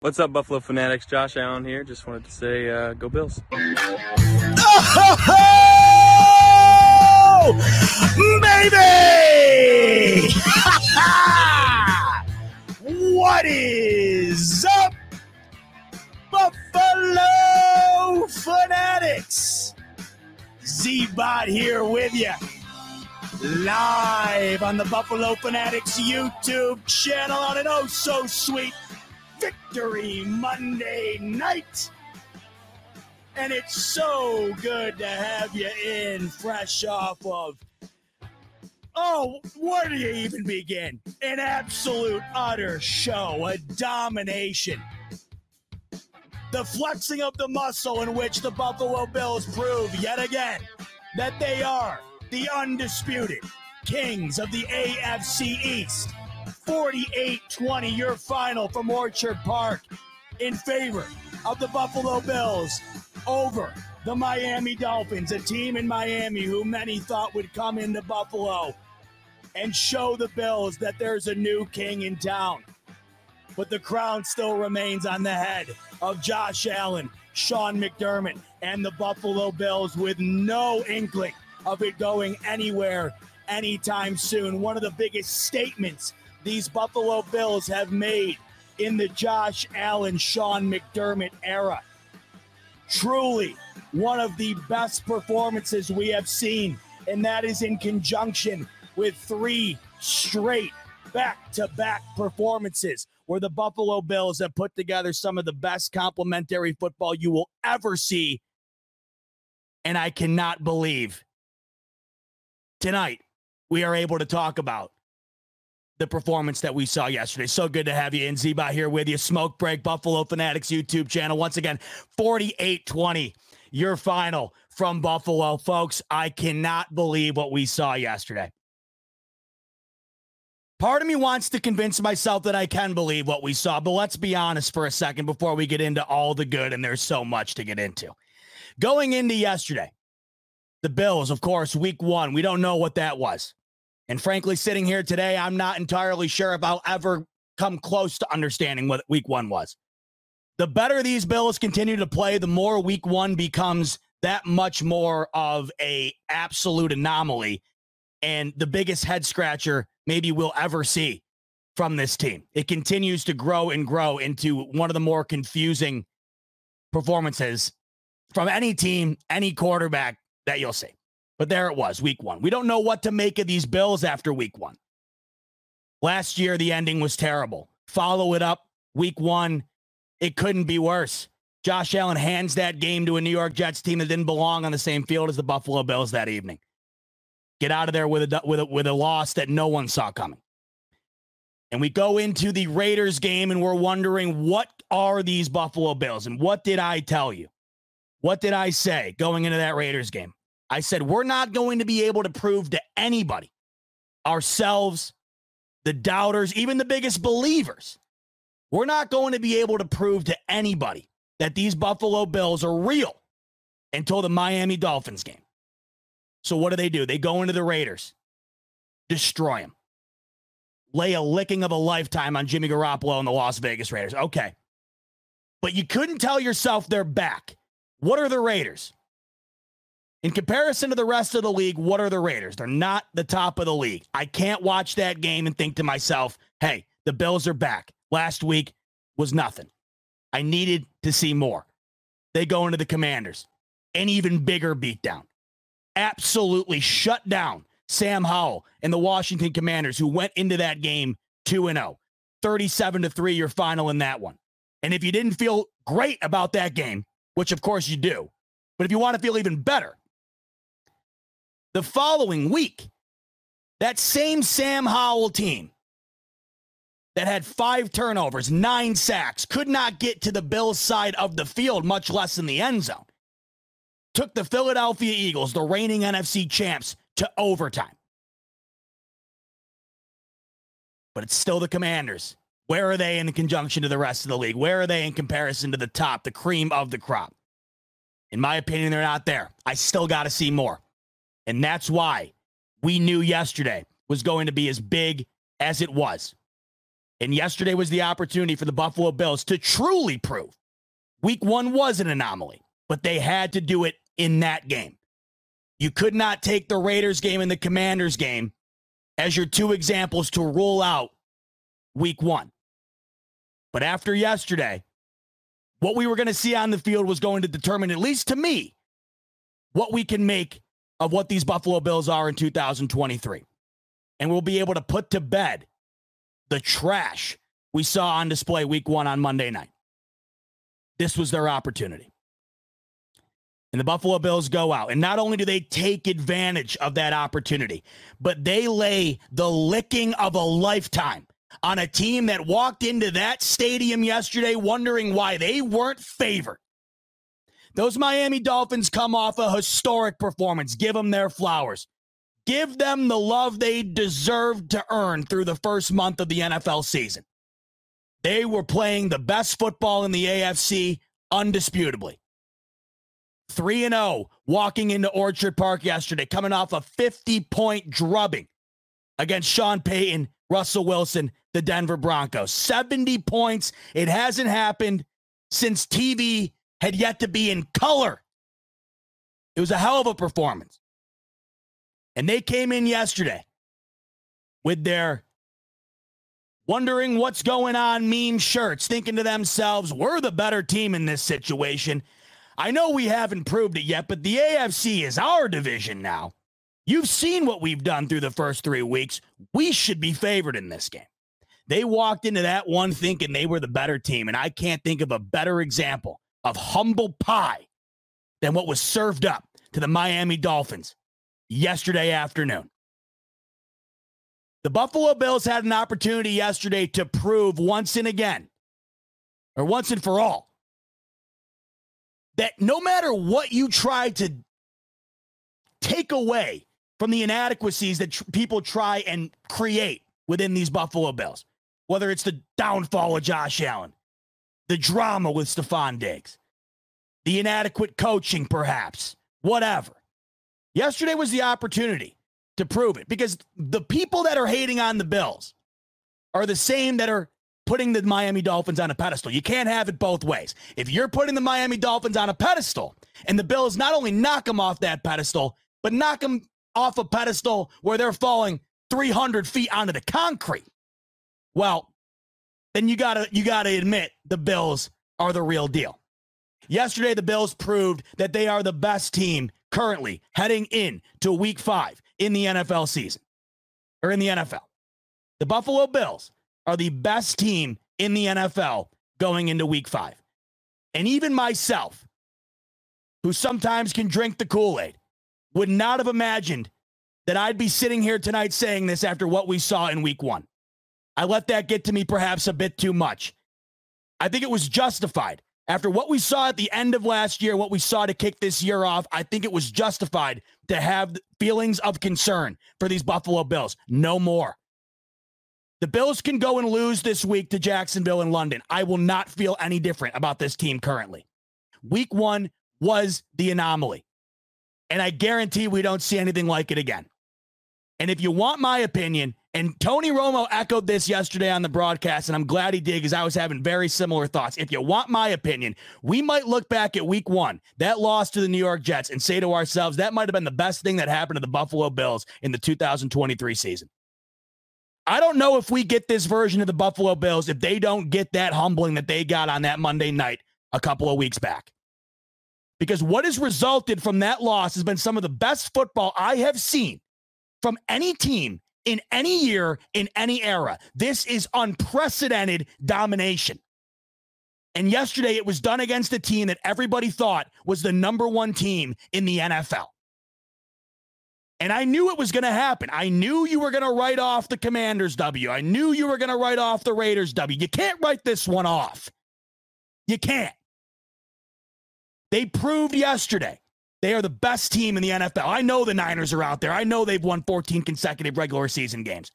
What's up, Buffalo Fanatics? Josh Allen here. Just wanted to say, uh, go Bills. Oh, baby! what is up, Buffalo Fanatics? Z-Bot here with you. Live on the Buffalo Fanatics YouTube channel on an oh so sweet Victory Monday night. And it's so good to have you in fresh off of. Oh, where do you even begin? An absolute utter show, a domination. The flexing of the muscle in which the Buffalo Bills prove yet again that they are the undisputed kings of the AFC East. 48 20, your final from Orchard Park in favor of the Buffalo Bills over the Miami Dolphins, a team in Miami who many thought would come into Buffalo and show the Bills that there's a new king in town. But the crown still remains on the head of Josh Allen, Sean McDermott, and the Buffalo Bills with no inkling of it going anywhere anytime soon. One of the biggest statements these Buffalo Bills have made in the Josh Allen, Sean McDermott era. Truly one of the best performances we have seen, and that is in conjunction with three straight back to back performances where the Buffalo Bills have put together some of the best complementary football you will ever see. And I cannot believe tonight we are able to talk about the performance that we saw yesterday. So good to have you in Z-Bot here with you. Smoke Break Buffalo Fanatics YouTube channel. Once again, 48-20, your final from Buffalo. Folks, I cannot believe what we saw yesterday. Part of me wants to convince myself that I can believe what we saw, but let's be honest for a second before we get into all the good, and there's so much to get into. Going into yesterday, the Bills, of course, week one, we don't know what that was. And frankly, sitting here today, I'm not entirely sure if I'll ever come close to understanding what week one was. The better these Bills continue to play, the more week one becomes that much more of a absolute anomaly and the biggest head scratcher maybe we'll ever see from this team. It continues to grow and grow into one of the more confusing performances from any team, any quarterback that you'll see. But there it was, week one. We don't know what to make of these Bills after week one. Last year, the ending was terrible. Follow it up, week one, it couldn't be worse. Josh Allen hands that game to a New York Jets team that didn't belong on the same field as the Buffalo Bills that evening. Get out of there with a with a, with a loss that no one saw coming. And we go into the Raiders game and we're wondering what are these Buffalo Bills and what did I tell you? What did I say going into that Raiders game? I said we're not going to be able to prove to anybody, ourselves, the doubters, even the biggest believers, we're not going to be able to prove to anybody that these Buffalo Bills are real until the Miami Dolphins game. So what do they do? They go into the Raiders, destroy them, lay a licking of a lifetime on Jimmy Garoppolo and the Las Vegas Raiders. Okay. But you couldn't tell yourself they're back. What are the Raiders? In comparison to the rest of the league, what are the Raiders? They're not the top of the league. I can't watch that game and think to myself, hey, the Bills are back. Last week was nothing. I needed to see more. They go into the Commanders, an even bigger beatdown. Absolutely shut down Sam Howell and the Washington Commanders, who went into that game 2 0, 37 to 3, your final in that one. And if you didn't feel great about that game, which of course you do, but if you want to feel even better, the following week, that same Sam Howell team that had five turnovers, nine sacks, could not get to the Bills' side of the field, much less in the end zone, took the Philadelphia Eagles, the reigning NFC champs, to overtime. But it's still the Commanders. Where are they in conjunction to the rest of the league? Where are they in comparison to the top, the cream of the crop? In my opinion, they're not there. I still got to see more. And that's why we knew yesterday was going to be as big as it was. And yesterday was the opportunity for the Buffalo Bills to truly prove week one was an anomaly, but they had to do it in that game. You could not take the Raiders game and the Commanders game as your two examples to rule out week one. But after yesterday, what we were going to see on the field was going to determine, at least to me, what we can make of what these Buffalo Bills are in 2023. And we'll be able to put to bed the trash we saw on display week one on Monday night. This was their opportunity. And the Buffalo Bills go out. And not only do they take advantage of that opportunity, but they lay the licking of a lifetime on a team that walked into that stadium yesterday wondering why they weren't favored. Those Miami Dolphins come off a historic performance. Give them their flowers. Give them the love they deserved to earn through the first month of the NFL season. They were playing the best football in the AFC undisputably. 3 and 0 walking into Orchard Park yesterday, coming off a 50 point drubbing against Sean Payton, Russell Wilson, the Denver Broncos. 70 points. It hasn't happened since TV had yet to be in color. It was a hell of a performance. And they came in yesterday with their wondering what's going on meme shirts, thinking to themselves, we're the better team in this situation. I know we haven't proved it yet, but the AFC is our division now. You've seen what we've done through the first three weeks. We should be favored in this game. They walked into that one thinking they were the better team, and I can't think of a better example of humble pie than what was served up to the Miami Dolphins yesterday afternoon. The Buffalo Bills had an opportunity yesterday to prove once and again, or once and for all, that no matter what you try to take away from the inadequacies that tr- people try and create within these Buffalo Bills, whether it's the downfall of Josh Allen, the drama with Stefon Diggs, the inadequate coaching, perhaps, whatever. Yesterday was the opportunity to prove it because the people that are hating on the Bills are the same that are putting the Miami Dolphins on a pedestal. You can't have it both ways. If you're putting the Miami Dolphins on a pedestal and the Bills not only knock them off that pedestal, but knock them off a pedestal where they're falling 300 feet onto the concrete, well, then you gotta you gotta admit the Bills are the real deal. Yesterday, the Bills proved that they are the best team currently heading in to week five in the NFL season or in the NFL. The Buffalo Bills are the best team in the NFL going into week five. And even myself, who sometimes can drink the Kool Aid, would not have imagined that I'd be sitting here tonight saying this after what we saw in week one. I let that get to me perhaps a bit too much. I think it was justified. After what we saw at the end of last year, what we saw to kick this year off, I think it was justified to have feelings of concern for these Buffalo Bills. No more. The Bills can go and lose this week to Jacksonville and London. I will not feel any different about this team currently. Week one was the anomaly. And I guarantee we don't see anything like it again. And if you want my opinion, and Tony Romo echoed this yesterday on the broadcast, and I'm glad he did because I was having very similar thoughts. If you want my opinion, we might look back at week one, that loss to the New York Jets, and say to ourselves, that might have been the best thing that happened to the Buffalo Bills in the 2023 season. I don't know if we get this version of the Buffalo Bills if they don't get that humbling that they got on that Monday night a couple of weeks back. Because what has resulted from that loss has been some of the best football I have seen from any team in any year, in any era. This is unprecedented domination. And yesterday it was done against a team that everybody thought was the number one team in the NFL. And I knew it was going to happen. I knew you were going to write off the Commanders W. I knew you were going to write off the Raiders W. You can't write this one off. You can't. They proved yesterday they are the best team in the NFL. I know the Niners are out there. I know they've won 14 consecutive regular season games.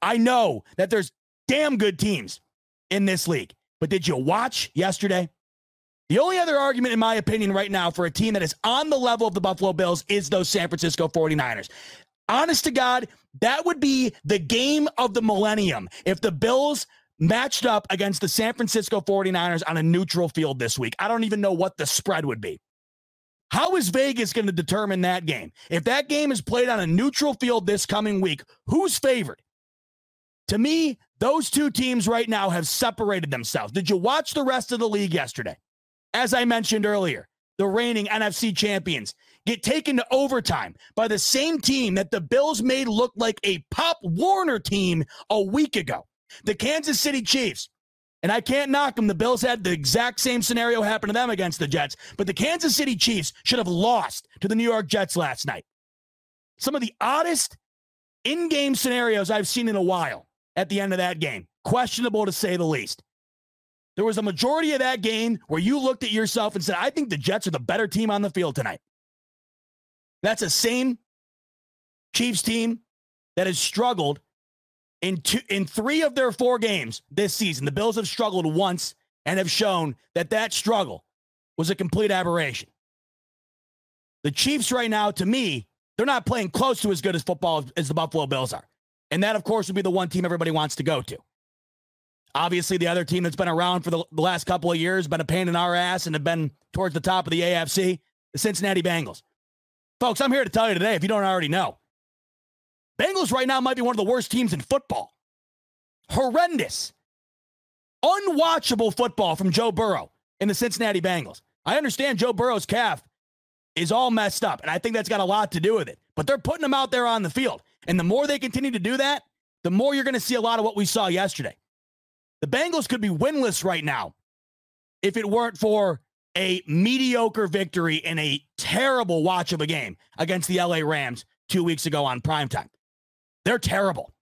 I know that there's damn good teams in this league. But did you watch yesterday? The only other argument, in my opinion, right now for a team that is on the level of the Buffalo Bills is those San Francisco 49ers. Honest to God, that would be the game of the millennium if the Bills matched up against the San Francisco 49ers on a neutral field this week. I don't even know what the spread would be. How is Vegas going to determine that game? If that game is played on a neutral field this coming week, who's favored? To me, those two teams right now have separated themselves. Did you watch the rest of the league yesterday? As I mentioned earlier, the reigning NFC champions get taken to overtime by the same team that the Bills made look like a Pop Warner team a week ago. The Kansas City Chiefs. And I can't knock them. The Bills had the exact same scenario happen to them against the Jets. But the Kansas City Chiefs should have lost to the New York Jets last night. Some of the oddest in game scenarios I've seen in a while at the end of that game. Questionable to say the least. There was a majority of that game where you looked at yourself and said, I think the Jets are the better team on the field tonight. That's the same Chiefs team that has struggled in two, in three of their four games this season. The Bills have struggled once and have shown that that struggle was a complete aberration. The Chiefs right now, to me, they're not playing close to as good as football as the Buffalo Bills are. And that, of course, would be the one team everybody wants to go to. Obviously, the other team that's been around for the, the last couple of years, been a pain in our ass, and have been towards the top of the AFC, the Cincinnati Bengals. Folks, I'm here to tell you today, if you don't already know, Bengals right now might be one of the worst teams in football. Horrendous. Unwatchable football from Joe Burrow in the Cincinnati Bengals. I understand Joe Burrow's calf is all messed up, and I think that's got a lot to do with it. But they're putting him out there on the field. And the more they continue to do that, the more you're going to see a lot of what we saw yesterday. The Bengals could be winless right now if it weren't for a mediocre victory in a terrible watch of a game against the LA Rams two weeks ago on primetime. They're terrible.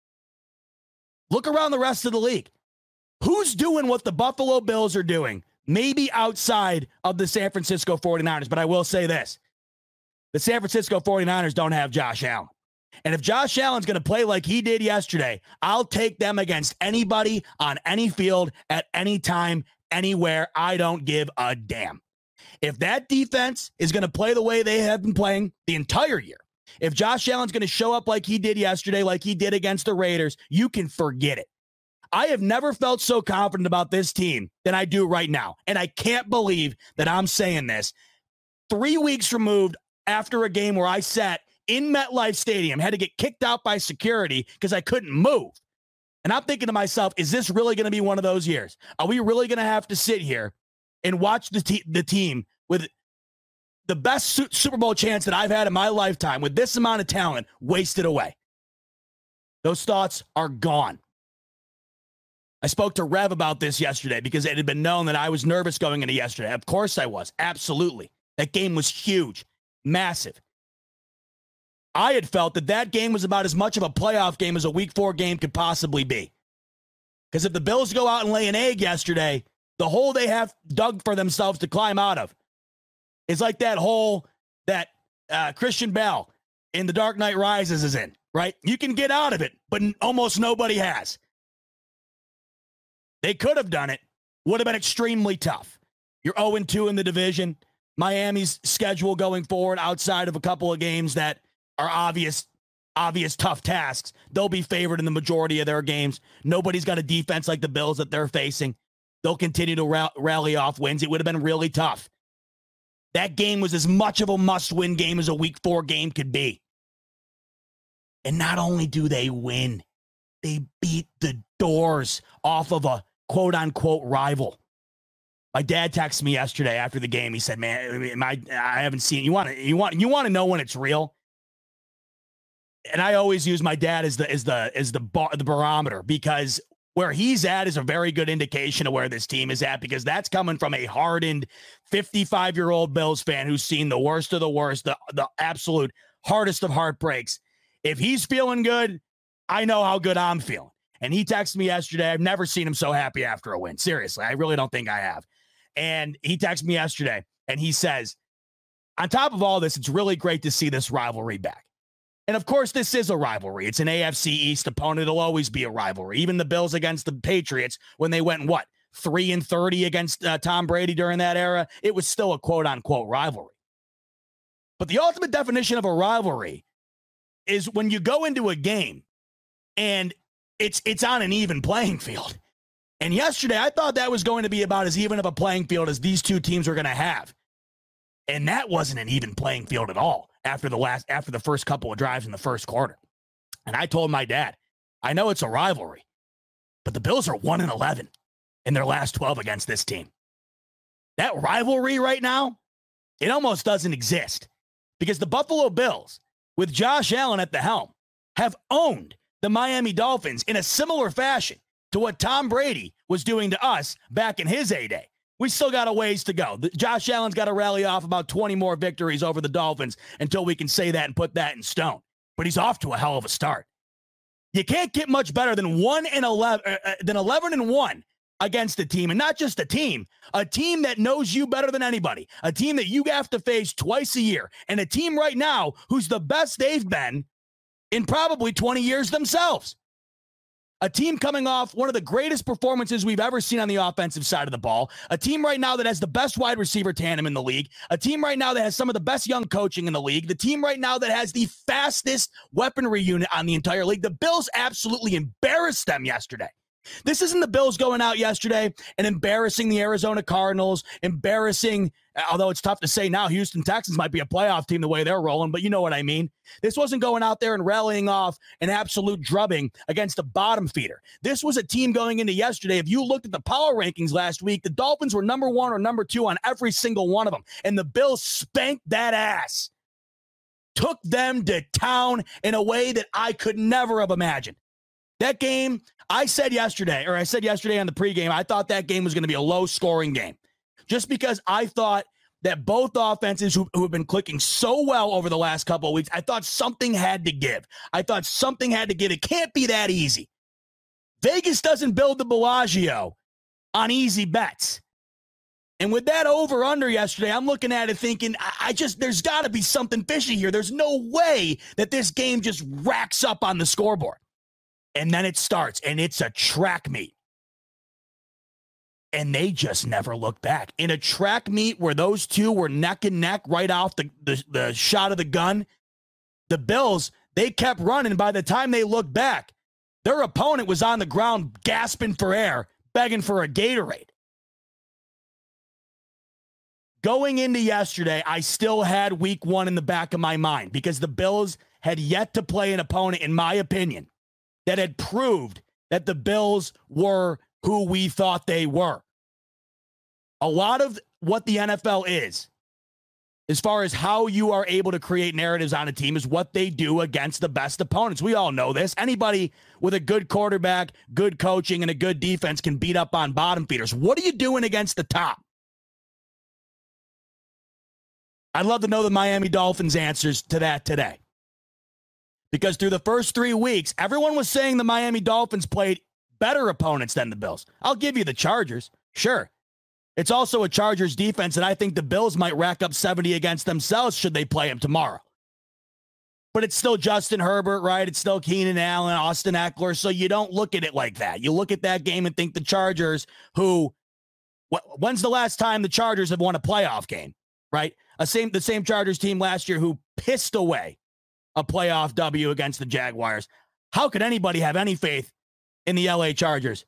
Look around the rest of the league. Who's doing what the Buffalo Bills are doing? Maybe outside of the San Francisco 49ers, but I will say this the San Francisco 49ers don't have Josh Allen. And if Josh Allen's going to play like he did yesterday, I'll take them against anybody on any field at any time, anywhere. I don't give a damn. If that defense is going to play the way they have been playing the entire year, if Josh Allen's going to show up like he did yesterday, like he did against the Raiders, you can forget it. I have never felt so confident about this team than I do right now. And I can't believe that I'm saying this. Three weeks removed after a game where I sat in MetLife Stadium, had to get kicked out by security because I couldn't move. And I'm thinking to myself, is this really going to be one of those years? Are we really going to have to sit here and watch the, te- the team with the best su- Super Bowl chance that I've had in my lifetime with this amount of talent wasted away? Those thoughts are gone. I spoke to Rev about this yesterday because it had been known that I was nervous going into yesterday. Of course I was. Absolutely. That game was huge, massive. I had felt that that game was about as much of a playoff game as a week four game could possibly be. Because if the Bills go out and lay an egg yesterday, the hole they have dug for themselves to climb out of is like that hole that uh, Christian Bale in The Dark Knight Rises is in, right? You can get out of it, but almost nobody has. They could have done it, would have been extremely tough. You're 0 2 in the division. Miami's schedule going forward outside of a couple of games that are obvious obvious tough tasks. They'll be favored in the majority of their games. Nobody's got a defense like the Bills that they're facing. They'll continue to ra- rally off wins. It would have been really tough. That game was as much of a must win game as a week four game could be. And not only do they win, they beat the doors off of a quote unquote rival. My dad texted me yesterday after the game. He said, "Man, my I haven't seen you want to you want you want to know when it's real." and I always use my dad as the as the as the bar, the barometer because where he's at is a very good indication of where this team is at because that's coming from a hardened 55 year old Bills fan who's seen the worst of the worst, the the absolute hardest of heartbreaks. If he's feeling good, I know how good I'm feeling. And he texted me yesterday. I've never seen him so happy after a win. Seriously, I really don't think I have. And he texted me yesterday and he says, on top of all this, it's really great to see this rivalry back. And of course, this is a rivalry. It's an AFC East opponent. It'll always be a rivalry. Even the Bills against the Patriots, when they went, what, three and 30 against uh, Tom Brady during that era, it was still a quote unquote rivalry. But the ultimate definition of a rivalry is when you go into a game and it's it's on an even playing field. And yesterday, I thought that was going to be about as even of a playing field as these two teams were going to have. And that wasn't an even playing field at all after the last after the first couple of drives in the first quarter. And I told my dad, I know it's a rivalry, but the Bills are 1 and 11 in their last 12 against this team. That rivalry right now, it almost doesn't exist because the Buffalo Bills, with Josh Allen at the helm, have owned the Miami Dolphins in a similar fashion to what Tom Brady was doing to us back in his heyday. We still got a ways to go. Josh Allen's got to rally off about 20 more victories over the Dolphins until we can say that and put that in stone. But he's off to a hell of a start. You can't get much better than 1 and 11 uh, uh, than 11 and 1 against a team and not just a team, a team that knows you better than anybody, a team that you have to face twice a year, and a team right now who's the best they've been in probably 20 years themselves. A team coming off one of the greatest performances we've ever seen on the offensive side of the ball. A team right now that has the best wide receiver tandem in the league. A team right now that has some of the best young coaching in the league. The team right now that has the fastest weaponry unit on the entire league. The Bills absolutely embarrassed them yesterday. This isn't the Bills going out yesterday and embarrassing the Arizona Cardinals, embarrassing, although it's tough to say now, Houston Texans might be a playoff team the way they're rolling, but you know what I mean. This wasn't going out there and rallying off an absolute drubbing against a bottom feeder. This was a team going into yesterday. If you looked at the power rankings last week, the Dolphins were number one or number two on every single one of them, and the Bills spanked that ass. Took them to town in a way that I could never have imagined. That game, I said yesterday, or I said yesterday on the pregame, I thought that game was going to be a low scoring game just because I thought that both offenses who, who have been clicking so well over the last couple of weeks, I thought something had to give. I thought something had to give. It can't be that easy. Vegas doesn't build the Bellagio on easy bets. And with that over under yesterday, I'm looking at it thinking, I just, there's got to be something fishy here. There's no way that this game just racks up on the scoreboard and then it starts and it's a track meet. And they just never look back. In a track meet where those two were neck and neck right off the, the, the shot of the gun, the Bills, they kept running. By the time they looked back, their opponent was on the ground gasping for air, begging for a Gatorade. Going into yesterday, I still had week one in the back of my mind because the Bills had yet to play an opponent, in my opinion, that had proved that the Bills were who we thought they were. A lot of what the NFL is, as far as how you are able to create narratives on a team, is what they do against the best opponents. We all know this. Anybody with a good quarterback, good coaching, and a good defense can beat up on bottom feeders. What are you doing against the top? I'd love to know the Miami Dolphins' answers to that today because through the first three weeks, everyone was saying the Miami Dolphins played better opponents than the Bills. I'll give you the Chargers. Sure. It's also a Chargers defense, and I think the Bills might rack up 70 against themselves should they play them tomorrow. But it's still Justin Herbert, right? It's still Keenan Allen, Austin Ekeler. So you don't look at it like that. You look at that game and think the Chargers, who, when's the last time the Chargers have won a playoff game, right? A same the same Chargers team last year who pissed away a playoff W against the Jaguars. How could anybody have any faith in the LA Chargers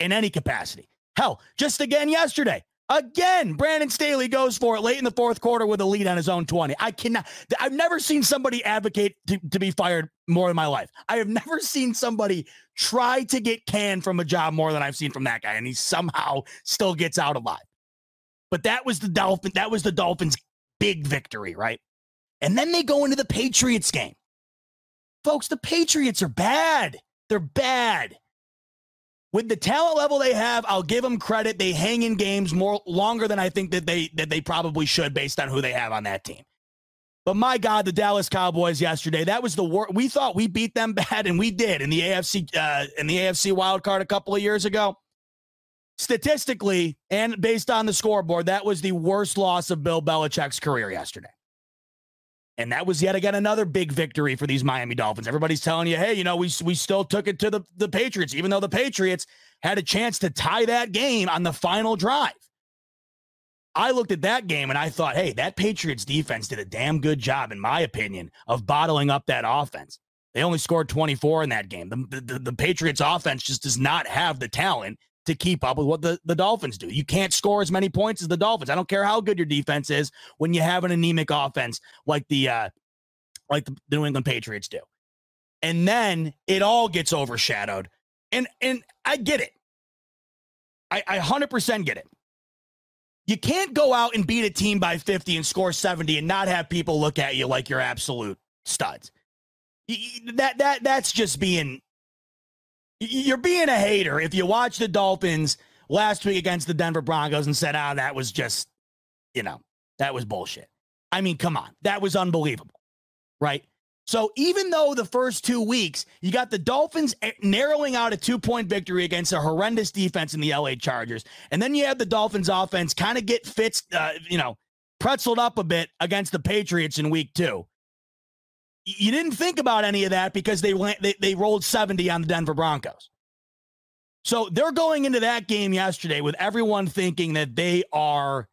in any capacity? Hell, just again yesterday. Again, Brandon Staley goes for it late in the fourth quarter with a lead on his own 20. I cannot, I've never seen somebody advocate to, to be fired more in my life. I have never seen somebody try to get canned from a job more than I've seen from that guy, and he somehow still gets out alive. But that was the Dolphin, that was the Dolphins' big victory, right? And then they go into the Patriots game. Folks, the Patriots are bad. They're bad. With the talent level they have, I'll give them credit. They hang in games more longer than I think that they that they probably should based on who they have on that team. But my God, the Dallas Cowboys yesterday, that was the worst. We thought we beat them bad, and we did in the AFC uh, in the AFC wild card a couple of years ago. Statistically, and based on the scoreboard, that was the worst loss of Bill Belichick's career yesterday. And that was yet again another big victory for these Miami Dolphins. Everybody's telling you, hey, you know, we, we still took it to the, the Patriots, even though the Patriots had a chance to tie that game on the final drive. I looked at that game and I thought, hey, that Patriots defense did a damn good job, in my opinion, of bottling up that offense. They only scored 24 in that game. The, the, the Patriots offense just does not have the talent to keep up with what the, the Dolphins do. You can't score as many points as the Dolphins. I don't care how good your defense is when you have an anemic offense like the uh like the New England Patriots do. And then it all gets overshadowed. And and I get it. I, I 100% get it. You can't go out and beat a team by 50 and score 70 and not have people look at you like you're absolute studs. That that that's just being you're being a hater if you watch the Dolphins last week against the Denver Broncos and said, "Ah, oh, that was just, you know, that was bullshit." I mean, come on. That was unbelievable. Right? So even though the first two weeks you got the Dolphins narrowing out a two point victory against a horrendous defense in the LA Chargers, and then you have the Dolphins offense kind of get fits, uh, you know, pretzeled up a bit against the Patriots in week two. You didn't think about any of that because they went they, they rolled 70 on the Denver Broncos. So they're going into that game yesterday with everyone thinking that they are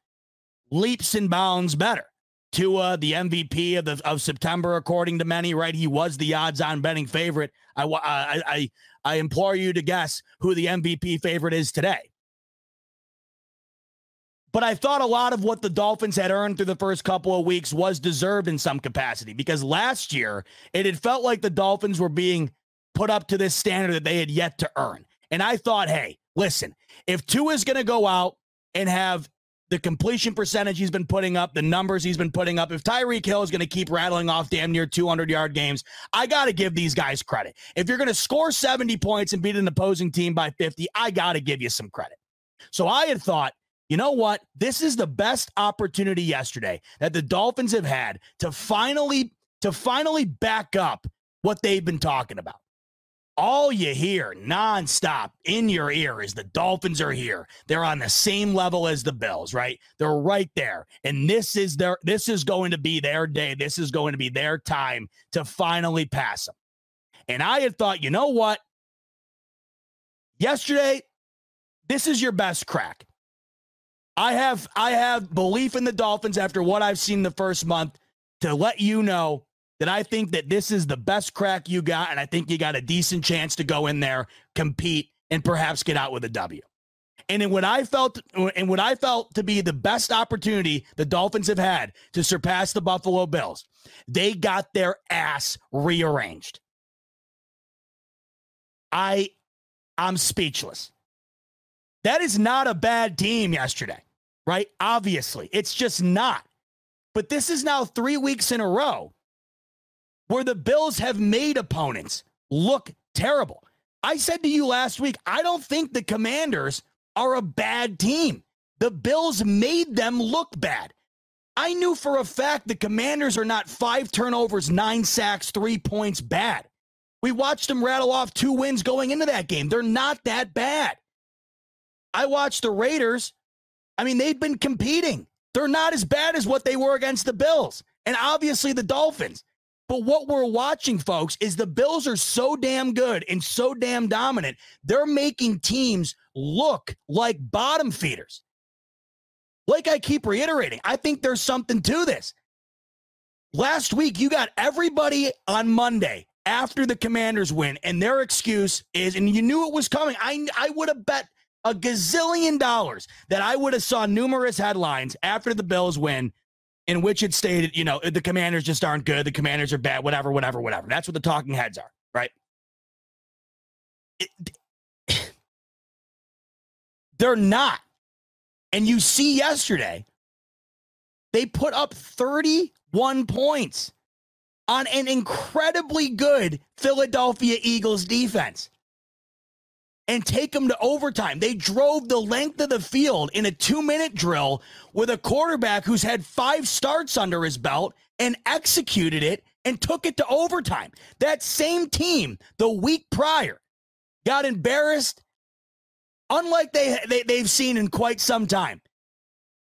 leaps and bounds better. Tua, the MVP of the of September, according to many, right? He was the odds-on betting favorite. I, I I I implore you to guess who the MVP favorite is today. But I thought a lot of what the Dolphins had earned through the first couple of weeks was deserved in some capacity because last year it had felt like the Dolphins were being put up to this standard that they had yet to earn. And I thought, hey, listen, if Tua is going to go out and have the completion percentage he's been putting up, the numbers he's been putting up. If Tyreek Hill is going to keep rattling off damn near 200 yard games, I got to give these guys credit. If you're going to score 70 points and beat an opposing team by 50, I got to give you some credit. So I had thought, you know what? This is the best opportunity yesterday that the Dolphins have had to finally to finally back up what they've been talking about all you hear nonstop in your ear is the Dolphins are here. They're on the same level as the Bills, right? They're right there. And this is their this is going to be their day. This is going to be their time to finally pass them. And I had thought, you know what? Yesterday, this is your best crack. I have I have belief in the Dolphins after what I've seen the first month to let you know that I think that this is the best crack you got, and I think you got a decent chance to go in there, compete, and perhaps get out with a W. And in what I felt, and what I felt to be the best opportunity the Dolphins have had to surpass the Buffalo Bills, they got their ass rearranged. I, I'm speechless. That is not a bad team yesterday, right? Obviously, it's just not. But this is now three weeks in a row where the Bills have made opponents look terrible. I said to you last week, I don't think the Commanders are a bad team. The Bills made them look bad. I knew for a fact the Commanders are not five turnovers, nine sacks, three points bad. We watched them rattle off two wins going into that game. They're not that bad. I watched the Raiders. I mean, they've been competing. They're not as bad as what they were against the Bills and obviously the Dolphins. But what we're watching, folks, is the Bills are so damn good and so damn dominant. They're making teams look like bottom feeders. Like I keep reiterating, I think there's something to this. Last week, you got everybody on Monday after the Commanders win, and their excuse is, and you knew it was coming. I, I would have bet a gazillion dollars that I would have saw numerous headlines after the Bills win in which it stated, you know, the commanders just aren't good, the commanders are bad, whatever, whatever, whatever. That's what the talking heads are, right? It, they're not. And you see yesterday, they put up 31 points on an incredibly good Philadelphia Eagles defense and take them to overtime. They drove the length of the field in a two minute drill with a quarterback who's had five starts under his belt and executed it and took it to overtime. That same team the week prior got embarrassed, unlike they, they, they've seen in quite some time.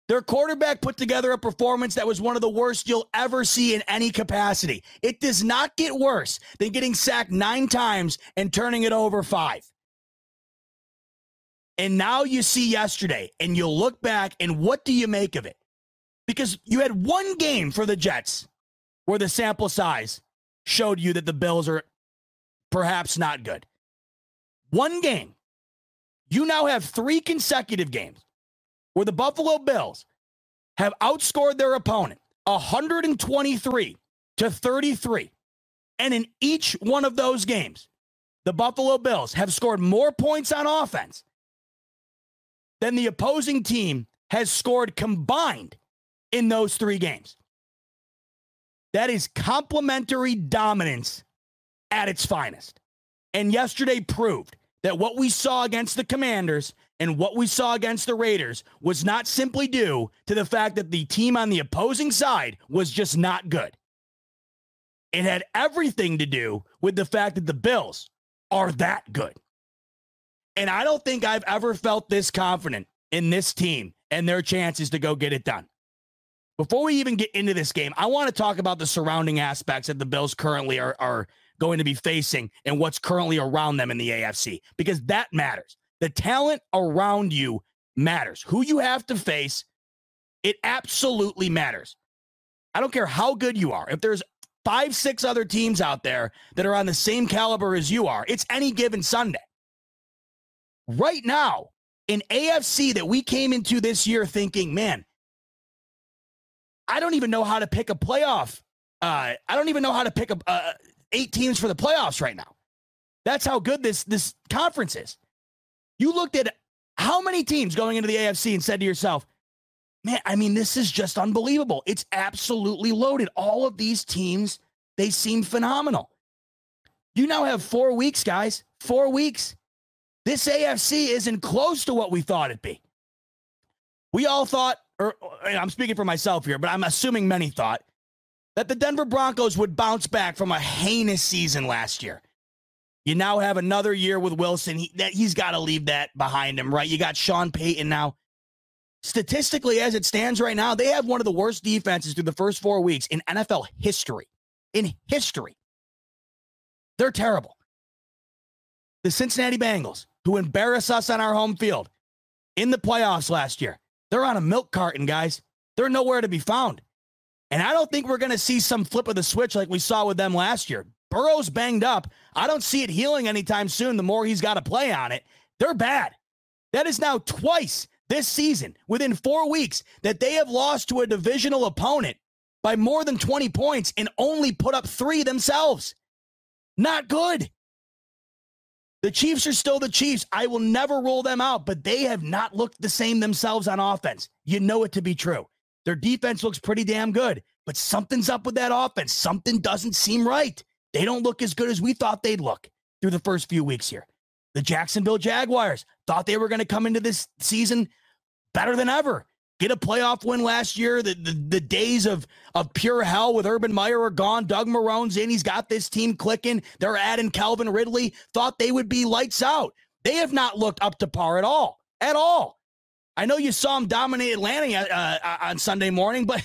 Their quarterback put together a performance that was one of the worst you'll ever see in any capacity. It does not get worse than getting sacked nine times and turning it over five. And now you see yesterday and you look back and what do you make of it? Because you had one game for the Jets where the sample size showed you that the Bills are perhaps not good. One game. You now have three consecutive games where the Buffalo Bills have outscored their opponent 123 to 33. And in each one of those games, the Buffalo Bills have scored more points on offense than the opposing team has scored combined in those three games. That is complementary dominance at its finest. And yesterday proved that what we saw against the Commanders and what we saw against the Raiders was not simply due to the fact that the team on the opposing side was just not good. It had everything to do with the fact that the Bills are that good. And I don't think I've ever felt this confident in this team and their chances to go get it done. Before we even get into this game, I want to talk about the surrounding aspects that the Bills currently are, are going to be facing and what's currently around them in the AFC because that matters. The talent around you matters. Who you have to face, it absolutely matters. I don't care how good you are. If there's five, six other teams out there that are on the same caliber as you are, it's any given Sunday. Right now, in AFC that we came into this year thinking, man, I don't even know how to pick a playoff. Uh, I don't even know how to pick a, uh, eight teams for the playoffs right now. That's how good this this conference is. You looked at how many teams going into the AFC and said to yourself, man, I mean, this is just unbelievable. It's absolutely loaded. All of these teams, they seem phenomenal. You now have four weeks, guys. Four weeks. This AFC isn't close to what we thought it'd be. We all thought, or I'm speaking for myself here, but I'm assuming many thought that the Denver Broncos would bounce back from a heinous season last year. You now have another year with Wilson. He, that, he's got to leave that behind him, right? You got Sean Payton now. Statistically, as it stands right now, they have one of the worst defenses through the first four weeks in NFL history. In history, they're terrible. The Cincinnati Bengals, who embarrass us on our home field in the playoffs last year, they're on a milk carton, guys. They're nowhere to be found. And I don't think we're going to see some flip of the switch like we saw with them last year. Burrow's banged up. I don't see it healing anytime soon. The more he's got to play on it, they're bad. That is now twice this season, within four weeks, that they have lost to a divisional opponent by more than 20 points and only put up three themselves. Not good. The Chiefs are still the Chiefs. I will never rule them out, but they have not looked the same themselves on offense. You know it to be true. Their defense looks pretty damn good, but something's up with that offense. Something doesn't seem right. They don't look as good as we thought they'd look through the first few weeks here. The Jacksonville Jaguars thought they were going to come into this season better than ever. Get a playoff win last year. The, the, the days of, of pure hell with Urban Meyer are gone. Doug Marrone's in. He's got this team clicking. They're adding Calvin Ridley. Thought they would be lights out. They have not looked up to par at all. At all. I know you saw him dominate Atlanta uh, uh, on Sunday morning, but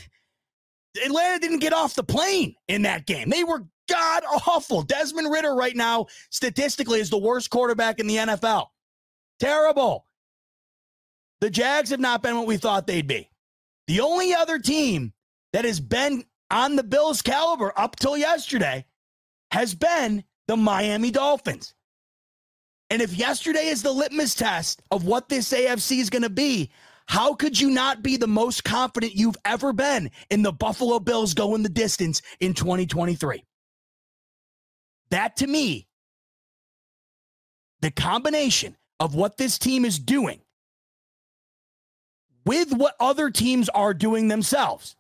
Atlanta didn't get off the plane in that game. They were god awful. Desmond Ridder, right now, statistically, is the worst quarterback in the NFL. Terrible. The Jags have not been what we thought they'd be. The only other team that has been on the Bills' caliber up till yesterday has been the Miami Dolphins. And if yesterday is the litmus test of what this AFC is going to be, how could you not be the most confident you've ever been in the Buffalo Bills going the distance in 2023? That to me, the combination of what this team is doing with what other teams are doing themselves,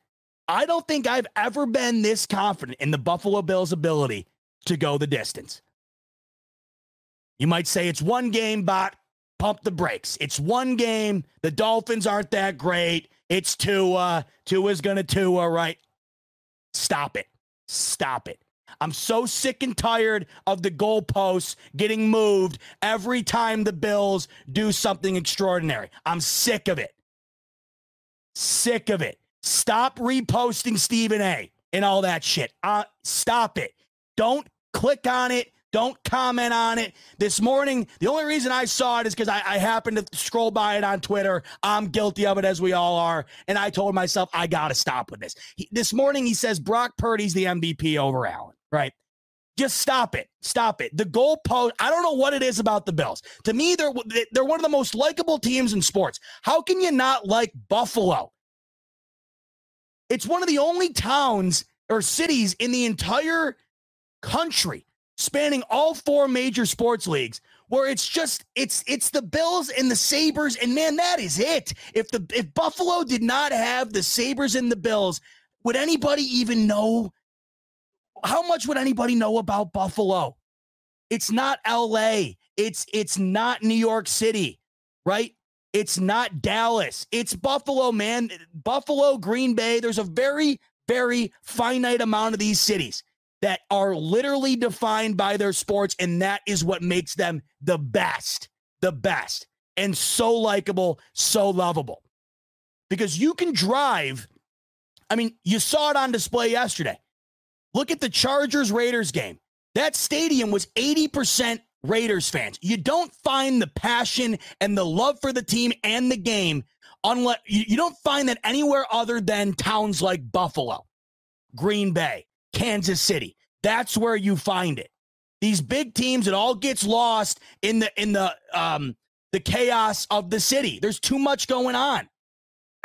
I don't think I've ever been this confident in the Buffalo Bills' ability to go the distance. You might say it's one game, but pump the brakes. It's one game. The Dolphins aren't that great. It's Tua. Tua's going to Tua, right? Stop it. Stop it. I'm so sick and tired of the goalposts getting moved every time the Bills do something extraordinary. I'm sick of it. Sick of it. Stop reposting Stephen A and all that shit. Uh, stop it. Don't click on it. Don't comment on it. This morning, the only reason I saw it is because I, I, happened to scroll by it on Twitter. I'm guilty of it, as we all are. And I told myself, I got to stop with this. He, this morning, he says Brock Purdy's the MVP over Allen, right? Just stop it. Stop it. The goalpost, I don't know what it is about the Bills. To me, they're they're one of the most likable teams in sports. How can you not like Buffalo? It's one of the only towns or cities in the entire country spanning all four major sports leagues where it's just it's it's the Bills and the Sabres and man that is it. If the if Buffalo did not have the Sabres and the Bills, would anybody even know how much would anybody know about Buffalo? It's not LA. It's it's not New York City, right? It's not Dallas. It's Buffalo, man. Buffalo, Green Bay. There's a very very finite amount of these cities that are literally defined by their sports, and that is what makes them the best, the best, and so likable, so lovable. Because you can drive, I mean, you saw it on display yesterday. Look at the Chargers Raiders game. That stadium was 80% Raiders fans. You don't find the passion and the love for the team and the game unless you, don't find that anywhere other than towns like Buffalo, Green Bay, Kansas City. That's where you find it. These big teams, it all gets lost in the in the um the chaos of the city. There's too much going on.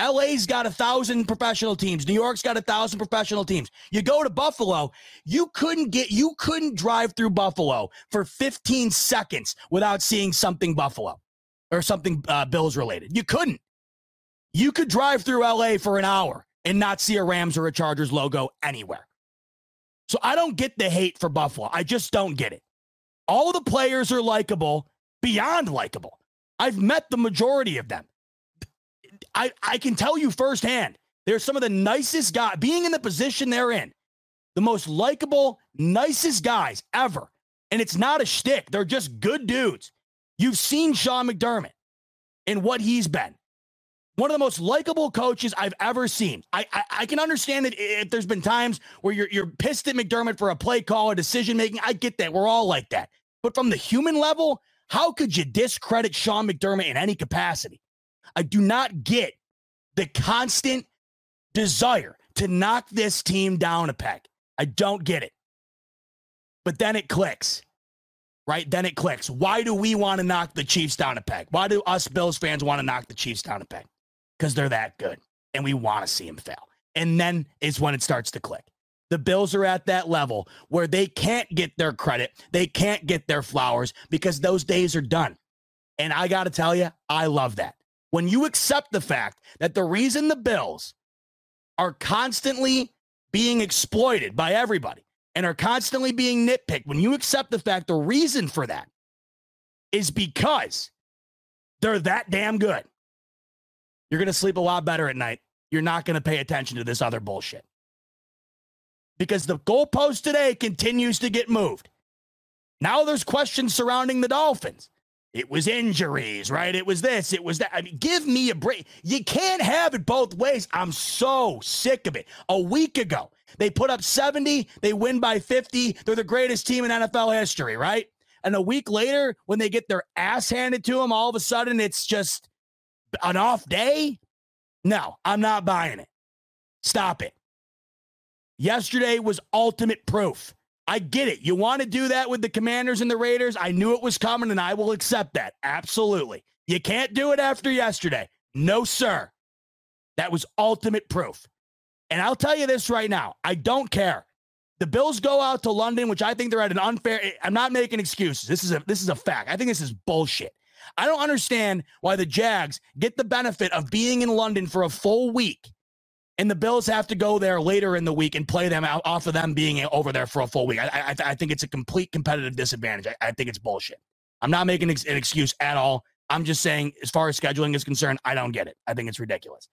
LA's got a thousand professional teams. New York's got a thousand professional teams. You go to Buffalo, you couldn't get, you couldn't drive through Buffalo for 15 seconds without seeing something Buffalo or something uh, Bills related. You couldn't. You could drive through LA for an hour and not see a Rams or a Chargers logo anywhere. So I don't get the hate for Buffalo. I just don't get it. All the players are likable, beyond likable. I've met the majority of them. I, I can tell you firsthand, they're some of the nicest guys, being in the position they're in, the most likable, nicest guys ever. And it's not a shtick. They're just good dudes. You've seen Sean McDermott and what he's been. One of the most likable coaches I've ever seen. I, I, I can understand that if there's been times where you're you're pissed at McDermott for a play call or decision making. I get that. We're all like that. But from the human level, how could you discredit Sean McDermott in any capacity? I do not get the constant desire to knock this team down a peg. I don't get it. But then it clicks, right? Then it clicks. Why do we want to knock the Chiefs down a peg? Why do us Bills fans want to knock the Chiefs down a peg? Because they're that good and we want to see them fail. And then is when it starts to click. The Bills are at that level where they can't get their credit, they can't get their flowers because those days are done. And I got to tell you, I love that when you accept the fact that the reason the Bills are constantly being exploited by everybody and are constantly being nitpicked, when you accept the fact the reason for that is because they're that damn good, you're going to sleep a lot better at night. You're not going to pay attention to this other bullshit. Because the goalpost today continues to get moved. Now there's questions surrounding the Dolphins. It was injuries, right? It was this, it was that. I mean, give me a break. You can't have it both ways. I'm so sick of it. A week ago, they put up 70, they win by 50. They're the greatest team in NFL history, right? And a week later, when they get their ass handed to them, all of a sudden it's just an off day. No, I'm not buying it. Stop it. Yesterday was ultimate proof I get it. You want to do that with the Commanders and the Raiders? I knew it was coming and I will accept that. Absolutely. You can't do it after yesterday. No, sir. That was ultimate proof. And I'll tell you this right now I don't care. The Bills go out to London, which I think they're at an unfair. Eh, I'm not making excuses. This is a this is a fact. I think this is bullshit. I don't understand why the Jags get the benefit of being in London for a full week and the Bills have to go there later in the week and play them out off of them being over there for a full week. I, I, I think it's a complete competitive disadvantage. I, I, think it's bullshit. I'm not making an excuse at all. I'm just saying, as far as scheduling is concerned, I don't get it. I think it's ridiculous.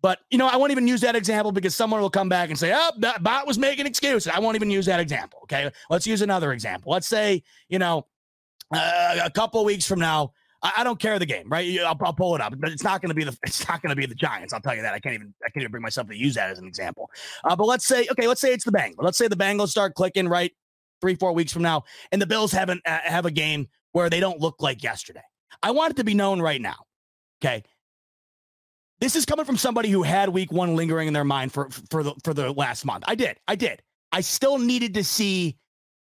But you know, I won't even use that example because someone will come back and say, "Oh, that bot was making excuses." I won't even use that example. Okay, let's use another example. Let's say, you know, uh, a couple weeks from now, I, I don't care the game, right? I'll, I'll pull it up, but it's not going to be the it's not going to be the Giants. I'll tell you that. I can't even I can't even bring myself to use that as an example. Uh, but let's say okay, let's say it's the Bengals. Let's say the Bengals start clicking right three four weeks from now, and the Bills haven't uh, have a game where they don't look like yesterday. I want it to be known right now. Okay. This is coming from somebody who had week one lingering in their mind for for the for the last month. I did. I did. I still needed to see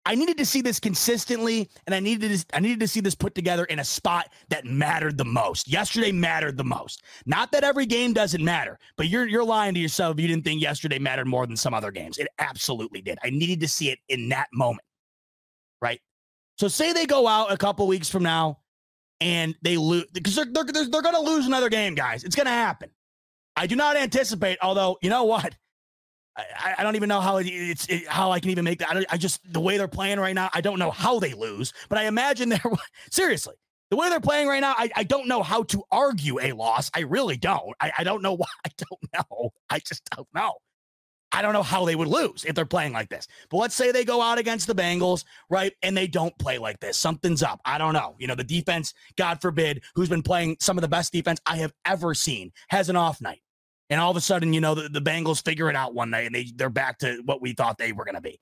I needed to see this consistently, and I needed to, I needed to see this put together in a spot that mattered the most. Yesterday mattered the most. Not that every game doesn't matter, but you're you're lying to yourself. You didn't think yesterday mattered more than some other games. It absolutely did. I needed to see it in that moment, right? So say they go out a couple weeks from now, and they lose because they're they're, they're, they're going to lose another game, guys. It's going to happen. I do not anticipate. Although you know what, I, I don't even know how it's it, how I can even make that. I, I, just the way they're playing right now. I don't know how they lose, but I imagine they're seriously the way they're playing right now. I, I don't know how to argue a loss. I really don't. I, I don't know why. I don't know. I just don't know. I don't know how they would lose if they're playing like this. But let's say they go out against the Bengals, right? And they don't play like this. Something's up. I don't know. You know, the defense, God forbid, who's been playing some of the best defense I have ever seen, has an off night. And all of a sudden, you know, the, the Bengals figure it out one night and they, they're back to what we thought they were going to be.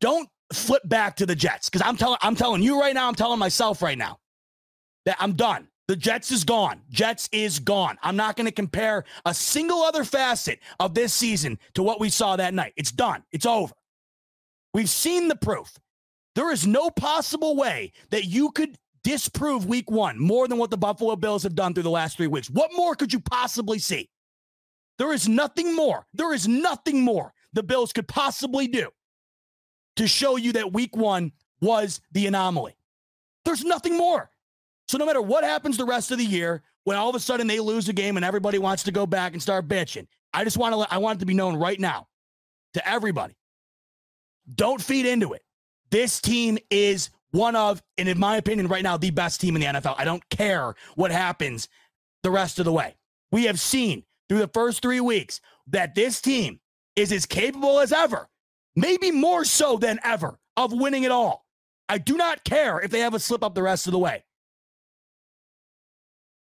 Don't flip back to the Jets because I'm telling I'm telling you right now, I'm telling myself right now that I'm done. The Jets is gone. Jets is gone. I'm not going to compare a single other facet of this season to what we saw that night. It's done. It's over. We've seen the proof. There is no possible way that you could disprove week one more than what the Buffalo Bills have done through the last three weeks. What more could you possibly see? There is nothing more. There is nothing more the Bills could possibly do to show you that week one was the anomaly. There's nothing more. So no matter what happens the rest of the year, when all of a sudden they lose a game and everybody wants to go back and start bitching, I just want to let, I want it to be known right now to everybody. Don't feed into it. This team is one of, and in my opinion, right now, the best team in the NFL. I don't care what happens the rest of the way. We have seen through the first three weeks that this team is as capable as ever, maybe more so than ever, of winning it all. I do not care if they have a slip up the rest of the way.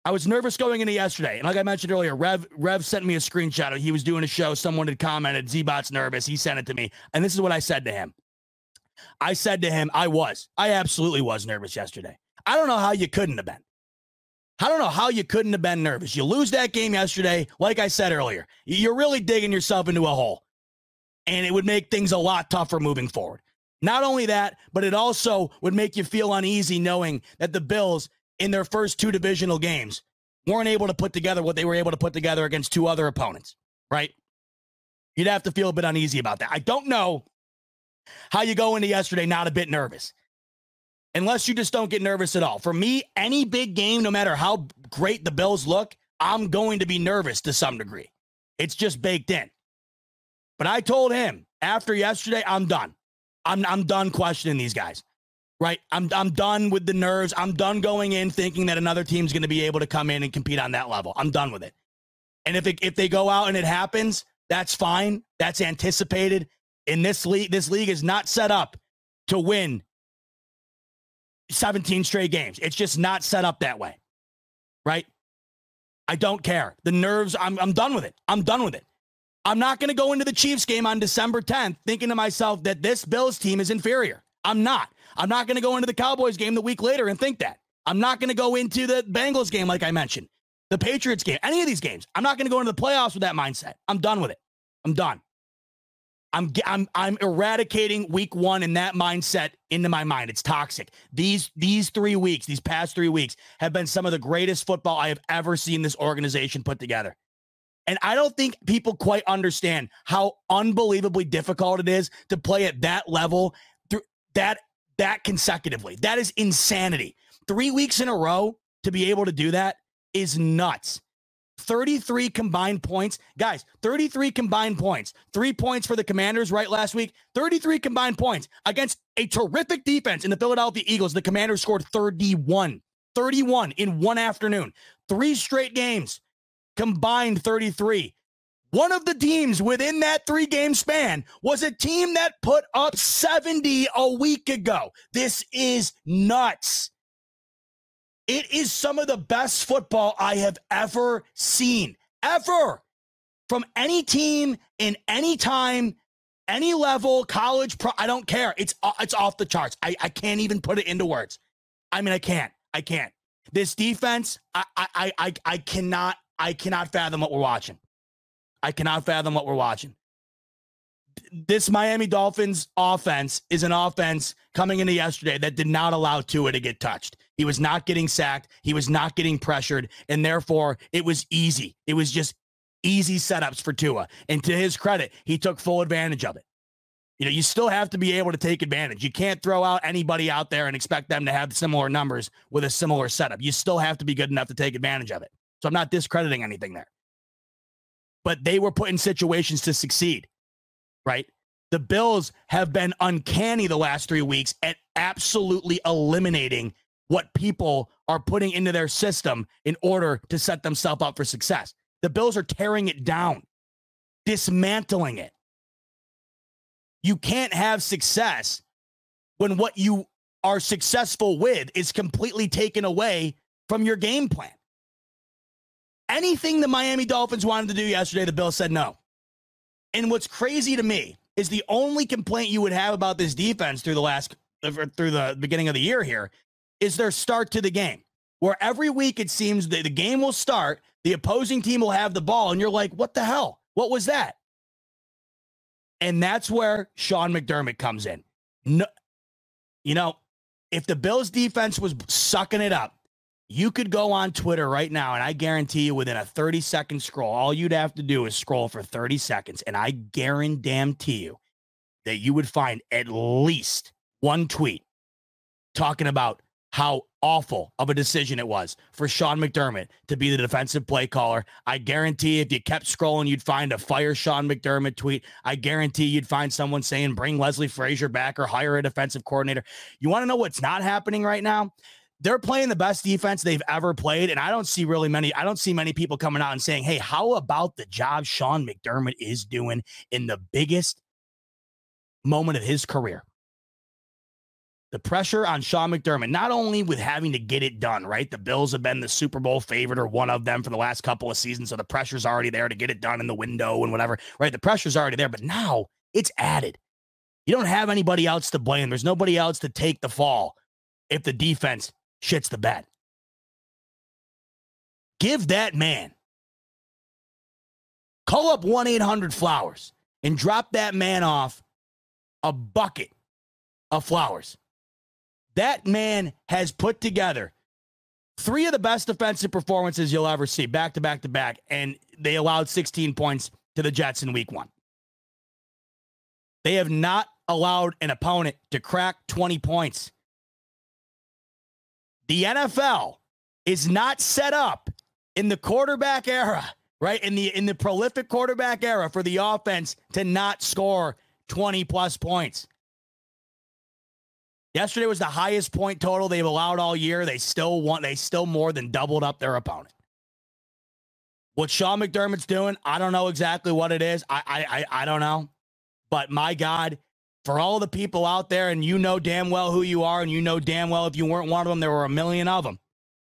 I was nervous going into yesterday. And like I mentioned earlier, Rev Rev sent me a screenshot. He was doing a show. Someone had commented, Z-Bot's nervous. He sent it to me. And this is what I said to him. I said to him, I was. I absolutely was nervous yesterday. I don't know how you couldn't have been. I don't know how you couldn't have been nervous. You lose that game yesterday, like I said earlier. You're really digging yourself into a hole. And it would make things a lot tougher moving forward. Not only that, but it also would make you feel uneasy knowing that the Bills, in their first two divisional games, weren't able to put together what they were able to put together against two other opponents, right? You'd have to feel a bit uneasy about that. I don't know how you go into yesterday not a bit nervous. Unless you just don't get nervous at all. For me, any big game, no matter how great the Bills look, I'm going to be nervous to some degree. It's just baked in. But I told him after yesterday, I'm done. I'm, I'm done questioning these guys. Right? I'm I'm done with the nerves. I'm done going in thinking that another team's going to be able to come in and compete on that level. I'm done with it. And if it, if they go out and it happens, that's fine. That's anticipated in this league, this league is not set up to win 17 straight games. It's just not set up that way. Right? I don't care. The nerves, I'm, I'm done with it. I'm done with it. I'm not going to go into the Chiefs game on December 10th thinking to myself that this Bills team is inferior. I'm not. I'm not going to go into the Cowboys game the week later and think that. I'm not going to go into the Bengals game, like I mentioned, the Patriots game, any of these games. I'm not going to go into the playoffs with that mindset. I'm done with it. I'm done. I'm I'm I'm eradicating week 1 in that mindset into my mind. It's toxic. These these 3 weeks, these past 3 weeks have been some of the greatest football I have ever seen this organization put together. And I don't think people quite understand how unbelievably difficult it is to play at that level through that that consecutively. That is insanity. 3 weeks in a row to be able to do that is nuts. 33 combined points. Guys, 33 combined points. Three points for the Commanders right last week. 33 combined points against a terrific defense in the Philadelphia Eagles. The Commanders scored 31. 31 in one afternoon. Three straight games combined 33. One of the teams within that three game span was a team that put up 70 a week ago. This is nuts. It is some of the best football I have ever seen, ever from any team in any time, any level, college, pro. I don't care. It's uh, it's off the charts. I, I can't even put it into words. I mean, I can't. I can't. This defense, I I I I cannot I cannot fathom what we're watching. I cannot fathom what we're watching. This Miami Dolphins offense is an offense coming into yesterday that did not allow Tua to get touched. He was not getting sacked. He was not getting pressured. And therefore, it was easy. It was just easy setups for Tua. And to his credit, he took full advantage of it. You know, you still have to be able to take advantage. You can't throw out anybody out there and expect them to have similar numbers with a similar setup. You still have to be good enough to take advantage of it. So I'm not discrediting anything there. But they were put in situations to succeed, right? The Bills have been uncanny the last three weeks at absolutely eliminating what people are putting into their system in order to set themselves up for success. The Bills are tearing it down, dismantling it. You can't have success when what you are successful with is completely taken away from your game plan. Anything the Miami Dolphins wanted to do yesterday, the Bills said no. And what's crazy to me is the only complaint you would have about this defense through the last uh, through the beginning of the year here is their start to the game. Where every week it seems that the game will start, the opposing team will have the ball, and you're like, what the hell? What was that? And that's where Sean McDermott comes in. No, you know, if the Bills defense was sucking it up, you could go on Twitter right now, and I guarantee you within a 30 second scroll, all you'd have to do is scroll for 30 seconds. And I guarantee you that you would find at least one tweet talking about how awful of a decision it was for Sean McDermott to be the defensive play caller. I guarantee if you kept scrolling, you'd find a fire Sean McDermott tweet. I guarantee you'd find someone saying bring Leslie Frazier back or hire a defensive coordinator. You want to know what's not happening right now? They're playing the best defense they've ever played. And I don't see really many, I don't see many people coming out and saying, hey, how about the job Sean McDermott is doing in the biggest moment of his career? the pressure on Sean McDermott, not only with having to get it done, right? The Bills have been the Super Bowl favorite or one of them for the last couple of seasons. So the pressure's already there to get it done in the window and whatever, right? The pressure's already there, but now it's added. You don't have anybody else to blame. There's nobody else to take the fall if the defense shits the bed. Give that man, call up 1 800 Flowers and drop that man off a bucket of flowers that man has put together three of the best defensive performances you'll ever see, back to back to back, and they allowed 16 points to the Jets in week one. They have not allowed an opponent to crack 20 points. The NFL is not set up in the quarterback era, right? In the in the prolific quarterback era for the offense to not score 20 plus points. Yesterday was the highest point total they've allowed all year. They still want, they still more than doubled up their opponent. What Sean McDermott's doing, I don't know exactly what it is. I, I, I, I don't know. But my God, for all the people out there, and you know damn well who you are, and you know damn well if you weren't one of them, there were a million of them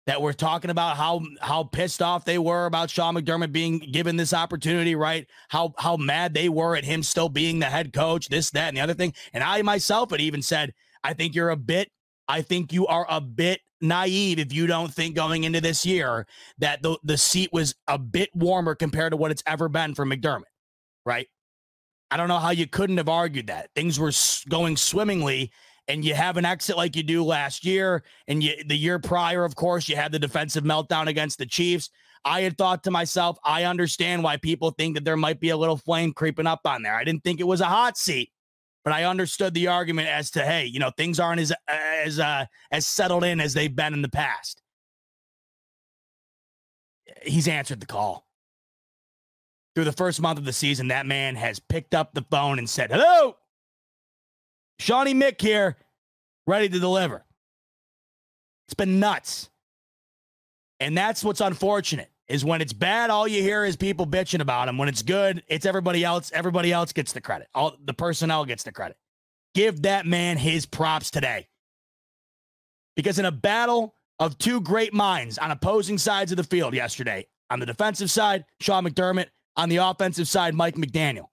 that were talking about how how pissed off they were about Sean McDermott being given this opportunity, right? How how mad they were at him still being the head coach, this, that, and the other thing. And I myself had even said, I think you're a bit, I think you are a bit naive if you don't think going into this year that the, the seat was a bit warmer compared to what it's ever been for McDermott, right? I don't know how you couldn't have argued that. Things were going swimmingly and you have an exit like you do last year and you the year prior of course you had the defensive meltdown against the Chiefs. I had thought to myself, I understand why people think that there might be a little flame creeping up on there. I didn't think it was a hot seat but I understood the argument as to hey, you know, things aren't as as uh, as settled in as they've been in the past. He's answered the call. Through the first month of the season, that man has picked up the phone and said, "Hello, Shawnee Mick here, ready to deliver." It's been nuts, and that's what's unfortunate is when it's bad, all you hear is people bitching about him. When it's good, it's everybody else. Everybody else gets the credit. All the personnel gets the credit. Give that man his props today. Because in a battle of two great minds on opposing sides of the field yesterday, on the defensive side, Sean McDermott, on the offensive side, Mike McDaniel.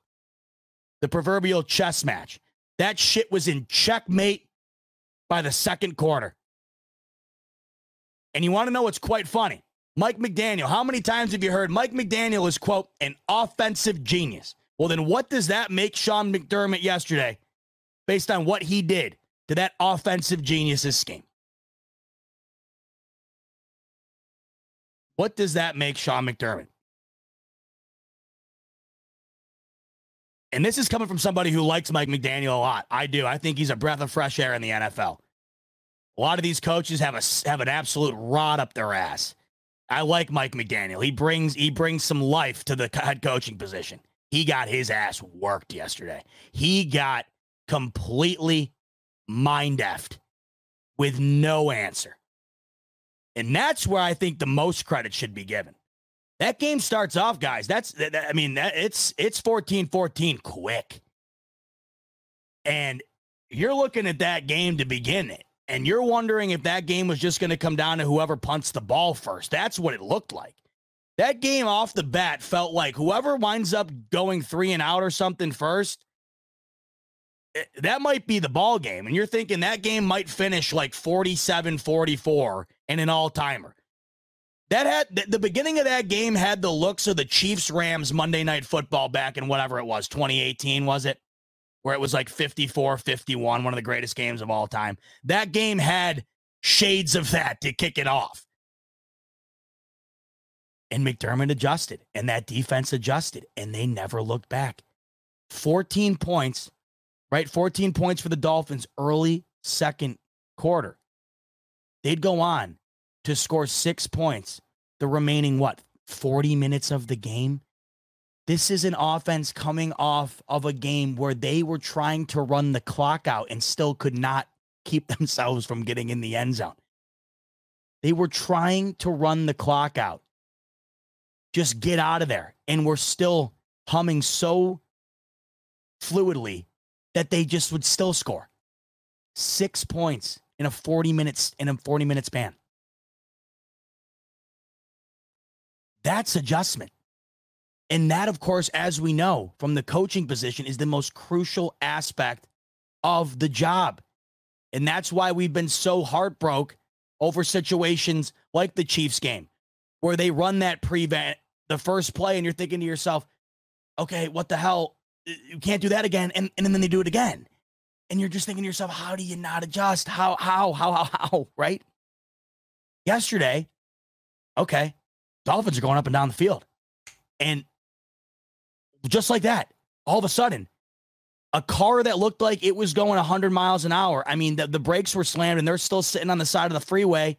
The proverbial chess match. That shit was in checkmate by the second quarter. And you want to know what's quite funny? Mike McDaniel, how many times have you heard Mike McDaniel is, quote, an offensive genius? Well, then what does that make Sean McDermott yesterday based on what he did to that offensive genius's scheme? What does that make Sean McDermott? And this is coming from somebody who likes Mike McDaniel a lot. I do. I think he's a breath of fresh air in the NFL. A lot of these coaches have a have an absolute rod up their ass. I like Mike McDaniel. He brings he brings some life to the head coaching position. He got his ass worked yesterday. He got completely mind effed with no answer. And that's where I think the most credit should be given. That game starts off, guys. That's that, I mean, that it's it's 14-14 quick. And you're looking at that game to begin it. And you're wondering if that game was just going to come down to whoever punts the ball first. That's what it looked like. That game off the bat felt like whoever winds up going three and out or something first, eh, that might be the ball game. And you're thinking that game might finish like 47 44 and an all timer. That had the beginning of that game had the looks of the Chiefs Rams Monday night football back in whatever it was, 2018, was it? Where it was like 54 51, one of the greatest games of all time. That game had shades of that to kick it off. And McDermott adjusted, and that defense adjusted, and they never looked back. 14 points, right? 14 points for the Dolphins early second quarter. They'd go on to score six points the remaining, what, 40 minutes of the game? This is an offense coming off of a game where they were trying to run the clock out and still could not keep themselves from getting in the end zone. They were trying to run the clock out. Just get out of there. And we're still humming so fluidly that they just would still score. Six points in a 40 minutes in a 40 minute span. That's adjustment. And that, of course, as we know from the coaching position, is the most crucial aspect of the job. And that's why we've been so heartbroken over situations like the Chiefs game, where they run that prevent the first play, and you're thinking to yourself, okay, what the hell? You can't do that again. And, and then they do it again. And you're just thinking to yourself, how do you not adjust? How, how, how, how, how, right? Yesterday, okay, Dolphins are going up and down the field. And just like that, all of a sudden, a car that looked like it was going 100 miles an hour. I mean, the, the brakes were slammed and they're still sitting on the side of the freeway.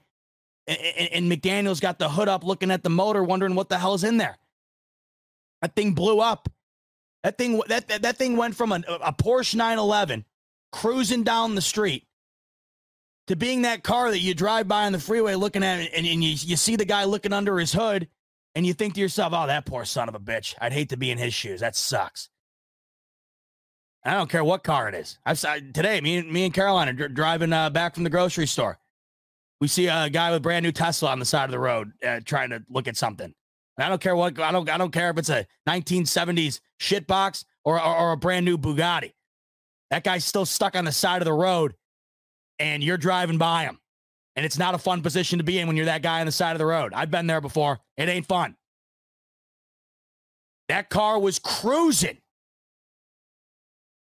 And, and, McDaniel's got the hood up looking at the motor, wondering what the hell's in there. That thing blew up. That thing that, that, that thing went from a, a Porsche 911 cruising down the street to being that car that you drive by on the freeway looking at and, and you, you see the guy looking under his hood and you think to yourself, oh, that poor son of a bitch. I'd hate to be in his shoes. That sucks. I don't care what car it is. I've today, me and me and Caroline are dr- driving uh, back from the grocery store. We see a guy with a brand new Tesla on the side of the road uh, trying to look at something. I don't care what I don't I don't care if it's a 1970s shitbox or, or or a brand new Bugatti. That guy's still stuck on the side of the road and you're driving by them. And it's not a fun position to be in when you're that guy on the side of the road. I've been there before. It ain't fun. That car was cruising.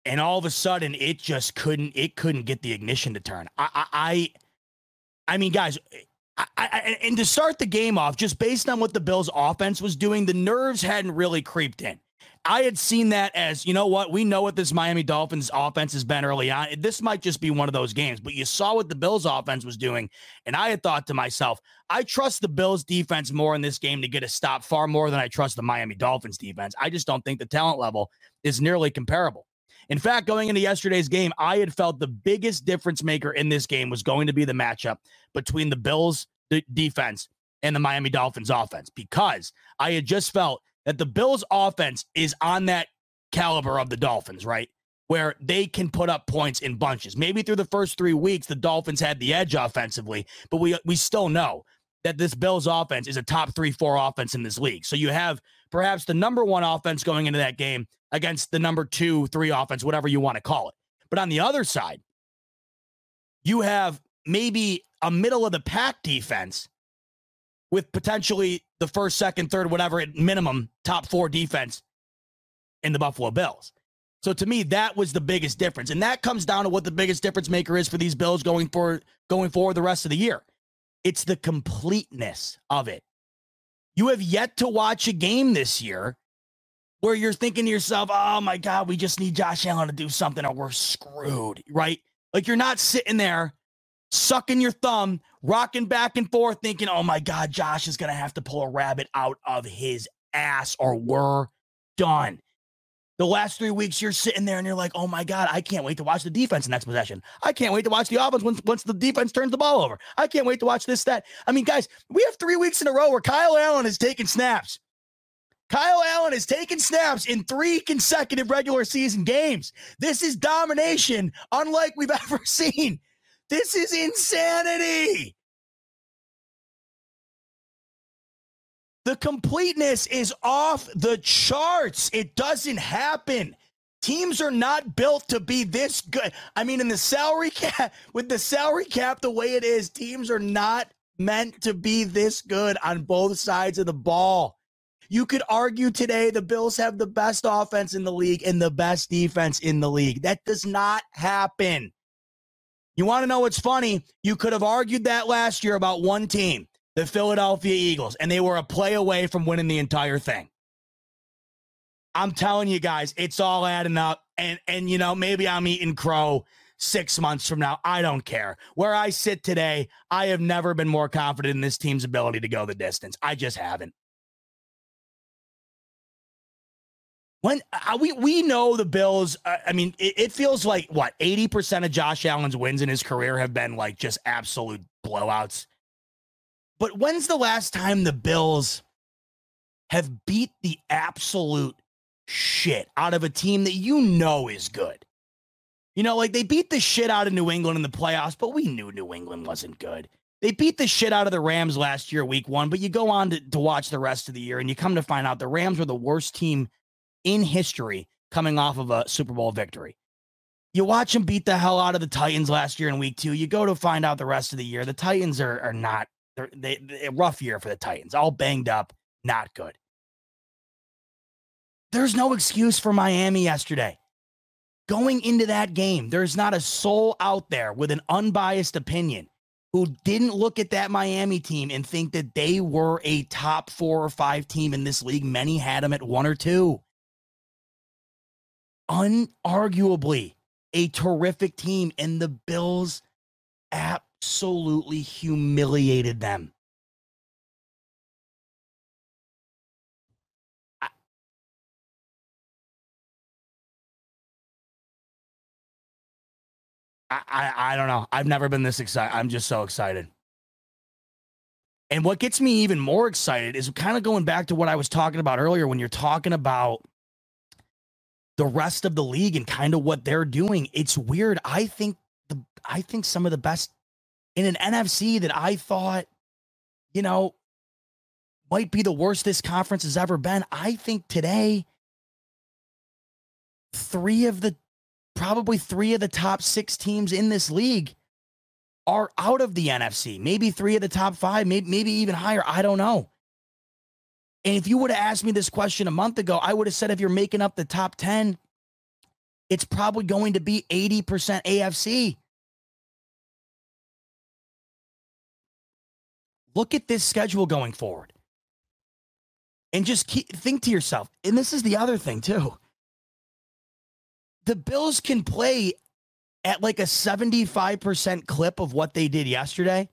And all of a sudden, it just couldn't, it couldn't get the ignition to turn. I, I, I, I mean, guys, I, I, and to start the game off, just based on what the Bills' offense was doing, the nerves hadn't really creeped in. I had seen that as, you know what, we know what this Miami Dolphins offense has been early on. This might just be one of those games, but you saw what the Bills offense was doing. And I had thought to myself, I trust the Bills defense more in this game to get a stop far more than I trust the Miami Dolphins defense. I just don't think the talent level is nearly comparable. In fact, going into yesterday's game, I had felt the biggest difference maker in this game was going to be the matchup between the Bills defense and the Miami Dolphins offense because I had just felt that the Bills offense is on that caliber of the Dolphins, right? Where they can put up points in bunches. Maybe through the first three weeks, the Dolphins had the edge offensively, but we we still know that this Bills offense is a top three, four offense in this league. So you have perhaps the number one offense going into that game against the number two, three offense, whatever you want to call it. But on the other side, you have maybe a middle of the pack defense with potentially the first, second, third, whatever at minimum top four defense in the Buffalo Bills. So to me, that was the biggest difference. And that comes down to what the biggest difference maker is for these Bills going for going forward the rest of the year. It's the completeness of it. You have yet to watch a game this year where you're thinking to yourself, oh my God, we just need Josh Allen to do something or we're screwed, right? Like you're not sitting there sucking your thumb, rocking back and forth, thinking, oh my God, Josh is going to have to pull a rabbit out of his ass or we're done. The last three weeks, you're sitting there and you're like, oh my God, I can't wait to watch the defense in next possession. I can't wait to watch the offense once, once the defense turns the ball over. I can't wait to watch this, that. I mean, guys, we have three weeks in a row where Kyle Allen is taking snaps. Kyle Allen has taken snaps in three consecutive regular season games. This is domination unlike we've ever seen. This is insanity. The completeness is off the charts. It doesn't happen. Teams are not built to be this good. I mean, in the salary cap, with the salary cap the way it is, teams are not meant to be this good on both sides of the ball. You could argue today the Bills have the best offense in the league and the best defense in the league. That does not happen. You want to know what's funny? You could have argued that last year about one team the Philadelphia Eagles, and they were a play away from winning the entire thing. I'm telling you guys, it's all adding up. And and you know, maybe I'm eating crow six months from now. I don't care. Where I sit today, I have never been more confident in this team's ability to go the distance. I just haven't. When uh, we we know the Bills, uh, I mean, it, it feels like what eighty percent of Josh Allen's wins in his career have been like just absolute blowouts. But when's the last time the Bills have beat the absolute shit out of a team that you know is good? You know, like they beat the shit out of New England in the playoffs, but we knew New England wasn't good. They beat the shit out of the Rams last year, week one, but you go on to, to watch the rest of the year and you come to find out the Rams were the worst team in history coming off of a Super Bowl victory. You watch them beat the hell out of the Titans last year in week two. You go to find out the rest of the year. The Titans are, are not they're, they, they rough year for the Titans, all banged up, not good. There's no excuse for Miami yesterday. Going into that game, there's not a soul out there with an unbiased opinion who didn't look at that Miami team and think that they were a top four or five team in this league. Many had them at one or two. Unarguably, a terrific team, and the Bills absolutely humiliated them. I, I, I don't know. I've never been this excited. I'm just so excited. And what gets me even more excited is kind of going back to what I was talking about earlier when you're talking about the rest of the league and kind of what they're doing. It's weird. I think the I think some of the best in an NFC that I thought, you know, might be the worst this conference has ever been. I think today, three of the probably three of the top six teams in this league are out of the NFC. Maybe three of the top five, maybe, maybe even higher. I don't know. And if you would have asked me this question a month ago, I would have said if you're making up the top 10, it's probably going to be 80% AFC. Look at this schedule going forward. And just keep, think to yourself, and this is the other thing too. The Bills can play at like a 75% clip of what they did yesterday,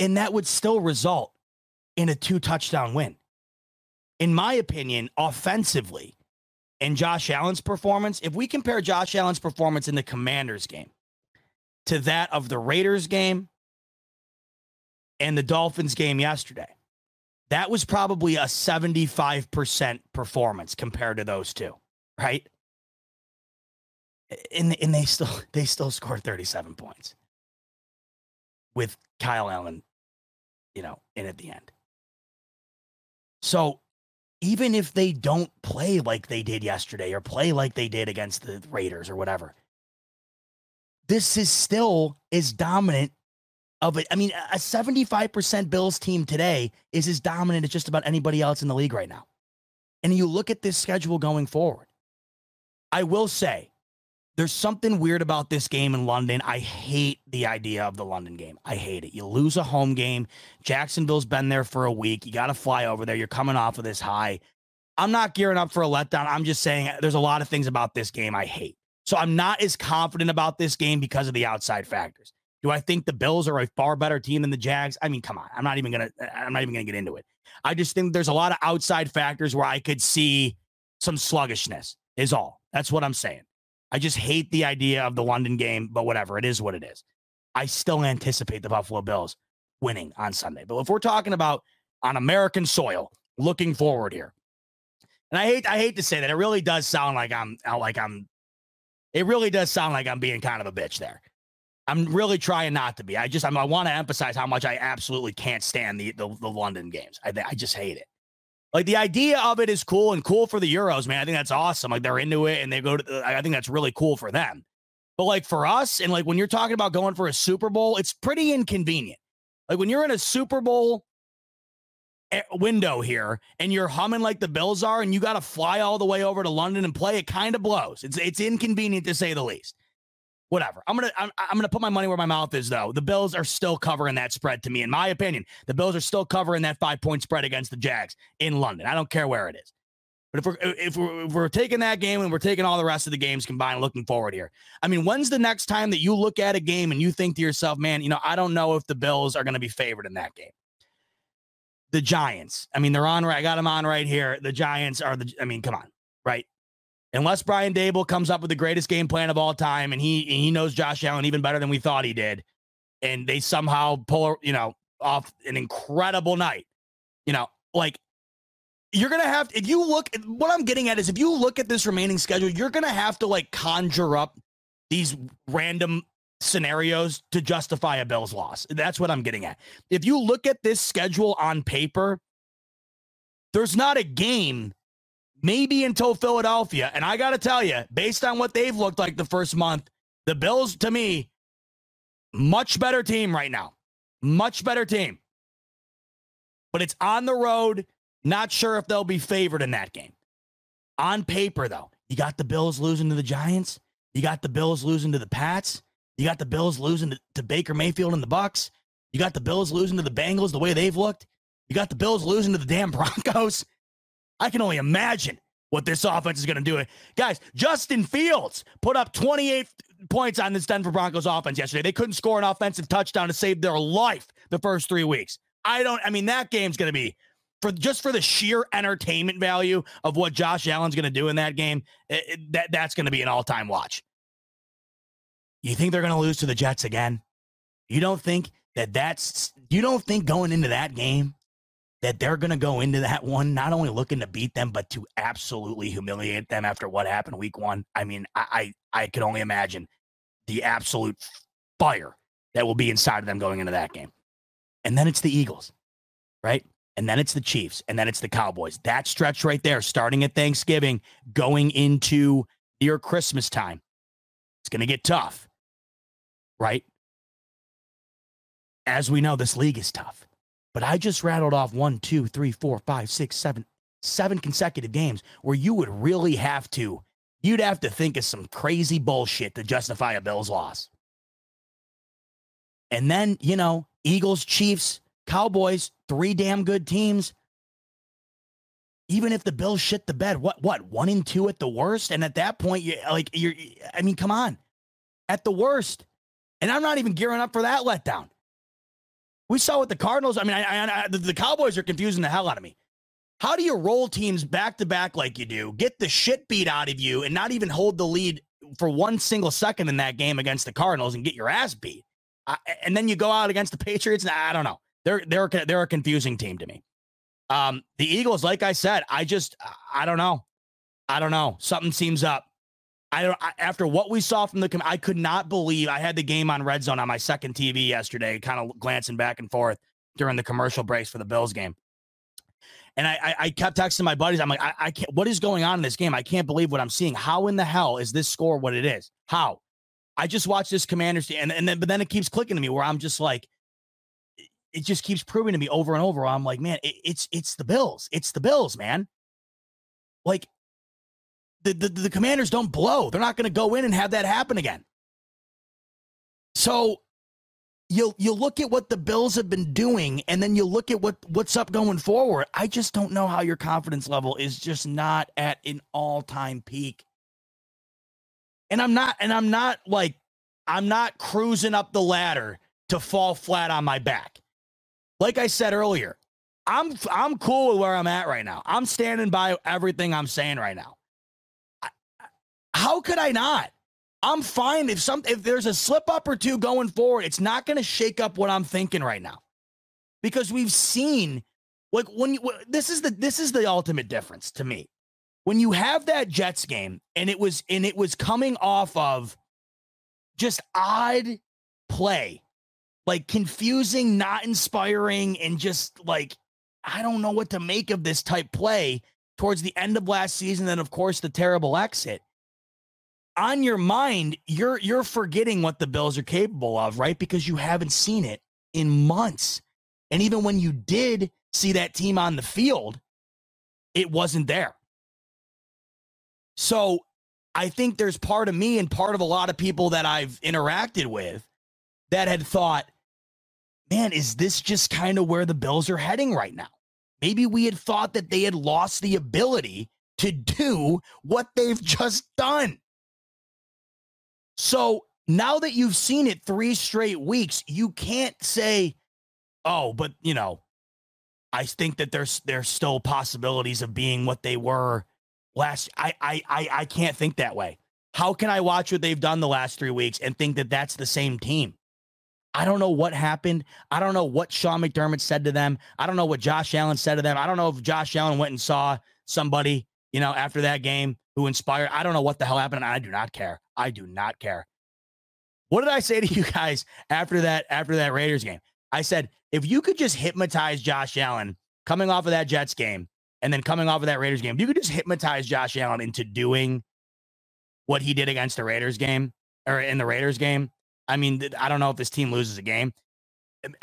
and that would still result in a two touchdown win. In my opinion, offensively, and Josh Allen's performance, if we compare Josh Allen's performance in the Commanders game to that of the Raiders game and the Dolphins game yesterday. That was probably a 75% performance compared to those two, right? And, and they still they still scored 37 points with Kyle Allen, you know, in at the end. So even if they don't play like they did yesterday or play like they did against the Raiders or whatever, this is still as dominant of it. I mean, a 75% Bills team today is as dominant as just about anybody else in the league right now. and you look at this schedule going forward, I will say there's something weird about this game in London. I hate the idea of the London game. I hate it. You lose a home game. Jacksonville's been there for a week. You got to fly over there. You're coming off of this high. I'm not gearing up for a letdown. I'm just saying there's a lot of things about this game I hate. So I'm not as confident about this game because of the outside factors. Do I think the Bills are a far better team than the Jags? I mean, come on. I'm not even gonna I'm not even gonna get into it. I just think there's a lot of outside factors where I could see some sluggishness, is all. That's what I'm saying. I just hate the idea of the London game, but whatever. It is what it is. I still anticipate the Buffalo Bills winning on Sunday. But if we're talking about on American soil, looking forward here, and I hate I hate to say that it really does sound like I'm uh, like I'm it really does sound like I'm being kind of a bitch there. I'm really trying not to be. I just I'm, i want to emphasize how much I absolutely can't stand the the, the London games. I I just hate it. Like the idea of it is cool and cool for the Euros, man. I think that's awesome. Like they're into it and they go to. I think that's really cool for them. But like for us, and like when you're talking about going for a Super Bowl, it's pretty inconvenient. Like when you're in a Super Bowl Eh, window here and you're humming like the Bills are and you got to fly all the way over to London and play, it kind of blows. It's it's inconvenient to say the least. Whatever. I'm gonna I'm, I'm gonna put my money where my mouth is though. The Bills are still covering that spread to me, in my opinion. The Bills are still covering that five point spread against the Jags in London. I don't care where it is. But if we're if we're, if we're taking that game and we're taking all the rest of the games combined, looking forward here. I mean, when's the next time that you look at a game and you think to yourself, man, you know, I don't know if the Bills are going to be favored in that game the Giants. I mean, they're on. I got them on right here. The Giants are the. I mean, come on, right? Unless Brian Daboll comes up with the greatest game plan of all time, and he he knows Josh Allen even better than we thought he did, and they somehow pull you know off an incredible night, you know, like you're gonna have if you look. What I'm getting at is if you look at this remaining schedule, you're gonna have to like conjure up these random scenarios to justify a Bills loss. That's what I'm getting at. If you look at this schedule on paper, there's not a game, maybe until Philadelphia. And I got to tell you, based on what they've looked like the first month, the Bills, to me, much better team right now. Much better team. But it's on the road. Not sure if they'll be favored in that game. On paper, though, you got the Bills losing to the Giants. You got the Bills losing to the Pats. You got the Bills losing to, to Baker Mayfield and the Bucs. You got the Bills losing to the Bengals the way they've looked. You got the Bills losing to the damn Broncos. I can only imagine what this offense is going to do. Guys, Justin Fields put up 28 points on this Denver Broncos offense yesterday. They couldn't score an offensive touchdown to save their life the first three weeks. I don't, I mean, that game's going to be for just for the sheer entertainment value of what Josh Allen's going to do in that game. It, that that's going to be an all time watch. You think they're going to lose to the Jets again? You don't think that that's, you don't think going into that game that they're going to go into that one not only looking to beat them, but to absolutely humiliate them after what happened week one? I mean, I, I, I could only imagine the absolute fire that will be inside of them going into that game. And then it's the Eagles, right? And then it's the Chiefs, and then it's the Cowboys. That stretch right there, starting at Thanksgiving, going into near Christmas time, it's going to get tough right? As we know, this league is tough. But I just rattled off one, two, three, four, five, six, seven, seven consecutive games where you would really have to, you'd have to think of some crazy bullshit to justify a Bills loss. And then, you know, Eagles, Chiefs, Cowboys, three damn good teams. Even if the Bills shit the bed, what, what, one and two at the worst? And at that point, you like, you're, I mean, come on. At the worst, and I'm not even gearing up for that letdown. We saw with the Cardinals. I mean, I, I, I, the, the Cowboys are confusing the hell out of me. How do you roll teams back to back like you do, get the shit beat out of you, and not even hold the lead for one single second in that game against the Cardinals and get your ass beat? and then you go out against the Patriots. I don't know. They're they're they're a confusing team to me. Um, the Eagles, like I said, I just I don't know. I don't know. Something seems up. I don't. I, after what we saw from the, I could not believe I had the game on Red Zone on my second TV yesterday, kind of glancing back and forth during the commercial breaks for the Bills game. And I, I, I kept texting my buddies. I'm like, I, I can't. What is going on in this game? I can't believe what I'm seeing. How in the hell is this score what it is? How? I just watched this Commanders and and then but then it keeps clicking to me where I'm just like, it just keeps proving to me over and over. I'm like, man, it, it's it's the Bills. It's the Bills, man. like the, the, the commanders don't blow. They're not going to go in and have that happen again. So you you look at what the Bills have been doing, and then you look at what what's up going forward. I just don't know how your confidence level is just not at an all time peak. And I'm not, and I'm not like I'm not cruising up the ladder to fall flat on my back. Like I said earlier, I'm I'm cool with where I'm at right now. I'm standing by everything I'm saying right now. How could I not? I'm fine if some if there's a slip up or two going forward, it's not going to shake up what I'm thinking right now. Because we've seen like when you this is the this is the ultimate difference to me. When you have that Jets game and it was and it was coming off of just odd play like confusing, not inspiring, and just like I don't know what to make of this type play towards the end of last season. and of course, the terrible exit. On your mind, you're you're forgetting what the Bills are capable of, right? Because you haven't seen it in months. And even when you did see that team on the field, it wasn't there. So I think there's part of me and part of a lot of people that I've interacted with that had thought, man, is this just kind of where the Bills are heading right now? Maybe we had thought that they had lost the ability to do what they've just done. So now that you've seen it three straight weeks, you can't say, oh, but you know, I think that there's there's still possibilities of being what they were last. I I I, I can't think that way. How can I watch what they've done the last three weeks and think that that's the same team? I don't know what happened. I don't know what Sean McDermott said to them. I don't know what Josh Allen said to them. I don't know if Josh Allen went and saw somebody, you know, after that game who inspired. I don't know what the hell happened. I do not care. I do not care. What did I say to you guys after that after that Raiders game? I said, if you could just hypnotize Josh Allen coming off of that Jets game and then coming off of that Raiders game, you could just hypnotize Josh Allen into doing what he did against the Raiders game or in the Raiders game, I mean, I don't know if this team loses a game.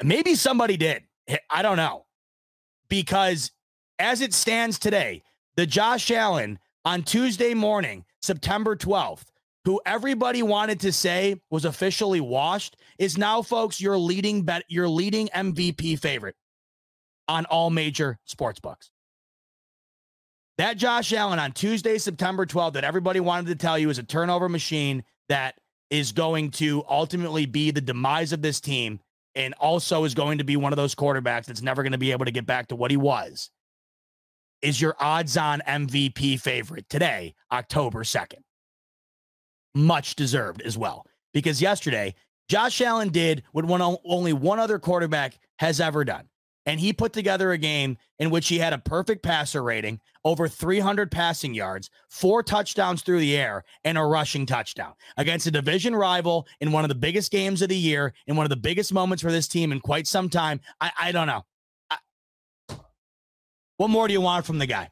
Maybe somebody did. I don't know. Because as it stands today, the Josh Allen on Tuesday morning, September 12th, who everybody wanted to say was officially washed, is now, folks, your leading bet, your leading MVP favorite on all major sports books. That Josh Allen on Tuesday, September 12th, that everybody wanted to tell you is a turnover machine that is going to ultimately be the demise of this team and also is going to be one of those quarterbacks that's never going to be able to get back to what he was, is your odds on MVP favorite today, October 2nd. Much deserved as well. Because yesterday, Josh Allen did what one, only one other quarterback has ever done and he put together a game in which he had a perfect passer rating, over 300 passing yards, four touchdowns through the air, and a rushing touchdown against a division rival in one of the biggest games of the year, in one of the biggest moments for this team in quite some time. I, I don't know. What more do you want from the guy?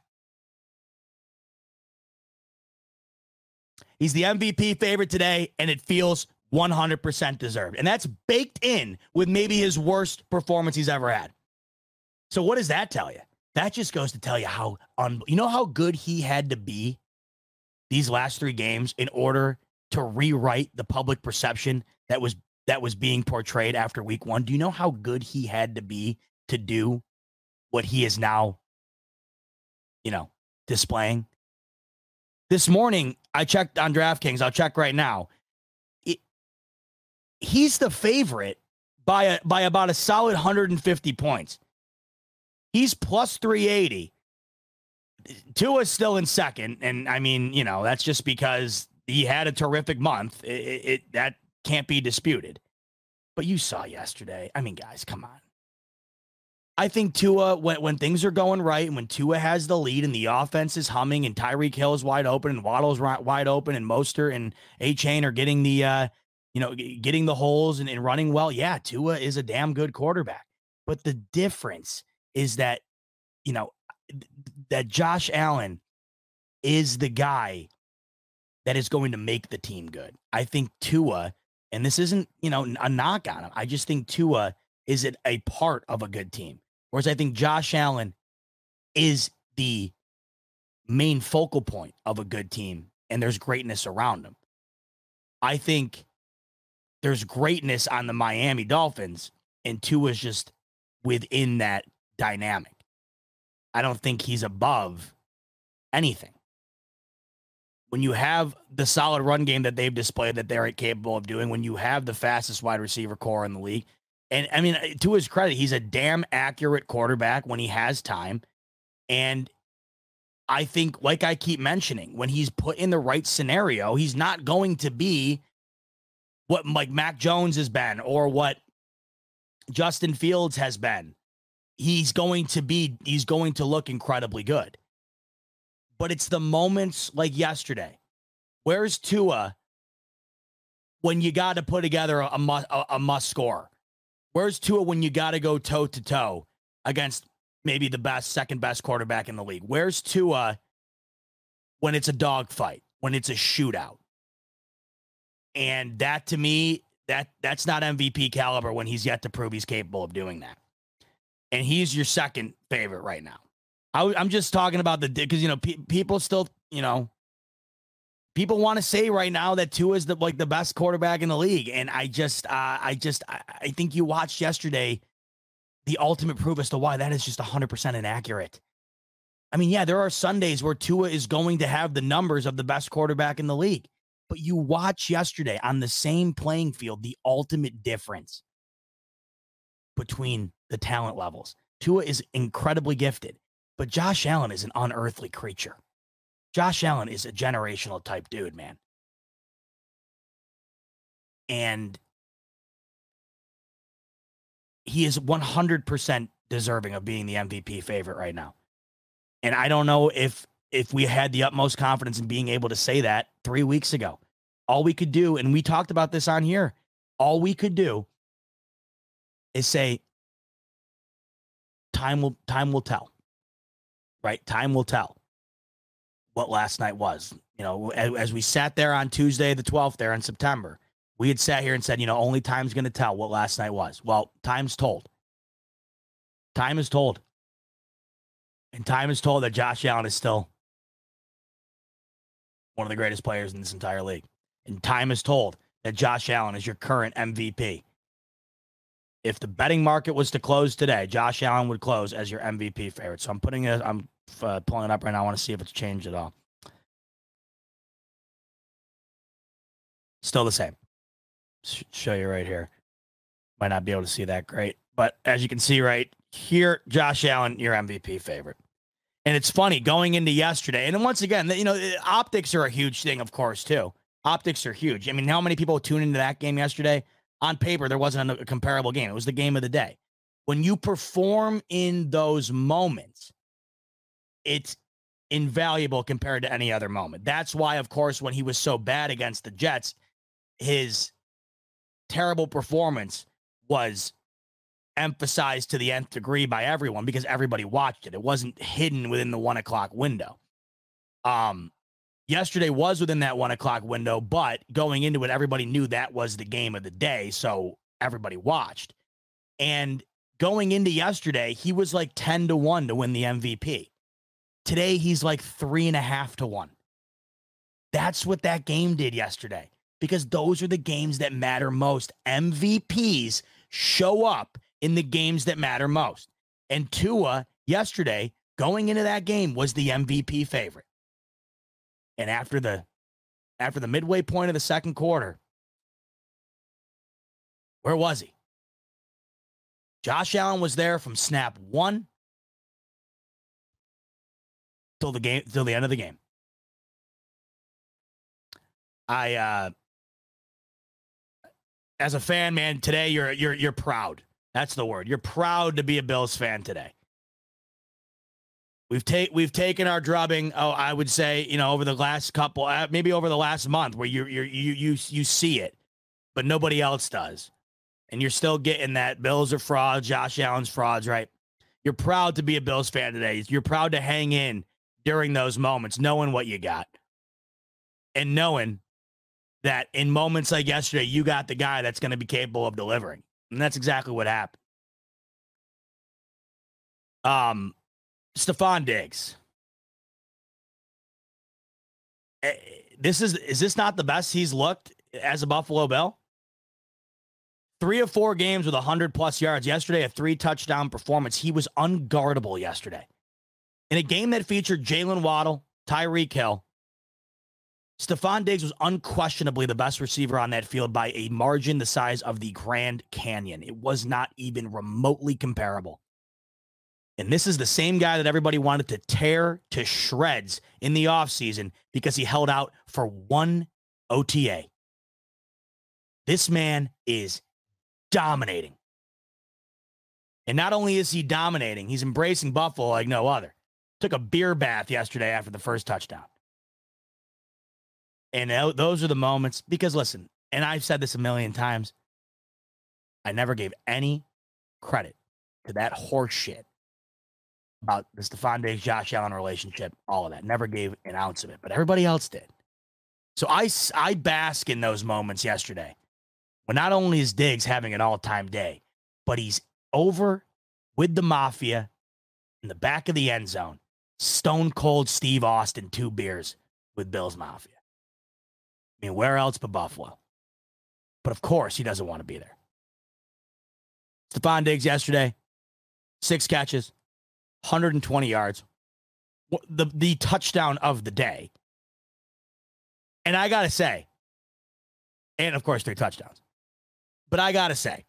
He's the MVP favorite today, and it feels 100% deserved. And that's baked in with maybe his worst performance he's ever had. So what does that tell you? That just goes to tell you how un- you know how good he had to be these last three games in order to rewrite the public perception that was that was being portrayed after week 1. Do you know how good he had to be to do what he is now you know, displaying? This morning I checked on DraftKings. I'll check right now. It, he's the favorite by a, by about a solid 150 points. He's plus 380. Tua's still in second. And I mean, you know, that's just because he had a terrific month. It, it, that can't be disputed. But you saw yesterday. I mean, guys, come on. I think Tua, when, when things are going right and when Tua has the lead and the offense is humming and Tyreek Hill is wide open and Waddle's wide open and Mostert and Achane are getting the, uh, you know, getting the holes and, and running well. Yeah, Tua is a damn good quarterback. But the difference is that, you know, that Josh Allen is the guy that is going to make the team good. I think Tua, and this isn't, you know, a knock on him. I just think Tua is it a part of a good team. Whereas I think Josh Allen is the main focal point of a good team and there's greatness around him. I think there's greatness on the Miami Dolphins and Tua is just within that dynamic. I don't think he's above anything. When you have the solid run game that they've displayed that they're capable of doing, when you have the fastest wide receiver corps in the league, and I mean, to his credit, he's a damn accurate quarterback when he has time. And I think, like I keep mentioning, when he's put in the right scenario, he's not going to be what like Mac Jones has been or what Justin Fields has been. He's going to be, he's going to look incredibly good. But it's the moments like yesterday. Where's Tua when you got to put together a, a, a must score? Where's Tua when you got to go toe to toe against maybe the best, second best quarterback in the league? Where's Tua when it's a dogfight, when it's a shootout? And that to me, that that's not MVP caliber when he's yet to prove he's capable of doing that. And he's your second favorite right now. I, am just talking about the because you know pe- people still you know people want to say right now that Tua is the like the best quarterback in the league, and I just, uh, I just, I, I think you watched yesterday the ultimate proof as to why that is just 100 percent inaccurate. I mean, yeah, there are Sundays where Tua is going to have the numbers of the best quarterback in the league, but you watch yesterday on the same playing field the ultimate difference between the talent levels. Tua is incredibly gifted, but Josh Allen is an unearthly creature. Josh Allen is a generational type dude, man. And he is 100% deserving of being the MVP favorite right now. And I don't know if if we had the utmost confidence in being able to say that 3 weeks ago. All we could do and we talked about this on here. All we could do is say time will time will tell. Right? Time will tell what last night was. You know, as, as we sat there on Tuesday, the 12th, there in September, we had sat here and said, you know, only time's going to tell what last night was. Well, time's told. Time is told. And time is told that Josh Allen is still one of the greatest players in this entire league. And time is told that Josh Allen is your current MVP. If the betting market was to close today, Josh Allen would close as your MVP favorite. So I'm putting it, I'm uh, pulling it up right now. I want to see if it's changed at all. Still the same. show you right here. Might not be able to see that great, but as you can see right here, Josh Allen, your MVP favorite. And it's funny going into yesterday, and once again, you know, optics are a huge thing, of course, too. Optics are huge. I mean, how many people tuned into that game yesterday? On paper, there wasn't a comparable game. It was the game of the day. When you perform in those moments, it's invaluable compared to any other moment. That's why, of course, when he was so bad against the Jets, his terrible performance was emphasized to the nth degree by everyone because everybody watched it. It wasn't hidden within the one o'clock window. Um, yesterday was within that one o'clock window, but going into it, everybody knew that was the game of the day, so everybody watched. And going into yesterday, he was like ten to one to win the MVP. Today, he's like three and a half to one. That's what that game did yesterday because those are the games that matter most. MVPs show up in the games that matter most. And Tua yesterday going into that game was the MVP favorite. And after the after the midway point of the second quarter, where was he? Josh Allen was there from snap 1 till the game till the end of the game. I uh as a fan, man, today you're you're you're proud. That's the word. You're proud to be a Bills fan today. We've take we've taken our drubbing. Oh, I would say you know over the last couple, uh, maybe over the last month, where you you you you you see it, but nobody else does, and you're still getting that Bills are frauds, Josh Allen's frauds, right? You're proud to be a Bills fan today. You're proud to hang in during those moments, knowing what you got and knowing that in moments like yesterday, you got the guy that's going to be capable of delivering. And that's exactly what happened. Um, Stefon Diggs. eh, this is is this not the best he's looked as a Buffalo Bill? Three of four games with 100 plus yards. Yesterday, a three touchdown performance. He was unguardable yesterday. In a game that featured Jaylen Waddle, Tyreek Hill, Stefon Diggs was unquestionably the best receiver on that field by a margin the size of the Grand Canyon. It was not even remotely comparable. And this is the same guy that everybody wanted to tear to shreds in the offseason because he held out for one OTA. This man is dominating. And not only is he dominating, he's embracing Buffalo like no other. Took a beer bath yesterday after the first touchdown. And those are the moments because listen, and I've said this a million times, I never gave any credit to that horse shit about the Stefon Diggs, Josh Allen relationship, all of that. Never gave an ounce of it, but everybody else did. So I, I bask in those moments yesterday when not only is Diggs having an all time day, but he's over with the mafia in the back of the end zone, stone cold Steve Austin, two beers with Bill's Mafia. I mean, where else but Buffalo? But of course, he doesn't want to be there. Stefon Diggs yesterday, six catches, 120 yards, the, the touchdown of the day. And I got to say, and of course, three touchdowns. But I got to say,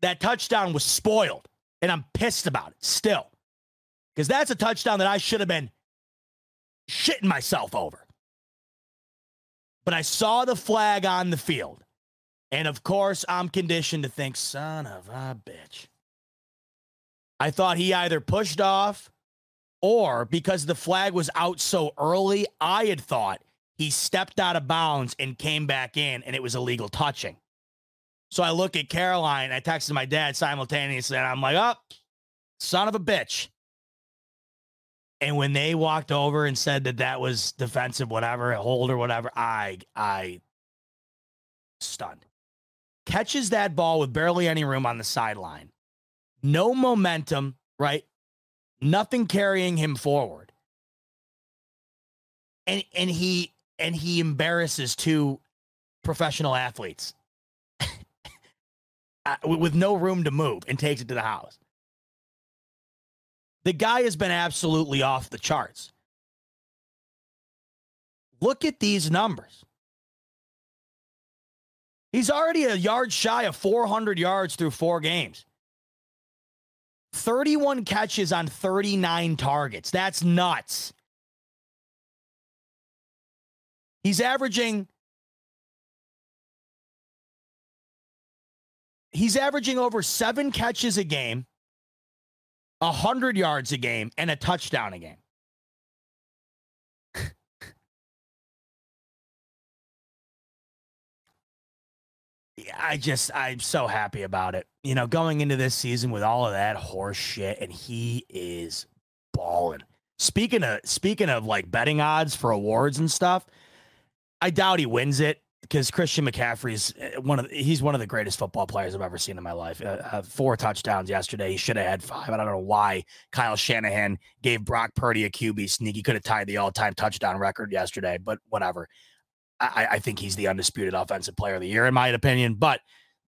that touchdown was spoiled. And I'm pissed about it still. Because that's a touchdown that I should have been shitting myself over. But I saw the flag on the field. And of course, I'm conditioned to think, son of a bitch. I thought he either pushed off or because the flag was out so early, I had thought he stepped out of bounds and came back in and it was illegal touching. So I look at Caroline. I texted my dad simultaneously, and I'm like, "Oh, son of a bitch!" And when they walked over and said that that was defensive, whatever, hold or whatever, I, I, stunned. Catches that ball with barely any room on the sideline, no momentum, right? Nothing carrying him forward, and and he and he embarrasses two professional athletes uh, with no room to move and takes it to the house. The guy has been absolutely off the charts. Look at these numbers. He's already a yard shy of 400 yards through four games. 31 catches on 39 targets. That's nuts. He's averaging he's averaging over seven catches a game, 100 yards a game, and a touchdown a game. I just I'm so happy about it. You know, going into this season with all of that horse shit, and he is balling. Speaking of speaking of like betting odds for awards and stuff, I doubt he wins it because Christian McCaffrey's uh, one of the, he's one of the greatest football players I've ever seen in my life. Uh, uh, four touchdowns yesterday. He should have had five. I don't know why Kyle Shanahan gave Brock Purdy a QB sneak. He could have tied the all-time touchdown record yesterday, but whatever. I, I think he's the undisputed offensive player of the year, in my opinion. But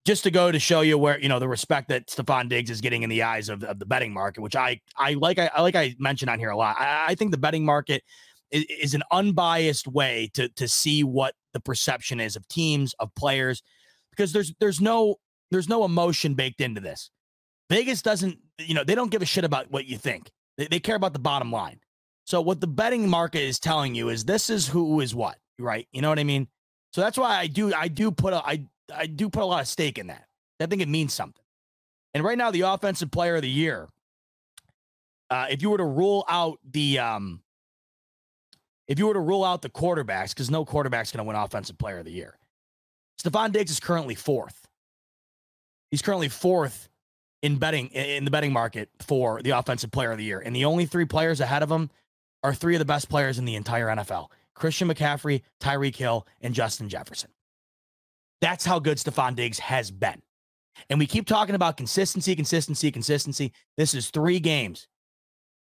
just to go to show you where you know the respect that Stefon Diggs is getting in the eyes of, of the betting market, which I I like I, I like I mentioned on here a lot. I, I think the betting market is, is an unbiased way to to see what the perception is of teams, of players, because there's there's no there's no emotion baked into this. Vegas doesn't, you know, they don't give a shit about what you think. They, they care about the bottom line. So what the betting market is telling you is this is who is what, right? You know what I mean? So that's why I do I do put a I I do put a lot of stake in that. I think it means something. And right now, the offensive player of the year, uh, if you were to rule out the um, if you were to rule out the quarterbacks, because no quarterback's going to win Offensive Player of the Year, Stefon Diggs is currently fourth. He's currently fourth in betting in the betting market for the Offensive Player of the Year, and the only three players ahead of him are three of the best players in the entire NFL: Christian McCaffrey, Tyreek Hill, and Justin Jefferson. That's how good Stefon Diggs has been. And we keep talking about consistency, consistency, consistency. This is three games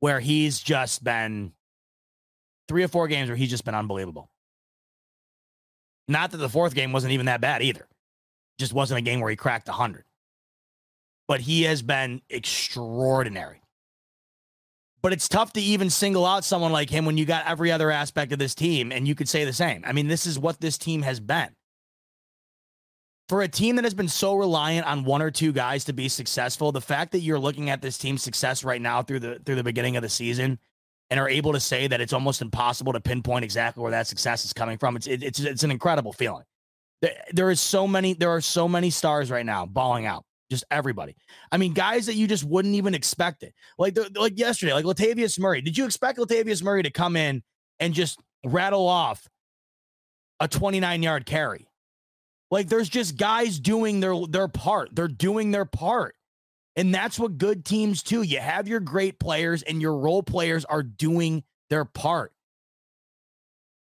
where he's just been three or four games where he's just been unbelievable. Not that the fourth game wasn't even that bad either. Just wasn't a game where he cracked 100. But he has been extraordinary. But it's tough to even single out someone like him when you got every other aspect of this team, and you could say the same. I mean, this is what this team has been. For a team that has been so reliant on one or two guys to be successful, the fact that you're looking at this team's success right now through the through the beginning of the season and are able to say that it's almost impossible to pinpoint exactly where that success is coming from, it's it, it's it's an incredible feeling. There, there is so many there are so many stars right now balling out just everybody. I mean, guys that you just wouldn't even expect it. Like like yesterday, like Latavius Murray. Did you expect Latavius Murray to come in and just rattle off a 29 yard carry? Like there's just guys doing their their part. They're doing their part. And that's what good teams do. You have your great players and your role players are doing their part.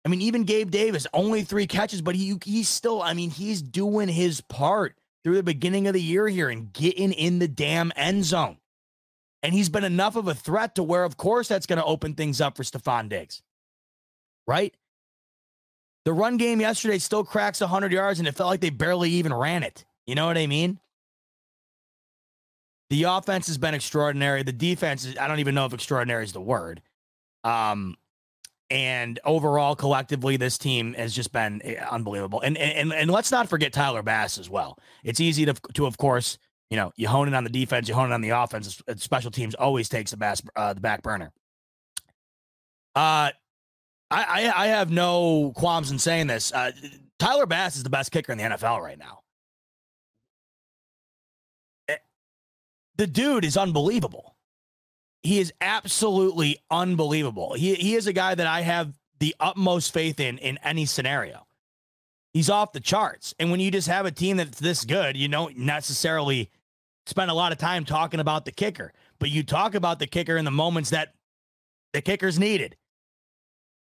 I mean, even Gabe Davis, only three catches, but he he's still, I mean, he's doing his part through the beginning of the year here and getting in the damn end zone. And he's been enough of a threat to where, of course, that's going to open things up for Stefon Diggs. Right? The run game yesterday still cracks 100 yards, and it felt like they barely even ran it. You know what I mean? The offense has been extraordinary. The defense is, I don't even know if extraordinary is the word. Um, and overall, collectively, this team has just been eh, unbelievable. And and and let's not forget Tyler Bass as well. It's easy to to of course, you know, you hone it on the defense, you hone it on the offense. Special teams always takes the bass uh, the back burner. Uh, I, I I have no qualms in saying this. Uh, Tyler Bass is the best kicker in the NFL right now. The dude is unbelievable. He is absolutely unbelievable. He he is a guy that I have the utmost faith in in any scenario. He's off the charts. And when you just have a team that's this good, you don't necessarily spend a lot of time talking about the kicker, but you talk about the kicker in the moments that the kicker's needed.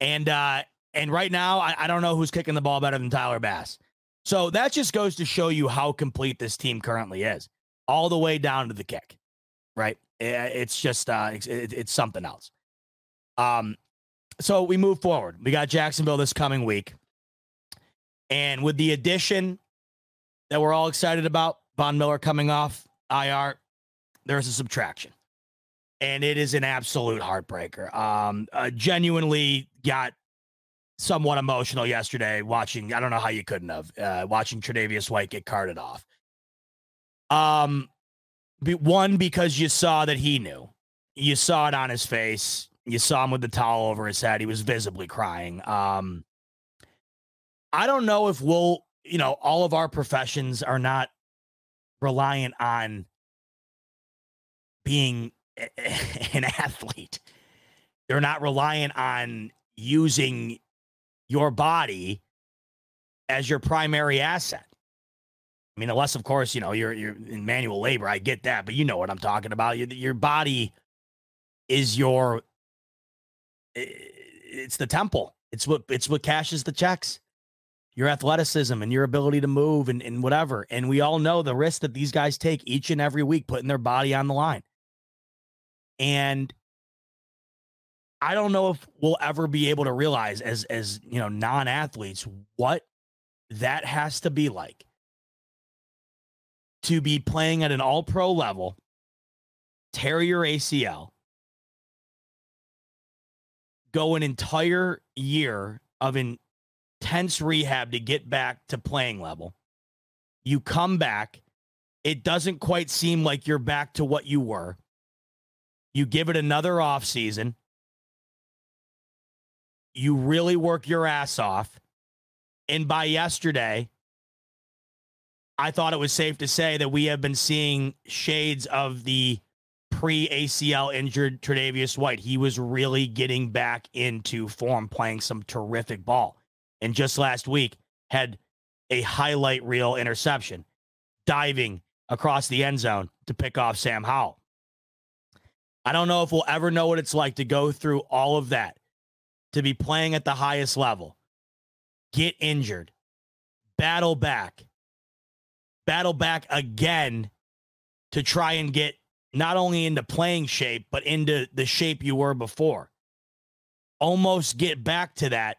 And uh and right now, I, I don't know who's kicking the ball better than Tyler Bass. So that just goes to show you how complete this team currently is, all the way down to the kick, right? It's just uh, it's, it's something else. Um, so we move forward. We got Jacksonville this coming week, and with the addition that we're all excited about, Von Miller coming off IR, there's a subtraction, and it is an absolute heartbreaker. Um, uh, genuinely got somewhat emotional yesterday watching. I don't know how you couldn't have uh, watching Tre'Davious White get carted off. Um, one, because you saw that he knew. You saw it on his face. You saw him with the towel over his head. He was visibly crying. Um, I don't know if we'll, you know, all of our professions are not reliant on being an athlete. They're not reliant on using your body as your primary asset. I mean, unless of course you know you're you're in manual labor. I get that, but you know what I'm talking about. Your, your body is your it's the temple. It's what it's what cashes the checks. Your athleticism and your ability to move and, and whatever. And we all know the risk that these guys take each and every week, putting their body on the line. And I don't know if we'll ever be able to realize as as you know non-athletes what that has to be like to be playing at an all pro level, tear your ACL, go an entire year of intense rehab to get back to playing level. You come back, it doesn't quite seem like you're back to what you were. You give it another off season. You really work your ass off. And by yesterday, I thought it was safe to say that we have been seeing shades of the pre ACL injured Tre'Davious White. He was really getting back into form, playing some terrific ball. And just last week, had a highlight reel interception, diving across the end zone to pick off Sam Howell. I don't know if we'll ever know what it's like to go through all of that, to be playing at the highest level, get injured, battle back, battle back again to try and get not only into playing shape, but into the shape you were before. Almost get back to that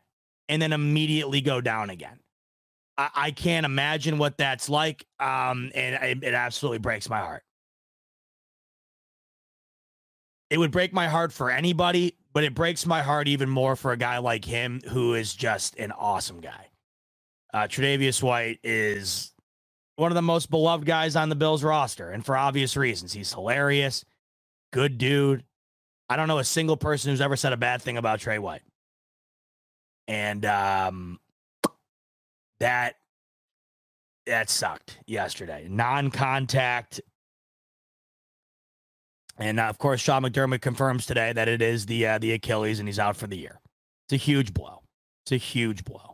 and then immediately go down again. I, I can't imagine what that's like. Um, and it, it absolutely breaks my heart. It would break my heart for anybody, but it breaks my heart even more for a guy like him who is just an awesome guy. Uh, Tre'Davious White is one of the most beloved guys on the Bills roster, and for obvious reasons. He's hilarious, good dude. I don't know a single person who's ever said a bad thing about Tre White. And um, that that sucked yesterday. Non-contact. And of course, Sean McDermott confirms today that it is the uh, the Achilles, and he's out for the year. It's a huge blow. It's a huge blow.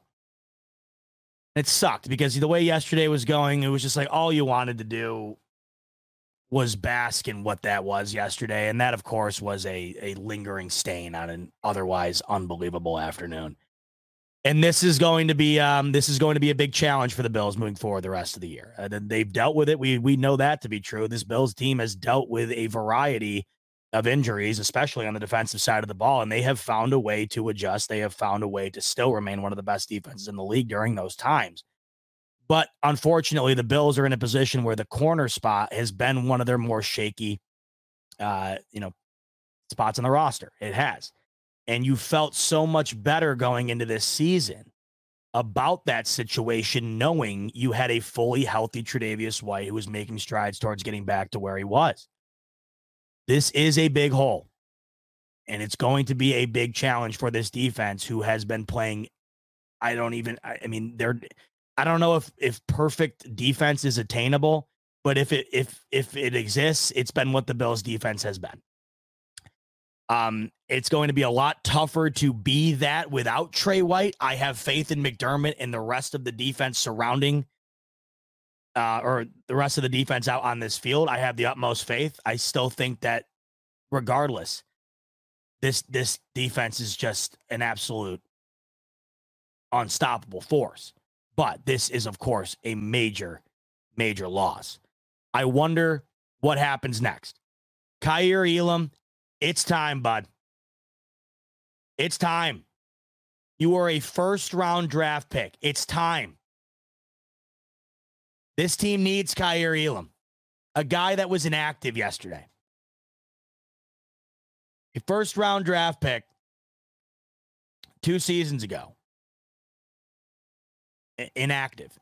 It sucked because the way yesterday was going, it was just like all you wanted to do was bask in what that was yesterday. And that, of course, was a, a lingering stain on an otherwise unbelievable afternoon. And this is going to be um, this is going to be a big challenge for the Bills moving forward the rest of the year. Uh, they've dealt with it. We we know that to be true. This Bills team has dealt with a variety of injuries, especially on the defensive side of the ball, and they have found a way to adjust. They have found a way to still remain one of the best defenses in the league during those times. But unfortunately, the Bills are in a position where the corner spot has been one of their more shaky, uh, you know, spots on the roster. It has, and you felt so much better going into this season about that situation, knowing you had a fully healthy Tre'Davious White who was making strides towards getting back to where he was. This is a big hole, and it's going to be a big challenge for this defense who has been playing. I don't even. I mean, they're I don't know if if perfect defense is attainable, but if it if if it exists, it's been what the Bills defense has been. Um, it's going to be a lot tougher to be that without Tre White. I have faith in McDermott and the rest of the defense surrounding uh, or the rest of the defense out on this field. I have the utmost faith. I still think that regardless, this this defense is just an absolute unstoppable force. But this is, of course, a major, major loss. I wonder what happens next. Kaiir Elam, it's time, bud. It's time. You are a first round draft pick. It's time. This team needs Kaiir Elam, a guy that was inactive yesterday. A first round draft pick two seasons ago inactive.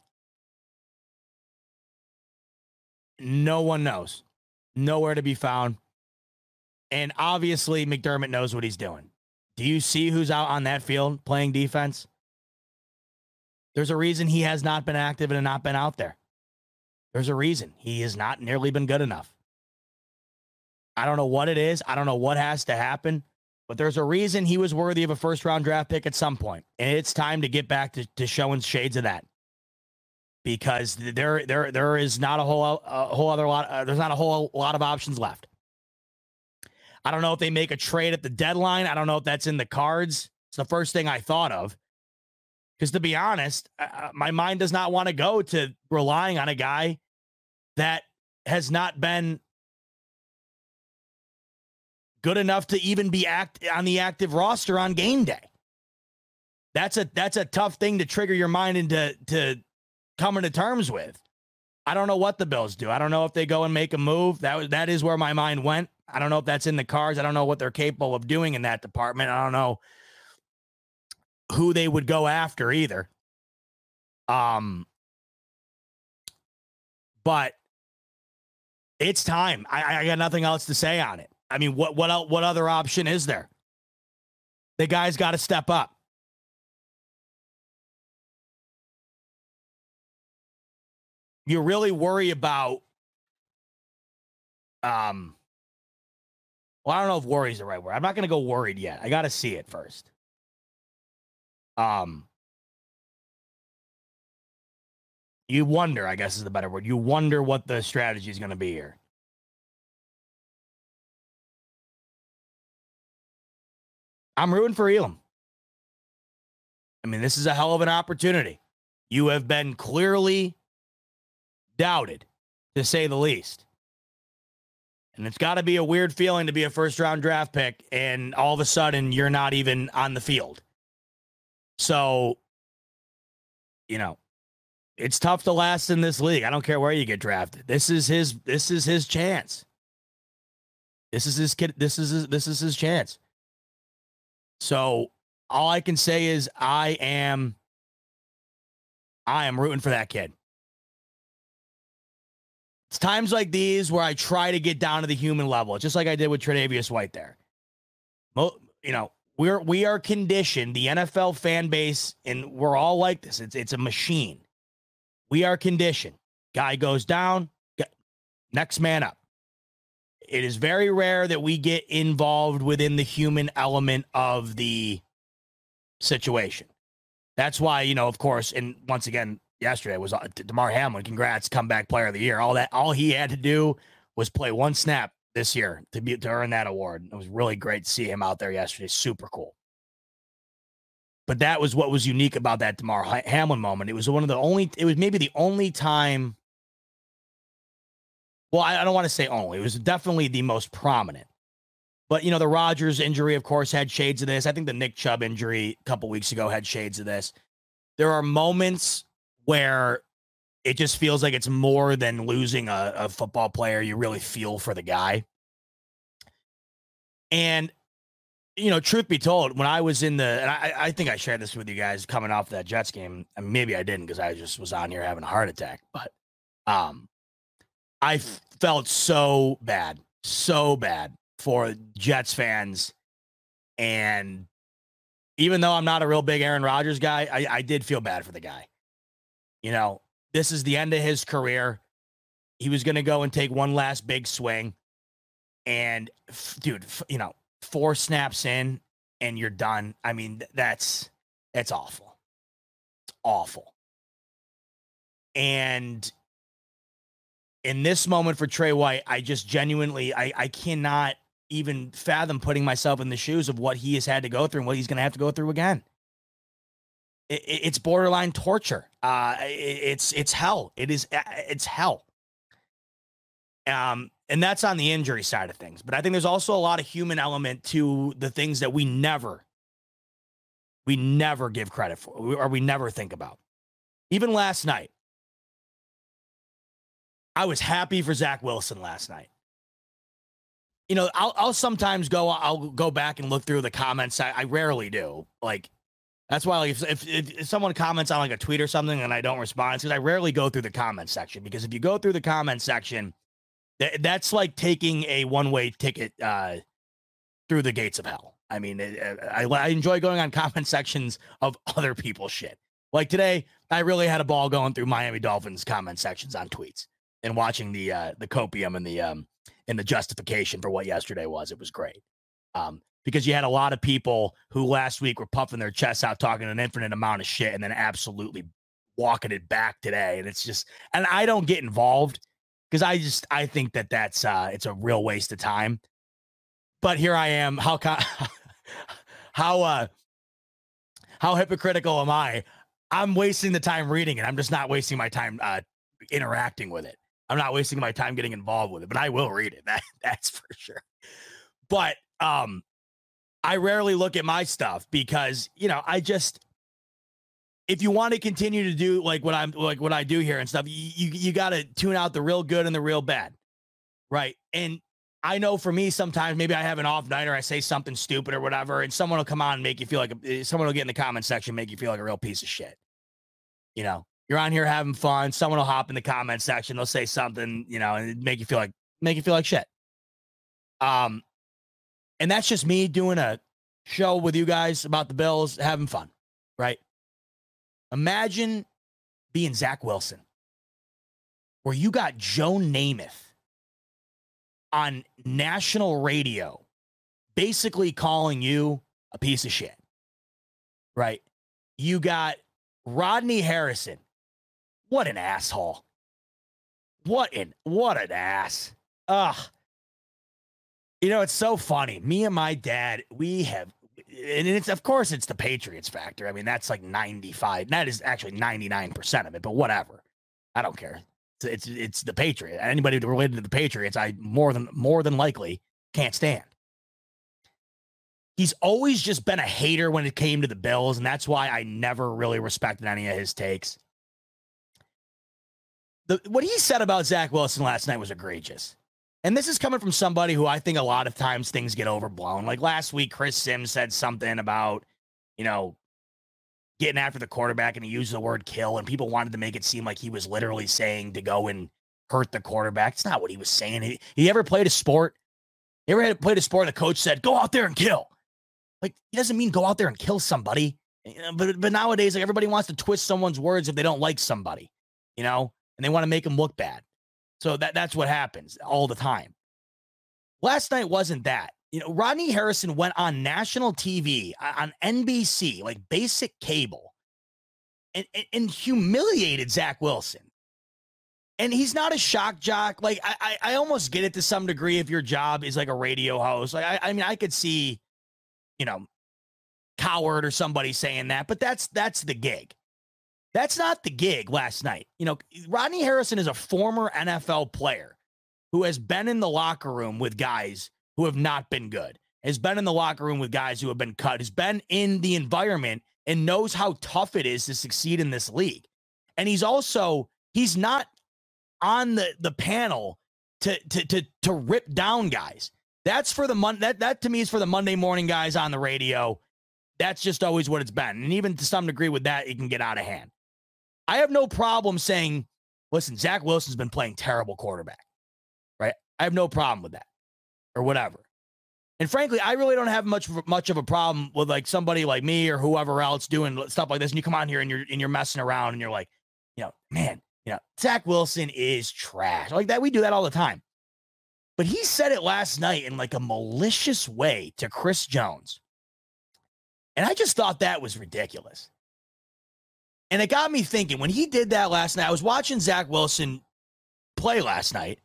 No one knows. Nowhere to be found. And obviously, McDermott knows what he's doing. Do you see who's out on that field playing defense? There's a reason he has not been active and not been out there. There's a reason he has not nearly been good enough. I don't know what it is. I don't know what has to happen. But there's a reason he was worthy of a first round draft pick at some point. And it's time to get back to, to showing shades of that. Because there there there is not a whole a whole other lot uh, there's not a whole lot of options left. I don't know if they make a trade at the deadline. I don't know if that's in the cards. It's the first thing I thought of. Because to be honest, uh, uh my mind does not want to go to relying on a guy that has not been good enough to even be act on the active roster on game day. That's a that's a tough thing to trigger your mind into to coming to terms with. I don't know what the Bills do. I don't know if they go and make a move. That that is where my mind went. I don't know if that's in the cards. I don't know what they're capable of doing in that department. I don't know who they would go after either. Um but it's time. I, I got nothing else to say on it. I mean, what what what other option is there? The guy's got to step up. You really worry about um well, I don't know if worry is the right word. I'm not going to go worried yet. I got to see it first. Um you wonder, I guess is the better word. You wonder what the strategy is going to be here. I'm rooting for Elam. I mean, this is a hell of an opportunity. You have been clearly doubted, to say the least. And it's got to be a weird feeling to be a first round draft pick and all of a sudden you're not even on the field. So, you know, it's tough to last in this league. I don't care where you get drafted. This is his this is his chance. This is his kid this is his, this is his chance. So all I can say is I am I am rooting for that kid. It's times like these where I try to get down to the human level, just like I did with Tre'Davious White there. Mo- you know, we're we are conditioned, the NFL fan base, and we're all like this. It's it's a machine. We are conditioned. Guy goes down, next man up. It is very rare that we get involved within the human element of the situation. That's why, you know, of course, and once again, yesterday was uh, Damar Hamlin. Congrats, comeback player of the year. All that, all he had to do was play one snap this year to be to earn that award. It was really great to see him out there yesterday. Super cool. But that was what was unique about that Damar Hamlin moment. It was one of the only. It was maybe the only time. Well, I, I don't want to say only. It was definitely the most prominent. But you know, the Rodgers injury, of course, had shades of this. I think the Nick Chubb injury a couple weeks ago had shades of this. There are moments where it just feels like it's more than losing a, a football player. You really feel for the guy. And you know, truth be told, when I was in the, and I, I think I shared this with you guys coming off that Jets game. I mean, maybe I didn't because I just was on here having a heart attack. But um, I felt so bad, so bad for Jets fans, and even though I'm not a real big Aaron Rodgers guy, I, I did feel bad for the guy. You know, this is the end of his career. He was going to go and take one last big swing. And, dude, you know, four snaps in and you're done. I mean, that's that's awful. It's awful. And in this moment for Tre White, I just genuinely I I cannot even fathom putting myself in the shoes of what he has had to go through and what he's going to have to go through again it, it's borderline torture. Uh, it, it's it's hell. It is it's hell. Um, and that's on the injury side of things. But I think there's also a lot of human element to the things that we never, we never give credit for, or we never think about. Even last night, I was happy for Zach Wilson last night. You know, I'll, I'll sometimes go, I'll go back and look through the comments. I, I rarely do. Like, that's why like, if, if, if someone comments on like a tweet or something and I don't respond, because I rarely go through the comment section. Because if you go through the comment section, th- that's like taking a one way ticket uh, through the gates of hell. I mean, it, I, I enjoy going on comment sections of other people's shit. Like today, I really had a ball going through Miami Dolphins comment sections on tweets and watching the uh, the copium and the um and the justification for what yesterday was. It was great. Um, because you had a lot of people who last week were puffing their chests out, talking an infinite amount of shit, and then absolutely walking it back today. And it's just, and I don't get involved because I just, I think that that's, uh, it's a real waste of time. But here I am. How, how, uh, how hypocritical am I? I'm wasting the time reading it. I'm just not wasting my time uh, interacting with it. I'm not wasting my time getting involved with it, but I will read it. That that's for sure. But um, I rarely look at my stuff because, you know, I just if you want to continue to do like what I'm like what I do here and stuff, you you, you got to tune out the real good and the real bad. Right? And I know for me sometimes maybe I have an off night or I say something stupid or whatever and someone will come on and make you feel like a, eh, someone will get in the comment section make you feel like a real piece of shit. You know, you're on here having fun, someone will hop in the comment section, they'll say something, you know, and make you feel like make you feel like shit. Um and that's just me doing a show with you guys about the Bills, having fun, right? Imagine being Zach Wilson, where you got Joe Namath on national radio, basically calling you a piece of shit, right? You got Rodney Harrison. What an asshole. What an what an ass. Ugh. You know, it's so funny. Me and my dad, we have, and it's of course it's the Patriots factor. I mean, that's like 95. That is actually 99% of it, but whatever. I don't care. It's it's, it's the Patriot. Anybody related to the Patriots, I more than more than likely can't stand. He's always just been a hater when it came to the Bills, and that's why I never really respected any of his takes. the, what he said about Zach Wilson last night was egregious. And this is coming from somebody who I think a lot of times things get overblown. Like last week, Chris Sims said something about, you know, getting after the quarterback and he used the word kill, and people wanted to make it seem like he was literally saying to go and hurt the quarterback. It's not what he was saying. He, he ever played a sport? You ever had played a sport? The coach said, "Go out there and kill." Like he doesn't mean go out there and kill somebody. Eh, eh, but but nowadays, like everybody wants to twist someone's words if they don't like somebody, you know, and they want to make them look bad. So that that's what happens all the time. Last night wasn't that. You know, Rodney Harrison went on national TV uh, on NBC, like basic cable, and, and, and humiliated Zach Wilson. And he's not a shock jock. Like I, I, I, almost get it to some degree if your job is like a radio host. Like I, I mean, I could see, you know, Cowherd or somebody saying that, but that's that's the gig. That's not the gig last night. You know, Rodney Harrison is a former NFL player who has been in the locker room with guys who have not been good, has been in the locker room with guys who have been cut, has been in the environment and knows how tough it is to succeed in this league. And he's also he's not on the the panel to to to to rip down guys. That's for the mon- that that to me is for the Monday morning guys on the radio. That's just always what it's been. And even to some degree with that, it can get out of hand. I have no problem saying, listen, Zach Wilson's been playing terrible quarterback, right? I have no problem with that or whatever. And frankly, I really don't have much much of a problem with like somebody like me or whoever else doing stuff like this. And you come on here and you're and you're messing around and you're like, you know, man, you know, Zach Wilson is trash. Like that, we do that all the time. But he said it last night in like a malicious way to Chris Jones. And I just thought that was ridiculous. And it got me thinking when he did that last night, I was watching Zach Wilson play last night.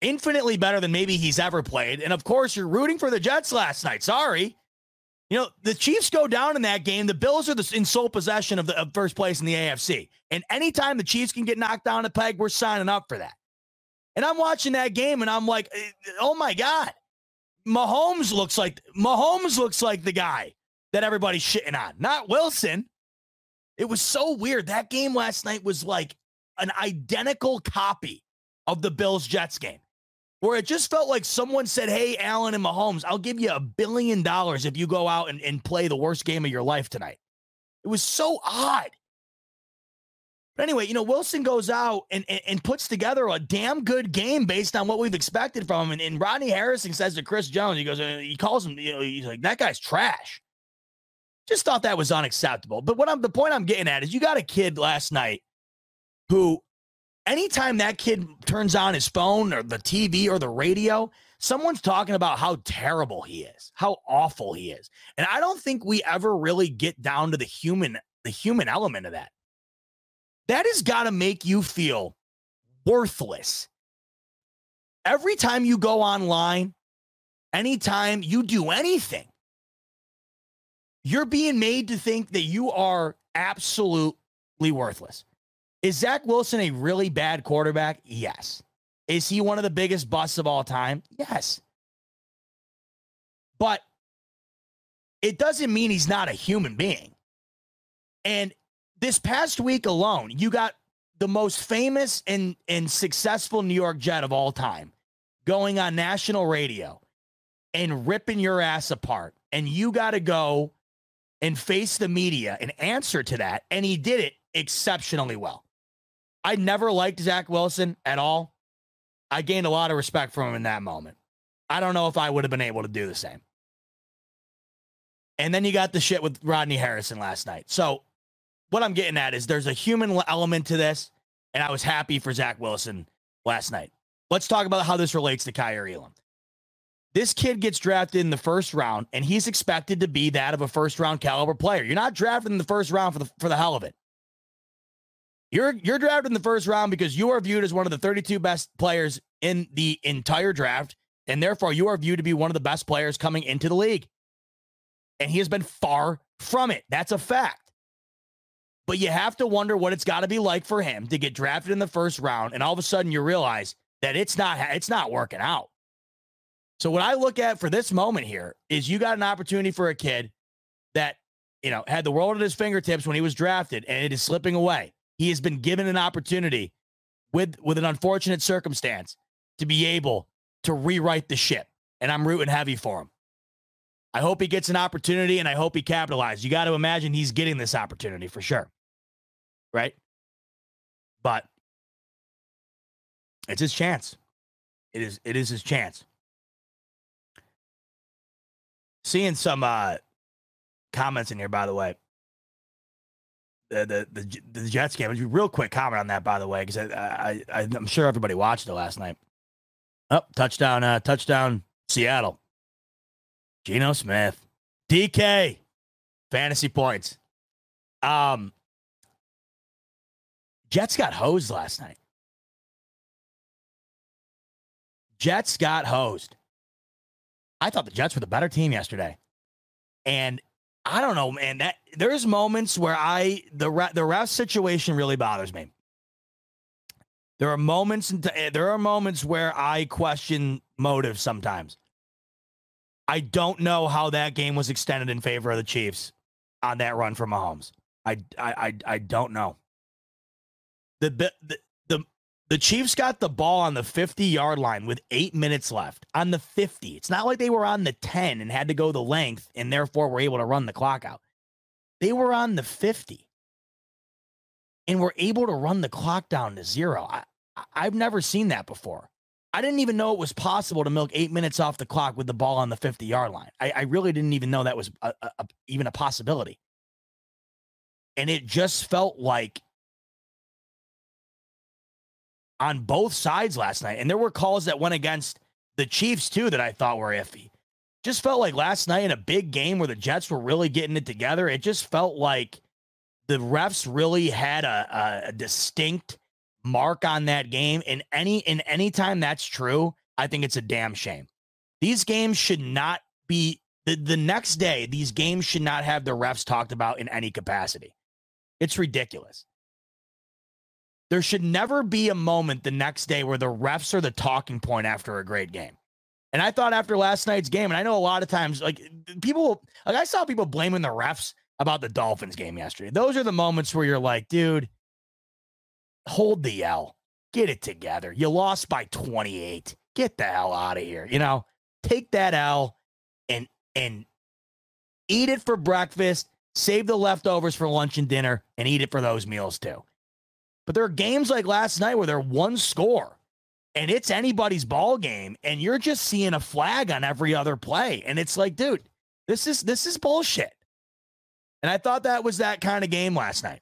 Infinitely better than maybe he's ever played. And of course, you're rooting for the Jets last night. Sorry. You know, the Chiefs go down in that game. The Bills are the, in sole possession of the of first place in the AFC. And anytime the Chiefs can get knocked down a peg, we're signing up for that. And I'm watching that game and I'm like, eh, oh my God. Mahomes looks like Mahomes looks like the guy that everybody's shitting on, not Wilson. It was so weird. That game last night was like an identical copy of the Bills Jets game, where it just felt like someone said, Hey, Allen and Mahomes, I'll give you a billion dollars if you go out and, and play the worst game of your life tonight. It was so odd. But anyway, you know, Wilson goes out and, and, and, puts together a damn good game based on what we've expected from him. And, and Rodney Harrison says to Chris Jones, he goes, uh, he calls him, you know, he's like, that guy's trash. Just thought that was unacceptable. But what I'm the point I'm getting at is you got a kid last night who anytime that kid turns on his phone or the TV or the radio, someone's talking about how terrible he is, how awful he is. And I don't think we ever really get down to the human the human element of that. That has got to make you feel worthless. Every time you go online, anytime you do anything, you're being made to think that you are absolutely worthless. Is Zach Wilson a really bad quarterback? Yes. Is he one of the biggest busts of all time? Yes. But it doesn't mean he's not a human being. And this past week alone, you got the most famous and, and successful New York Jet of all time going on national radio and ripping your ass apart. And you got to go and face the media and answer to that. And he did it exceptionally well. I never liked Zach Wilson at all. I gained a lot of respect from him in that moment. I don't know if I would have been able to do the same. And then you got the shit with Rodney Harrison last night. So, what I'm getting at is there's a human element to this, and I was happy for Zach Wilson last night. Let's talk about how this relates to Kaiir Elam. This kid gets drafted in the first round, and he's expected to be that of a first round caliber player. You're not drafted in the first round for the for the hell of it. You're you're drafted in the first round because you are viewed as one of the 32 best players in the entire draft, and therefore you are viewed to be one of the best players coming into the league. And he has been far from it. That's a fact. But you have to wonder what it's got to be like for him to get drafted in the first round, and all of a sudden you realize that it's not it's not working out. So what I look at for this moment here is you got an opportunity for a kid that, you know, had the world at his fingertips when he was drafted and it is slipping away. He has been given an opportunity with with an unfortunate circumstance to be able to rewrite the ship. And I'm rooting heavy for him. I hope he gets an opportunity and I hope he capitalizes. You got to imagine he's getting this opportunity for sure. Right? But it's his chance. It is it is his chance. Seeing some uh comments in here, by the way. The the the, the Jets game. Real quick comment on that, by the way, because I, I I'm sure everybody watched it last night. Oh, touchdown, uh, touchdown, Seattle. Geno Smith, DK, fantasy points. Um, Jets got hosed last night. Jets got hosed. I thought the Jets were the better team yesterday. And I don't know, man. That there's moments where I the the ref situation really bothers me. There are moments eh, there are moments where I question motive sometimes. I don't know how that game was extended in favor of the Chiefs on that run for Mahomes. I I I, I don't know. The, the the Chiefs got the ball on the 50 yard line with eight minutes left on the 50. It's not like they were on the 10 and had to go the length and therefore were able to run the clock out. They were on the 50 and were able to run the clock down to zero. I, I've never seen that before. I didn't even know it was possible to milk eight minutes off the clock with the ball on the 50 yard line. I, I, really didn't even know that was a, a, a, even a possibility. And it just felt like on both sides last night. And there were calls that went against the Chiefs too that I thought were iffy. Just felt like last night in a big game where the Jets were really getting it together, it just felt like the refs really had a, a distinct mark on that game. And any in any time that's true, I think it's a damn shame. These games should not be the, the next day, these games should not have the refs talked about in any capacity. It's ridiculous. There should never be a moment the next day where the refs are the talking point after a great game. And I thought after last night's game, and I know a lot of times, like people, like I saw people blaming the refs about the Dolphins game yesterday. Those are the moments where you're like, dude, hold the L, get it together. You lost by 28. Get the hell out of here. You know, take that L and and eat it for breakfast. Save the leftovers for lunch and dinner, and eat it for those meals too. But there are games like last night where they're one score and it's anybody's ball game and you're just seeing a flag on every other play and it's like dude this is this is bullshit. And i thought that was that kind of game last night.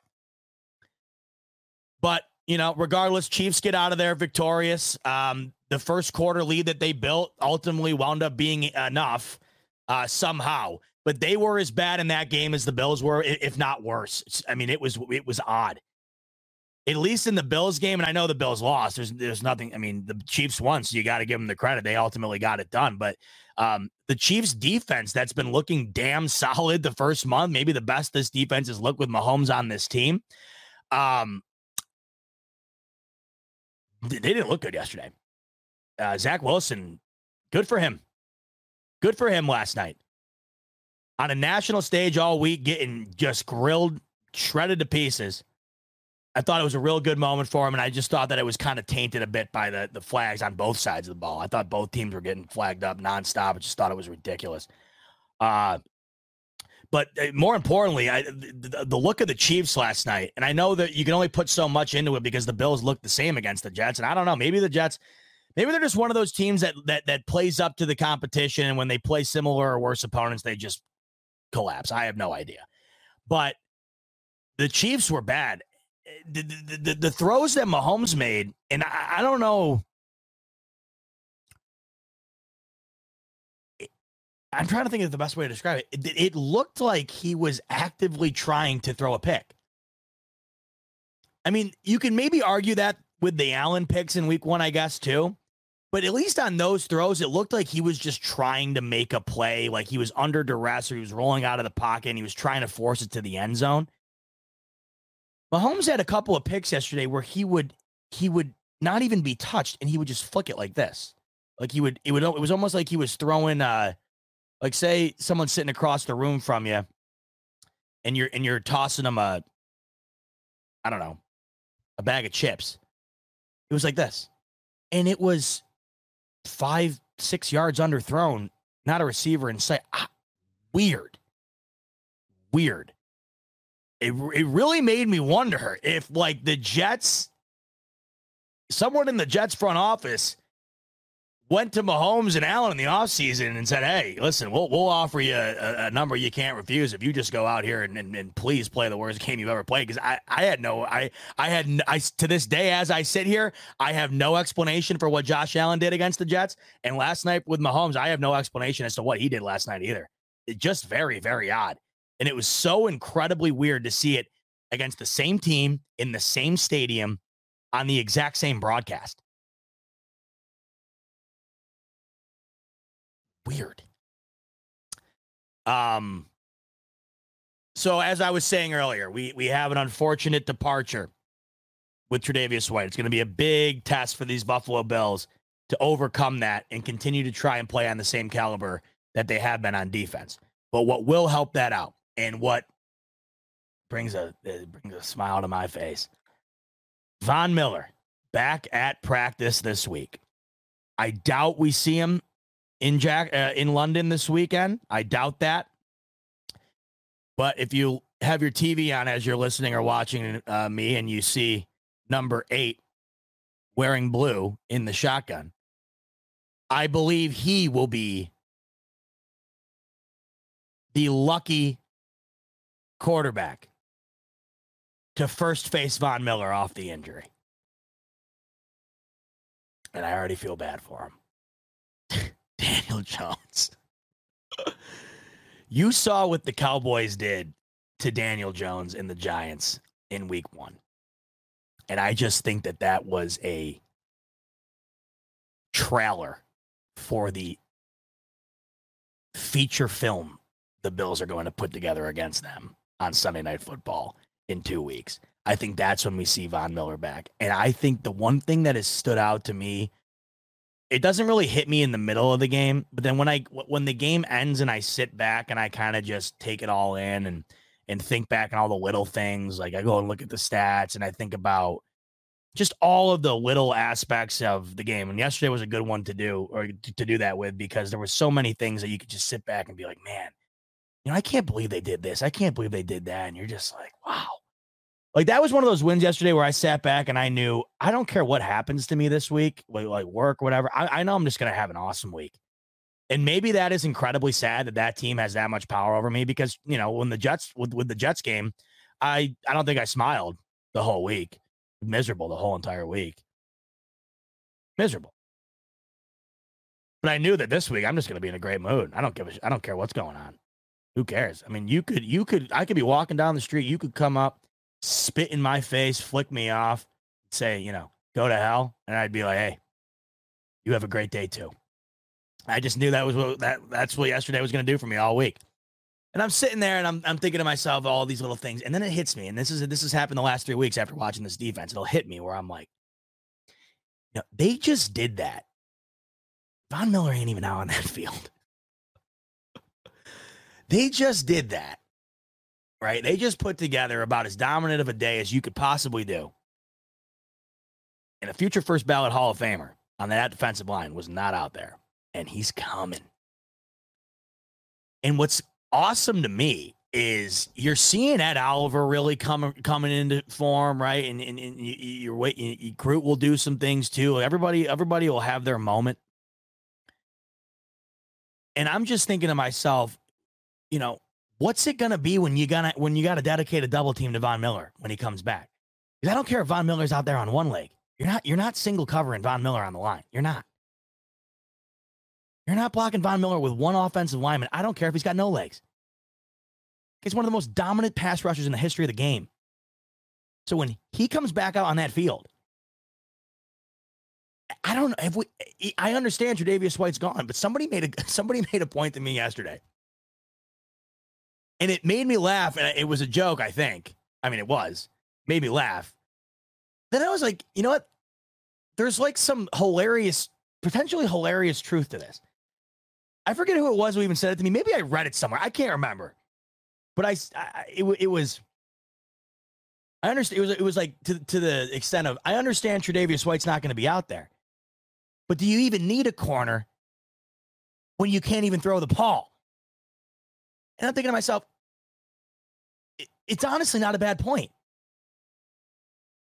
But you know regardless chiefs get out of there victorious. Um, the first quarter lead that they built ultimately wound up being enough uh, somehow. But they were as bad in that game as the bills were if not worse. I mean it was it was odd at least in the Bills game, and I know the Bills lost. There's there's nothing. I mean, the Chiefs won, so you got to give them the credit. They ultimately got it done. But um, the Chiefs defense that's been looking damn solid the first month, maybe the best this defense has looked with Mahomes on this team. Um, they didn't look good yesterday. Uh, Zach Wilson, good for him. Good for him last night. On a national stage all week, getting just grilled, shredded to pieces. I thought it was a real good moment for him, and I just thought that it was kind of tainted a bit by the the flags on both sides of the ball. I thought both teams were getting flagged up nonstop. I just thought it was ridiculous. Uh, but uh, more importantly, I, the, the, look of the Chiefs last night, and I know that you can only put so much into it because the Bills look the same against the Jets, and I don't know, maybe the Jets, maybe they're just one of those teams that that that plays up to the competition, and when they play similar or worse opponents, they just collapse. I have no idea, but the Chiefs were bad, the, the, the, the throws that Mahomes made, and I, I don't know. I'm trying to think of the best way to describe it. it. It looked like he was actively trying to throw a pick. I mean, you can maybe argue that with the Allen picks in week one, I guess, too. But at least on those throws, it looked like he was just trying to make a play, like he was under duress or he was rolling out of the pocket and he was trying to force it to the end zone. Mahomes had a couple of picks yesterday where he would he would not even be touched and he would just flick it like this. Like he would it would it was almost like he was throwing uh like say someone's sitting across the room from you and you're and you're tossing them a I don't know, a bag of chips. It was like this. And it was five, six yards underthrown, not a receiver in sight. Ah, weird. Weird. It, it really made me wonder if, like, the Jets, someone in the Jets front office went to Mahomes and Allen in the offseason and said, Hey, listen, we'll, we'll offer you a, a number you can't refuse if you just go out here and, and, and please play the worst game you've ever played. Because I, I had no, I, I had, I, to this day, as I sit here, I have no explanation for what Josh Allen did against the Jets. And last night with Mahomes, I have no explanation as to what he did last night either. It just very, very odd. And it was so incredibly weird to see it against the same team in the same stadium on the exact same broadcast. weird. Um, so as I was saying earlier, we we have an unfortunate departure with Tre'Davious White. It's going to be a big test for these Buffalo Bills to overcome that and continue to try and play on the same caliber that they have been on defense. But what will help that out and what brings a brings a smile to my face. Von Miller back at practice this week. I doubt we see him in Jack uh, in London this weekend. I doubt that. But if you have your TV on as you're listening or watching uh, me and you see number eight wearing blue in the shotgun, I believe he will be the lucky quarterback to first face Von Miller off the injury. And I already feel bad for him. Daniel Jones. you saw what the Cowboys did to Daniel Jones and the Giants in week one. And I just think that that was a trailer for the feature film the Bills are going to put together against them on Sunday Night Football in two weeks. I think that's when we see Von Miller back. And I think the one thing that has stood out to me it doesn't really hit me in the middle of the game but then when i when the game ends and i sit back and i kind of just take it all in and and think back on all the little things like i go and look at the stats and i think about just all of the little aspects of the game and yesterday was a good one to do or to, to do that with because there were so many things that you could just sit back and be like man you know i can't believe they did this i can't believe they did that and you're just like wow like that was one of those wins yesterday where I sat back and I knew I don't care what happens to me this week, like, like work, whatever. I, I know I'm just going to have an awesome week. And maybe that is incredibly sad that that team has that much power over me because, you know, when the Jets, with, with the Jets game, I, I don't think I smiled the whole week. Miserable the whole entire week. Miserable. But I knew that this week I'm just going to be in a great mood. I don't give a, I don't care what's going on. Who cares? I mean, you could, you could, I could be walking down the street. You could come up spit in my face, flick me off, say, you know, go to hell. And I'd be like, hey, you have a great day too. I just knew that was what that that's what yesterday was going to do for me all week. And I'm sitting there and I'm I'm thinking to myself all these little things, and then it hits me. And this is this has happened the last three weeks after watching this defense. It'll hit me where I'm like, you know, they just did that. Von Miller ain't even out on that field. They just did that right? They just put together about as dominant of a day as you could possibly do. And a future first ballot Hall of Famer on that defensive line was not out there, and he's coming. And what's awesome to me is you're seeing Ed Oliver really coming coming into form, right? And and, and you, you're waiting. You, Groot will do some things too. Everybody everybody will have their moment. And I'm just thinking to myself, you know, What's it gonna be when you gonna when you got to dedicate a double team to Von Miller when he comes back? Because I don't care if Von Miller's out there on one leg. You're not you're not single covering Von Miller on the line. You're not. You're not blocking Von Miller with one offensive lineman. I don't care if he's got no legs. He's one of the most dominant pass rushers in the history of the game. So when he comes back out on that field, I don't know if we. I understand Tre'Davious White's gone, but somebody made a somebody made a point to me yesterday and it made me laugh. And it was a joke, I think. I mean, it was made me laugh. Then I was like, you know what? There's like some hilarious, potentially hilarious truth to this. I forget who it was who even said it to me. Maybe I read it somewhere. I can't remember. But I, I it, it was. I understand it was it was like to to the extent of I understand Tre'Davious White's not going to be out there, but do you even need a corner when you can't even throw the ball? And I'm thinking to myself, it's honestly not a bad point.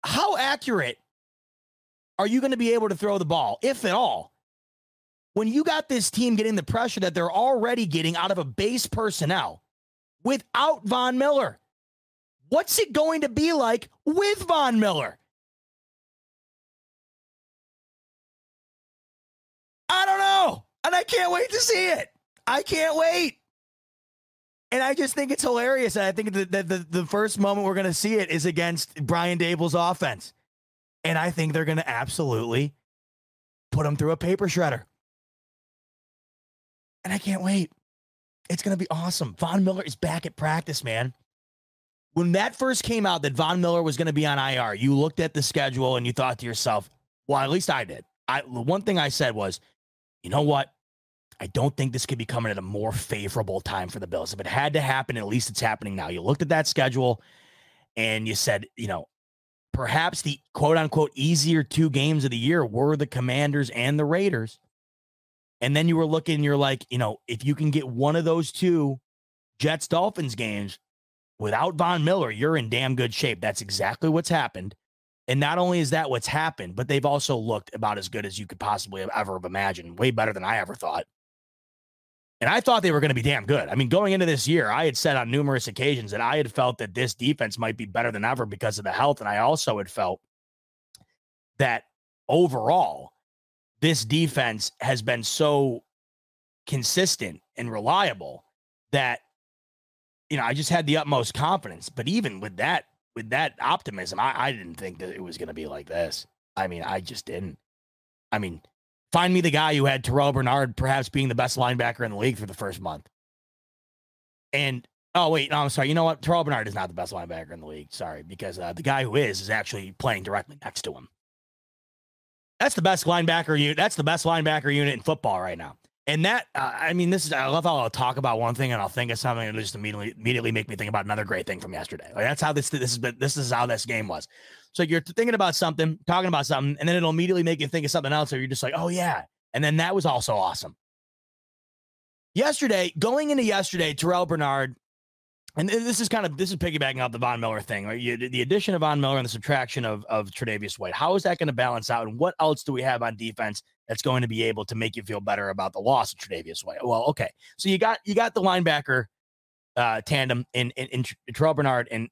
How accurate are you going to be able to throw the ball, if at all? When you got this team getting the pressure that they're already getting out of a base personnel without Von Miller, what's it going to be like with Von Miller? I don't know. And I can't wait to see it. I can't wait. And I just think it's hilarious. I think that the, the, the first moment we're going to see it is against Brian Daboll's offense. And I think they're going to absolutely put him through a paper shredder. And I can't wait. It's going to be awesome. Von Miller is back at practice, man. When that first came out that Von Miller was going to be on IR, you looked at the schedule and you thought to yourself, well, at least I did. I the one thing I said was, you know what? I don't think this could be coming at a more favorable time for the Bills. If it had to happen, at least it's happening now. You looked at that schedule and you said, you know, perhaps the quote unquote easier two games of the year were the Commanders and the Raiders. And then you were looking, you're like, you know, if you can get one of those two Jets Dolphins games without Von Miller, you're in damn good shape. That's exactly what's happened. And not only is that what's happened, but they've also looked about as good as you could possibly have ever have imagined, way better than I ever thought. And I thought they were going to be damn good. I mean, going into this year, I had said on numerous occasions that I had felt that this defense might be better than ever because of the health. And I also had felt that overall, this defense has been so consistent and reliable that, you know, I just had the utmost confidence. But even with that, with that optimism, I, I didn't think that it was going to be like this. I mean, I just didn't. I mean, Find me the guy who had Terrell Bernard perhaps being the best linebacker in the league for the first month. And oh wait, no, I'm sorry. You know what? Terrell Bernard is not the best linebacker in the league. Sorry, because uh, the guy who is is actually playing directly next to him. That's the best linebacker unit. That's the best linebacker unit in football right now. And that, uh, I mean, this is. I love how I'll talk about one thing and I'll think of something and it'll just immediately immediately make me think about another great thing from yesterday. Like that's how this this been. This is how this game was. So you're thinking about something, talking about something, and then it'll immediately make you think of something else. Or you're just like, oh, yeah. And then that was also awesome. Yesterday, going into yesterday, Terrell Bernard, and this is kind of this is piggybacking off the Von Miller thing, right? You, the addition of Von Miller and the subtraction of of Tre'Davious White. How is that going to balance out? And what else do we have on defense that's going to be able to make you feel better about the loss of Tre'Davious White? Well, okay, so you got you got the linebacker uh, tandem in in, in Terrell Bernard and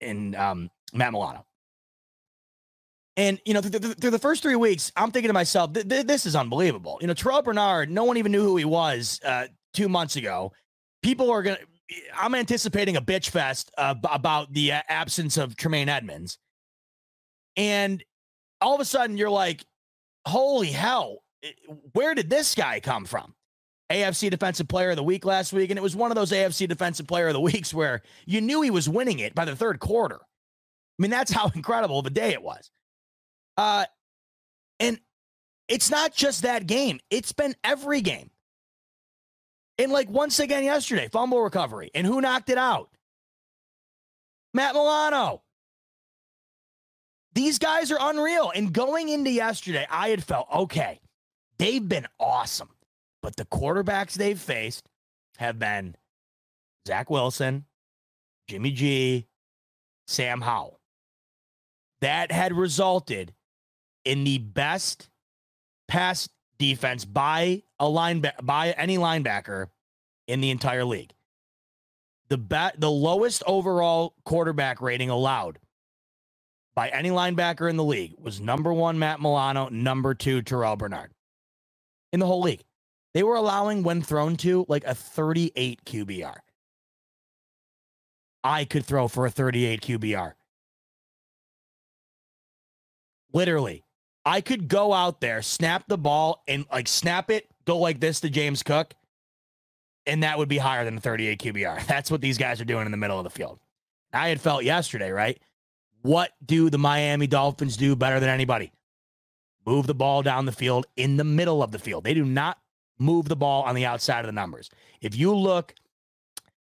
in um, Matt Milano. And, you know, through, the first three weeks, I'm thinking to myself, th- th- this is unbelievable. You know, Terrell Bernard, no one even knew who he was uh, two months ago. People are going to, I'm anticipating a bitch fest uh, about the uh, absence of Tremaine Edmunds. And all of a sudden, you're like, holy hell, where did this guy come from? AFC Defensive Player of the Week last week. And it was one of those AFC Defensive Player of the Weeks where you knew he was winning it by the third quarter. I mean, that's how incredible of a day it was. Uh, and it's not just that game, it's been every game. And like once again yesterday, fumble recovery. And who knocked it out? Matt Milano. These guys are unreal. And going into yesterday, I had felt okay, they've been awesome. But the quarterbacks they've faced have been Zach Wilson, Jimmy G, Sam Howell. That had resulted in the best pass defense by a linebacker by any linebacker in the entire league. The bat the lowest overall quarterback rating allowed by any linebacker in the league was number one Matt Milano, number two Terrell Bernard in the whole league. They were allowing when thrown to like a 38 QBR. I could throw for a 38 QBR. Literally, I could go out there, snap the ball, and like snap it, go like this to James Cook, and that would be higher than a 38 QBR. That's what these guys are doing in the middle of the field. I had felt yesterday, right? What do the Miami Dolphins do better than anybody? Move the ball down the field in the middle of the field. They do not move the ball on the outside of the numbers. If you look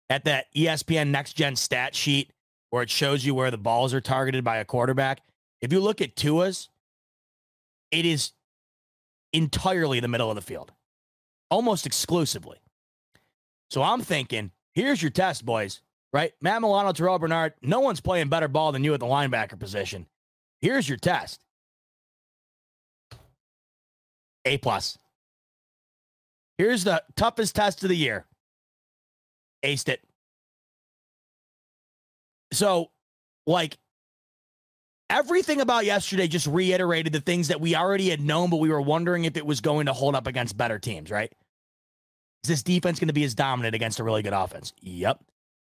at that ESPN Next Gen stat sheet where it shows you where the balls are targeted by a quarterback. If you look at Tua's, it is entirely the middle of the field, almost exclusively. So I'm thinking, here's your test, boys, right? Matt Milano, Terrell Bernard, no one's playing better ball than you at the linebacker position. Here's your test. A plus. Here's the toughest test of the year. Aced it. So, like, everything about yesterday just reiterated the things that we already had known, but we were wondering if it was going to hold up against better teams, right? Is this defense going to be as dominant against a really good offense? Yep.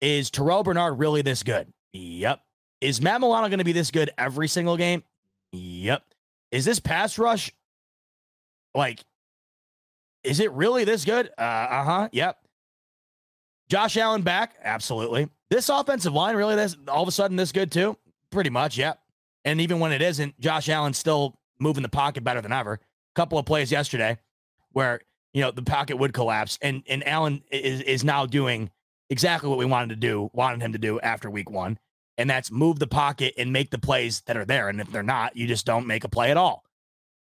Is Terrell Bernard really this good? Yep. Is Matt Milano going to be this good every single game? Yep. Is this pass rush like, is it really this good? Uh huh. Yep. Josh Allen back? Absolutely. This offensive line really this all of a sudden this good too? Pretty much, yep. And even when it isn't, Josh Allen's still moving the pocket better than ever. A couple of plays yesterday where you know the pocket would collapse, and and Allen is is now doing exactly what we wanted to do, wanted him to do after week one, and that's move the pocket and make the plays that are there. And if they're not, you just don't make a play at all.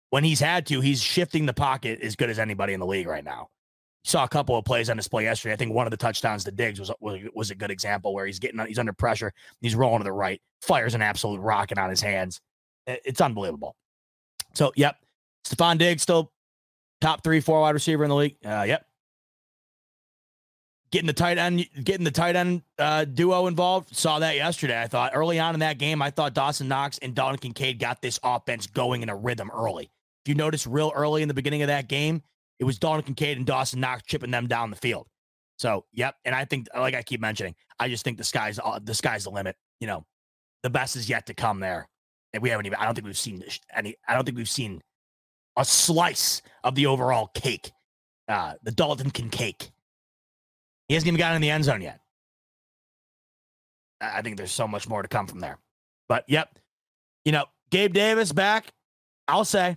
When he's had to, he's shifting the pocket as good as anybody in the league right now. Saw a couple of plays on display yesterday. I think one of the touchdowns to Diggs was, was a good example where he's getting he's under pressure, he's rolling to the right, fires an absolute rocket on his hands. It's unbelievable. So, yep, Stefon Diggs still top three, four wide receiver in the league. Uh, yep, getting the tight end, getting the tight end uh, duo involved. Saw that yesterday. I thought early on in that game, I thought Dawson Knox and Dalton Kincaid got this offense going in a rhythm early. If you notice, real early in the beginning of that game, it was Dalton Kincaid and Dawson Knox chipping them down the field. So, yep. And I think, like I keep mentioning, I just think the sky's uh, the sky's the limit. You know, the best is yet to come there, and we haven't even. I don't think we've seen any. I don't think we've seen a slice of the overall cake, uh, the Dalton cake. He hasn't even gotten in the end zone yet. I think there's so much more to come from there. But yep, you know, Gabe Davis back. I'll say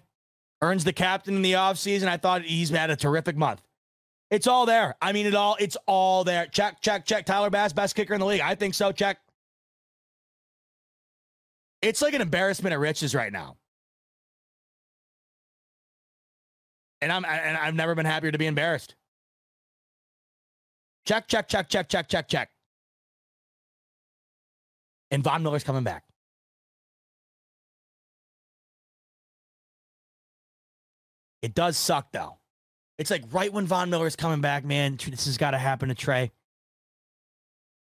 earns the captain in the offseason. I thought he's had a terrific month. It's all there. I mean, it all, it's all there. Check, check, check. Tyler Bass, best kicker in the league. I think so. Check. It's like an embarrassment of riches right now. And I'm and I've never been happier to be embarrassed. Check, check, check, check, check, check, check. And Von Miller's coming back. It does suck though. It's like right when Von Miller is coming back, man. This has got to happen to Tre.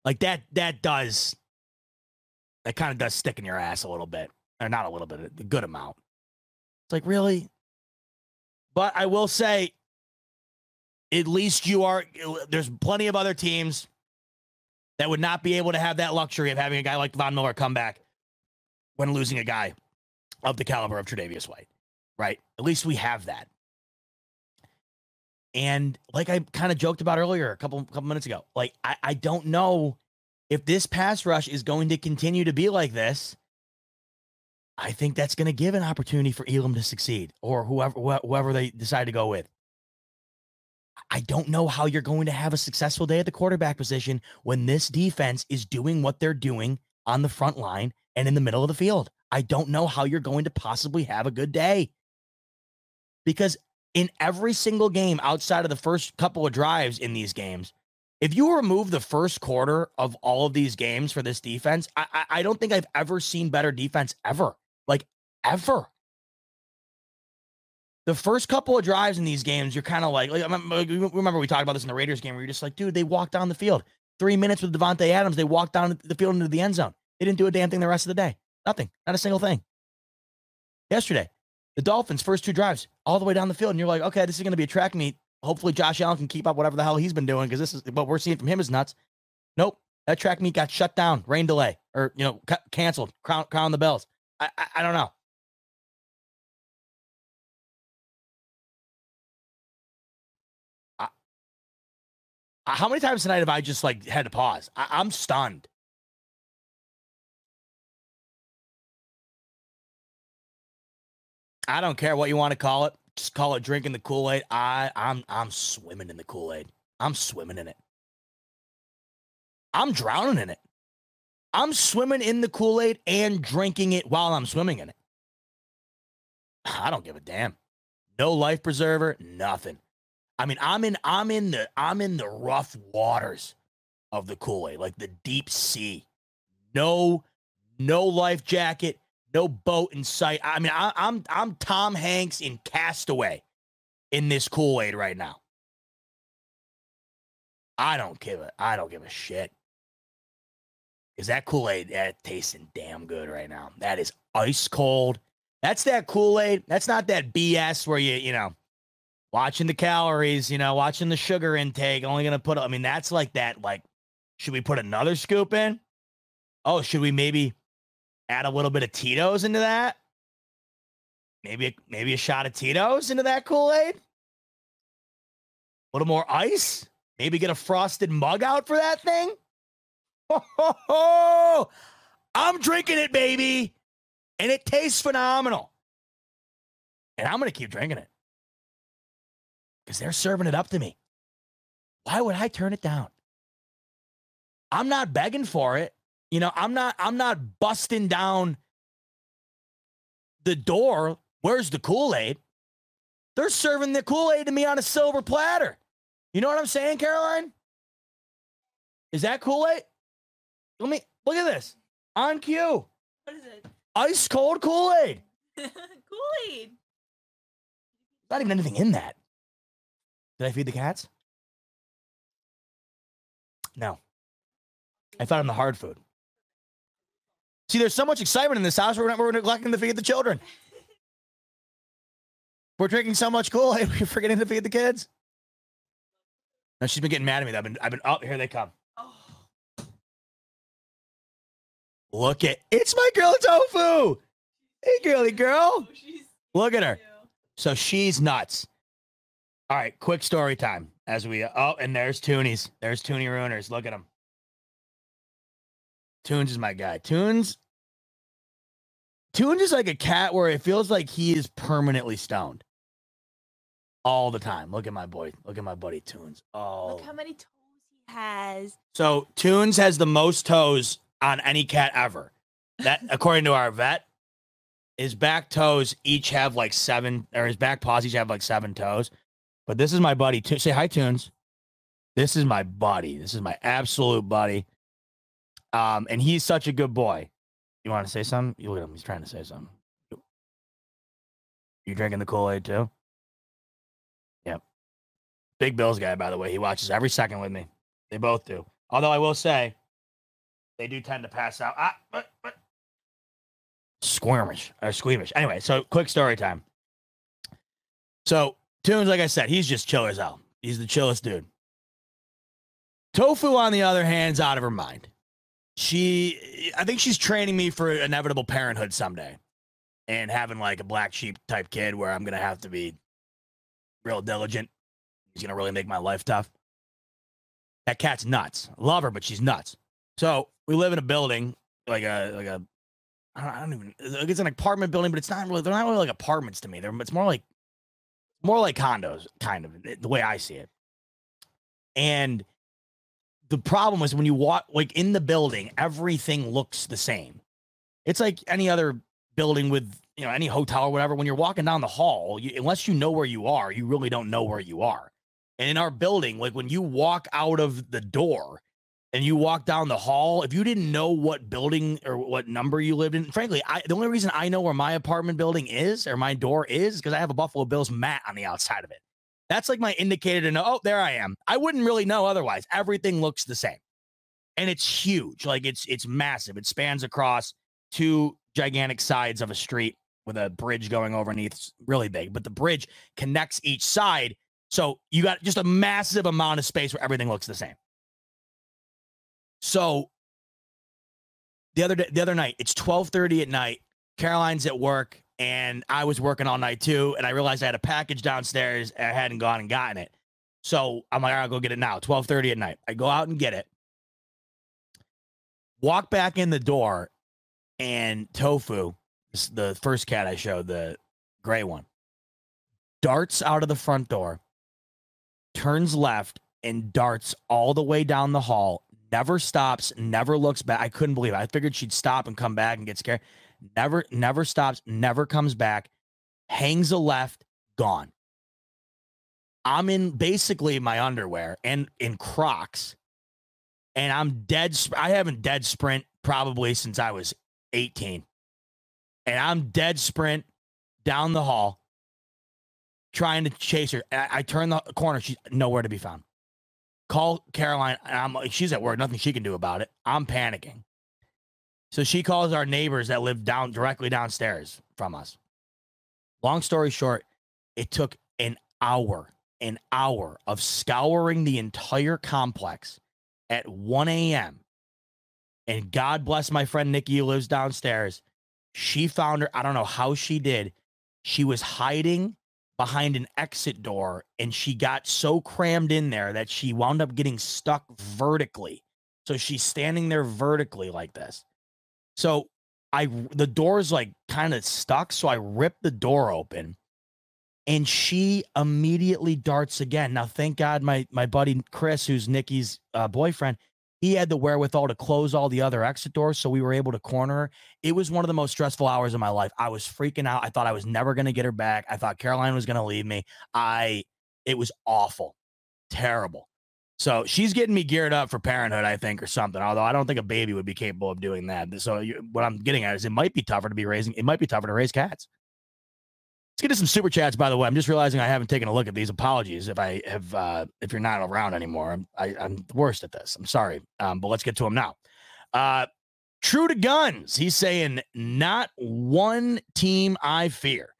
Like that. That does. That kind of does stick in your ass a little bit, or not a little bit, a good amount. It's like really. But I will say, at least you are. There's plenty of other teams that would not be able to have that luxury of having a guy like Von Miller come back when losing a guy of the caliber of Tre'Davious White. Right? At least we have that. And like I kind of joked about earlier a couple couple minutes ago, like I, I don't know if this pass rush is going to continue to be like this. I think that's going to give an opportunity for Elam to succeed or whoever wh- whoever they decide to go with. I don't know how you're going to have a successful day at the quarterback position when this defense is doing what they're doing on the front line and in the middle of the field. I don't know how you're going to possibly have a good day. Because in every single game outside of the first couple of drives in these games, if you remove the first quarter of all of these games for this defense, I, I, don't think I've ever seen better defense ever. Like ever. The first couple of drives in these games, you're kind of like, like, remember we talked about this in the Raiders game where you're just like, dude, they walked down the field. Three minutes with Davante Adams, they walked down the field into the end zone. They didn't do a damn thing the rest of the day. Nothing. Not a single thing. Yesterday, the Dolphins' first two drives, all the way down the field, and you're like, okay, this is going to be a track meet. Hopefully, Josh Allen can keep up whatever the hell he's been doing because this is what we're seeing from him is nuts. Nope, that track meet got shut down, rain delay, or you know, ca- canceled. Crown, crown the bells. I, I, I don't know. how many times tonight have I just like had to pause? I, I'm stunned. I don't care what you want to call it. Just call it drinking the Kool-Aid. I I'm I'm swimming in the Kool-Aid. I'm swimming in it. I'm drowning in it. I'm swimming in the Kool Aid and drinking it while I'm swimming in it. I don't give a damn. No life preserver, nothing. I mean, I'm in I'm in the I'm in the rough waters of the Kool-Aid, like the deep sea. No, no life jacket, no boat in sight. I mean, I, I'm I'm Tom Hanks in Cast Away in this Kool-Aid right now. I don't give a I don't give a shit. Is that Kool-Aid that tasting damn good right now? That is ice cold. That's that Kool-Aid. That's not that BS where you, you know, watching the calories, you know, watching the sugar intake, only gonna put I mean, that's like that, like, should we put another scoop in? Oh, should we maybe add a little bit of Tito's into that? Maybe maybe a shot of Tito's into that Kool-Aid? A little more ice? Maybe get a frosted mug out for that thing? Ho, ho, ho. I'm drinking it, baby. And it tastes phenomenal. And I'm to keep drinking it because they're serving it up to me. Why would I turn it down? I'm not begging for it. You know, I'm not I'm not busting down the door. Where's the Kool-Aid? They're serving the Kool-Aid to me on a silver platter. You know what I'm saying, Caroline? Is that Kool-Aid? Let me look at this on cue. What is it? Ice cold Kool Aid. Kool-Aid. Not even anything in that. Did I feed the cats? No. I fed them the hard food. See, there's so much excitement in this house, we're, not, we're neglecting to feed the children. We're drinking so much Kool Aid, we're forgetting to feed the kids. No, she's been getting mad at me. I've been, I've been, oh, here they come. Oh, Look at, it's my girl Tofu. Hey, girly girl. Oh, she's Look at her. cute. So she's nuts. All right, quick story time as we oh, and there's Toonies. There's Toonie Ruiners. Look at him. Toons is my guy. Tunes. Tunes is like a cat where it feels like he is permanently stoned all the time. Look at my boy. Look at my buddy Tunes. Oh, Look how many toes he has. so Tunes has the most toes on any cat ever. That according to our vet, his back toes each have like seven, or his back paws each have like seven toes. But this is my buddy. Say hi, Tunes. This is my buddy. This is my absolute buddy. Um, and he's such a good boy. You want to say something? You look at him. He's trying to say something. You drinking the Kool Aid too? Yep. Big Bills guy, by the way. He watches every second with me. They both do. Although I will say, they do tend to pass out. Ah, but, but. Squirmish or squeamish. Anyway, so quick story time. So, Tunes, like I said, he's just chill as hell. He's the chillest dude. Tofu, on the other hand, is out of her mind. She, I think she's training me for inevitable parenthood someday and having like a black sheep type kid where I'm to have to be real diligent. He's to really make my life tough. That cat's nuts. Love her, but she's nuts. So we live in a building, like a like a I don't, I don't even it's an apartment building, but it's not really they're not really like apartments to me. They're it's more like more like condos, kind of the way I see it. And the problem is when you walk like in the building, everything looks the same. It's like any other building with you know any hotel or whatever. When you're walking down the hall, you, unless you know where you are, you really don't know where you are. And in our building, like when you walk out of the door and you walk down the hall, if you didn't know what building or what number you lived in, frankly, I the only reason I know where my apartment building is or my door is because I have a Buffalo Bills mat on the outside of it. That's like my indicator to know, oh, there I am. I wouldn't really know otherwise. Everything looks the same. And it's huge. Like it's it's massive. It spans across two gigantic sides of a street with a bridge going overneath. It's really big, but the bridge connects each side. So you got just a massive amount of space where everything looks the same. So the other day, the other night, it's 12:30 at night. Caroline's at work and I was working all night too. And I realized I had a package downstairs and I hadn't gone and gotten it. So I'm like, all right, I'll go get it now. 12:30 at night. I go out and get it. Walk back in the door, and Tofu, the first cat I showed, the gray one, darts out of the front door, turns left, and darts all the way down the hall, never stops, never looks back. I couldn't believe it. I figured she'd stop and come back and get scared. Never, never stops, never comes back, hangs a left, gone. I'm in basically my underwear and in Crocs, and I'm dead. I haven't dead sprint probably since I was 18. And I'm dead sprint down the hall trying to chase her. I, I turn the corner. She's nowhere to be found. Call Caroline. I'm she's at work. Nothing she can do about it. I'm panicking. So she calls our neighbors that live down directly downstairs from us. Long story short, it took an hour, an hour of scouring the entire complex at 1 a.m. And God bless my friend Nikki who lives downstairs. She found her. I don't know how she did. She was hiding behind an exit door and she got so crammed in there that she wound up getting stuck vertically. So she's standing there vertically like this. So I the door's like kind of stuck, so I rip the door open and she immediately darts again. Now thank God my my buddy Chris who's Nikki's uh, boyfriend, he had the wherewithal to close all the other exit doors so we were able to corner her. It was one of the most stressful hours of my life. I was freaking out. I thought I was never going to get her back. I thought Caroline was going to leave me. I it was awful. Terrible. So she's getting me geared up for parenthood, I think, or something. Although I don't think a baby would be capable of doing that. So you, what I'm getting at is it might be tougher to be raising. It might be tougher to raise cats. Let's get to some super chats. By the way, I'm just realizing I haven't taken a look at these. Apologies if I have. Uh, if you're not around anymore, I'm I, am i am the worst at this. I'm sorry. Um, but let's get to them now. Uh, true to guns. He's saying not one team I fear.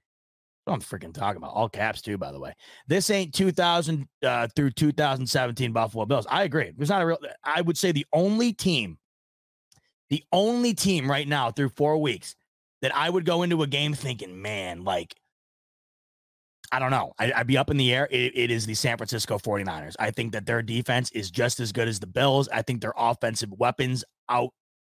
I'm freaking talking about all caps too. By the way, this ain't 2000 uh, through 2017 Buffalo Bills. I agree. There's not a real. I would say the only team, the only team right now through four weeks that I would go into a game thinking, man, like I don't know. I, would be up in the air. It, it is the San Francisco 49ers. I think that their defense is just as good as the Bills. I think their offensive weapons out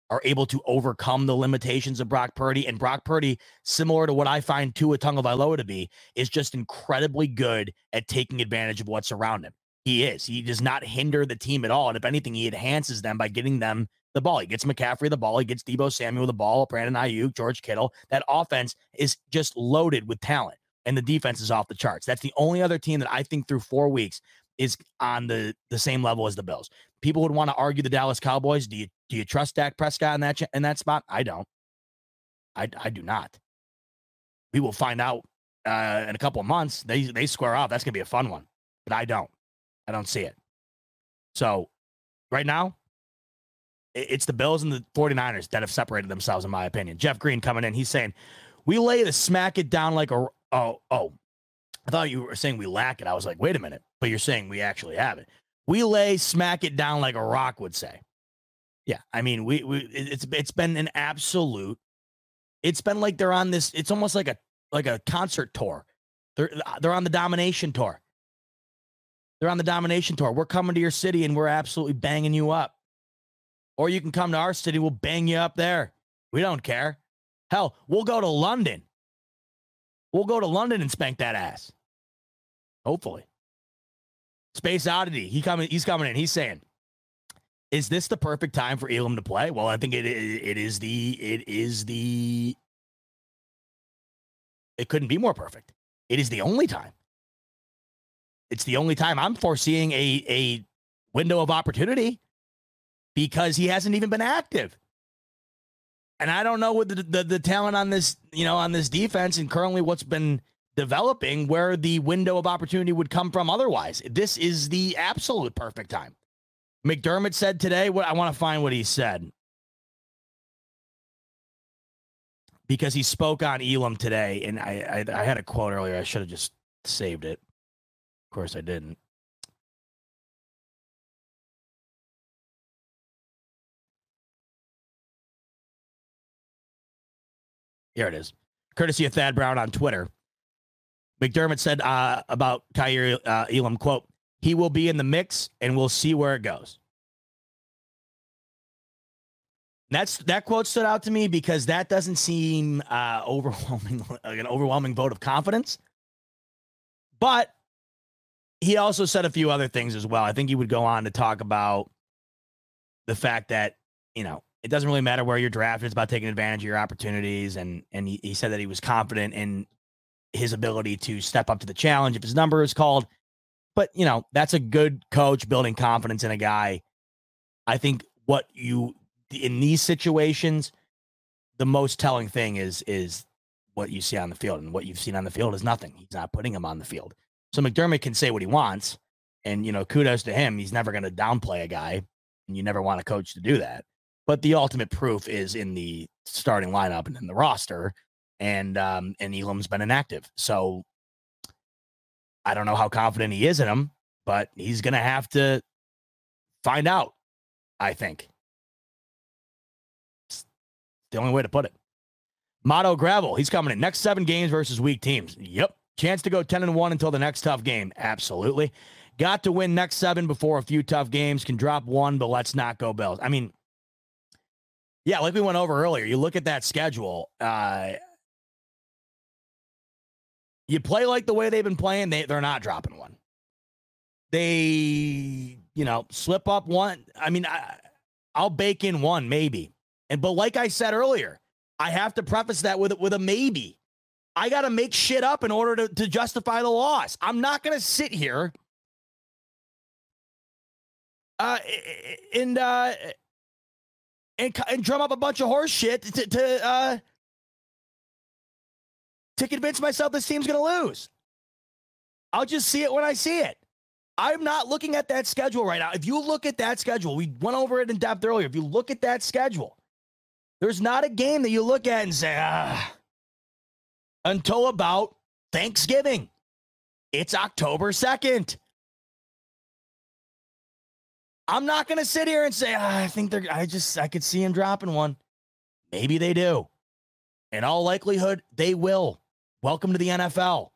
are able to overcome the limitations of Brock Purdy. And Brock Purdy, similar to what I find Tua Tagovailoa to be, is just incredibly good at taking advantage of what's around him. He is. He does not hinder the team at all. And if anything, he enhances them by getting them the ball. He gets McCaffrey the ball. He gets Deebo Samuel the ball, Brandon Aiyuk, George Kittle. That offense is just loaded with talent and the defense is off the charts. That's the only other team that I think through four weeks is on the the same level as the Bills. People would want to argue the Dallas Cowboys. Do you do you trust Dak Prescott in that in that spot? I don't. I I do not. We will find out uh, in a couple of months. They they square off. That's gonna be a fun one. But I don't. I don't see it. So right now, it's the Bills and the 49ers that have separated themselves, in my opinion. Jeff Green coming in. He's saying, we lay the smack it down like a Oh, oh, I thought you were saying we lack it. I was like, wait a minute, but you're saying we actually have it. We lay smack it down like a rock would say. Yeah, I mean, we, we it's it's been an absolute. It's been like they're on this. It's almost like a like a concert tour. They're they're on the domination tour. They're on the domination tour. We're coming to your city and we're absolutely banging you up. Or you can come to our city, we'll bang you up there. We don't care. Hell, we'll go to London We'll go to London and spank that ass. Hopefully. Space Oddity. He coming. He's coming in. He's saying, "Is this the perfect time for Elam to play?" Well, I think it. It is the. It is the. It couldn't be more perfect. It is the only time. It's the only time I'm foreseeing a a window of opportunity because he hasn't even been active. And I don't know what the, the, the talent on this, you know, on this defense and currently what's been developing where the window of opportunity would come from otherwise. This is the absolute perfect time. McDermott said today, what I want to find what he said. Because he spoke on Elam today, and I, I, I had a quote earlier. I should have just saved it. Of course, I didn't. Here it is. Courtesy of Thad Brown on Twitter. McDermott said uh, about Kaiir uh, Elam, quote, he will be in the mix and we'll see where it goes. That's that quote stood out to me because that doesn't seem uh, overwhelming, like an overwhelming vote of confidence. But he also said a few other things as well. I think he would go on to talk about the fact that you know it doesn't really matter where you're drafted. It's about taking advantage of your opportunities. And and he, he said that he was confident in his ability to step up to the challenge if his number is called. But you know that's a good coach building confidence in a guy. I think what you in these situations, the most telling thing is is what you see on the field, and what you've seen on the field is nothing. He's not putting him on the field. So McDermott can say what he wants, and you know, kudos to him. He's never going to downplay a guy, and you never want a coach to do that. But the ultimate proof is in the starting lineup and in the roster, and um, and Elam's been inactive. So I don't know how confident he is in him, but he's to have to find out. I think it's the only way to put it. Motto Gravel, he's coming in next seven games versus weak teams. Yep. Chance to go 10 and 1 until the next tough game. Absolutely. Got to win next seven before a few tough games. Can drop one, but let's not go Bills. I mean, yeah, like we went over earlier, you look at that schedule. Uh, you play like the way they've been playing, they, they're not dropping one. They, you know, slip up one. I mean, I, I'll bake in one maybe. And but like I said earlier, I have to preface that with with a maybe. I got to make shit up in order to, to justify the loss. I'm not going to sit here uh, and uh, and and drum up a bunch of horse shit to to uh, to convince myself this team's going to lose. I'll just see it when I see it. I'm not looking at that schedule right now. If you look at that schedule, we went over it in depth earlier. If you look at that schedule, there's not a game that you look at and say, ah, until about Thanksgiving. It's October 2nd. I'm not going to sit here and say, ah, I think they're, I just, I could see him dropping one. Maybe they do. In all likelihood, they will. Welcome to the NFL.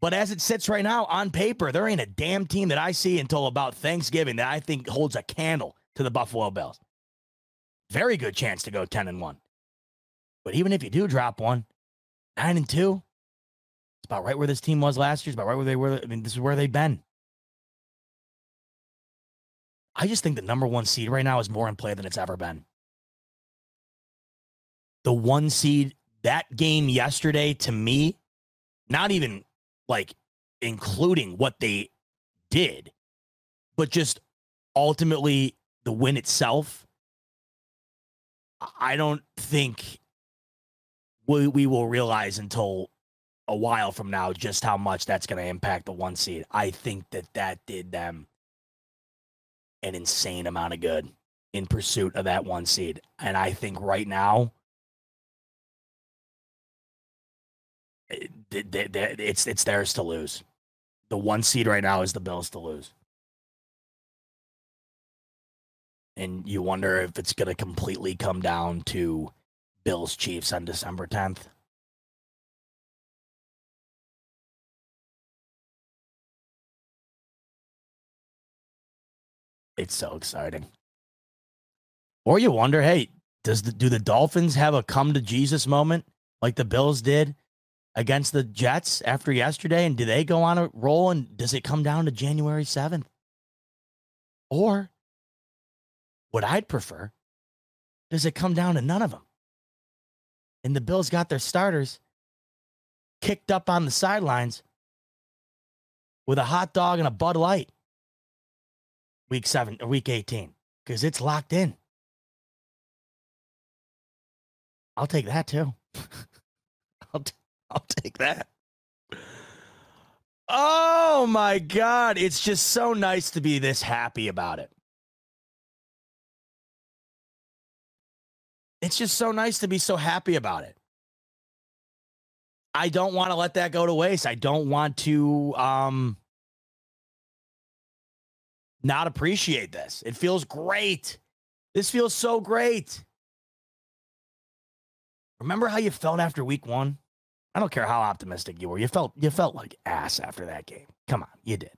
But as it sits right now on paper, there ain't a damn team that I see until about Thanksgiving that I think holds a candle to the Buffalo Bills. Very good chance to go 10 and 1. But even if you do drop one, 9 and 2, it's about right where this team was last year. It's about right where they were. I mean, this is where they've been. I just think the number one seed right now is more in play than it's ever been. The one seed, that game yesterday, to me, not even like including what they did, but just ultimately the win itself. I don't think we, we will realize until a while from now just how much that's going to impact the one seed. I think that that did them an insane amount of good in pursuit of that one seed. And I think right now, it's it's theirs to lose. The one seed right now is the Bills to lose. And you wonder if it's going to completely come down to Bills Chiefs on December 10th. It's so exciting. Or you wonder, hey, does the, do the Dolphins have a come to Jesus moment like the Bills did against the Jets after yesterday? And do they go on a roll? And does it come down to January 7th? Or what I'd prefer, does it come down to none of them? And the Bills got their starters kicked up on the sidelines with a hot dog and a Bud Light week seven or week 18 because it's locked in. I'll take that too. I'll, take that. Oh my God. It's just so nice to be this happy about it. It's just so nice to be so happy about it. I don't want to let that go to waste. I don't want to um not appreciate this. It feels great. This feels so great. Remember how you felt after week one? I don't care how optimistic you were. You felt you felt like ass after that game. Come on, you did.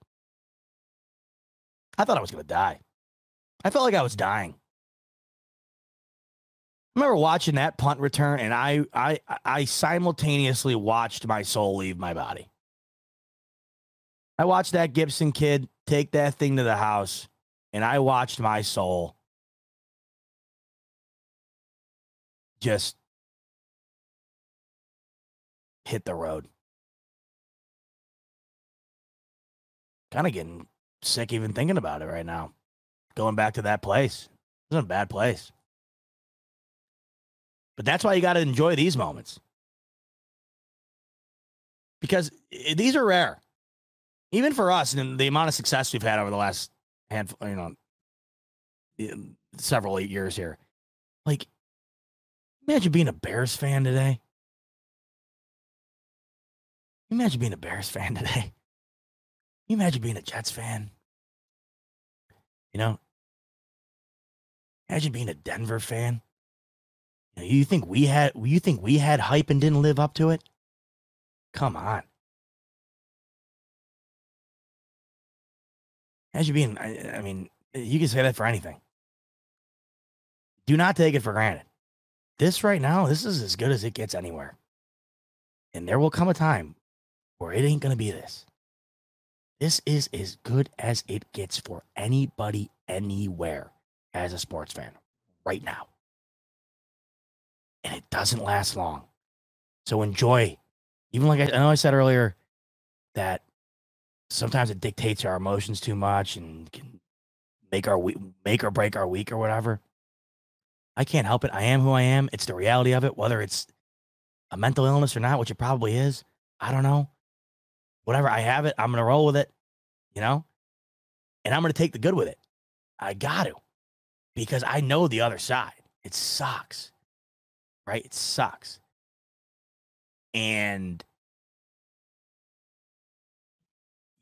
I thought I was gonna die. I felt like I was dying. I remember watching that punt return, and I I I simultaneously watched my soul leave my body. I watched that Gibson kid take that thing to the house and I watched my soul just hit the road. Kind of getting sick even thinking about it right now. Going back to that place. It was a bad place. But that's why you got to enjoy these moments. Because eh, these are rare. Even for us and the amount of success we've had over the last handful, you know, several eight years here. Like, imagine being a Bears fan today. Imagine being a Bears fan today. You imagine being a Jets fan. You know, imagine being a Denver fan. You, know, you think we had you think we had hype and didn't live up to it? Come on. Imagine being I, I mean, you can say that for anything. Do not take it for granted. This right now, this is as good as it gets anywhere. And there will come a time where it ain't to be this. This is as good as it gets for anybody anywhere as a sports fan right now. And it doesn't last long. So enjoy. Even like I, I know I said earlier that sometimes it dictates our emotions too much and can make our week, make or break our week or whatever. I can't help it. I am who I am. It's the reality of it, whether it's a mental illness or not, which it probably is. I don't know. Whatever I have it, I'm gonna roll with it, you know? And I'm gonna take the good with it. I got to. Because I know the other side. It sucks. Right? It sucks. And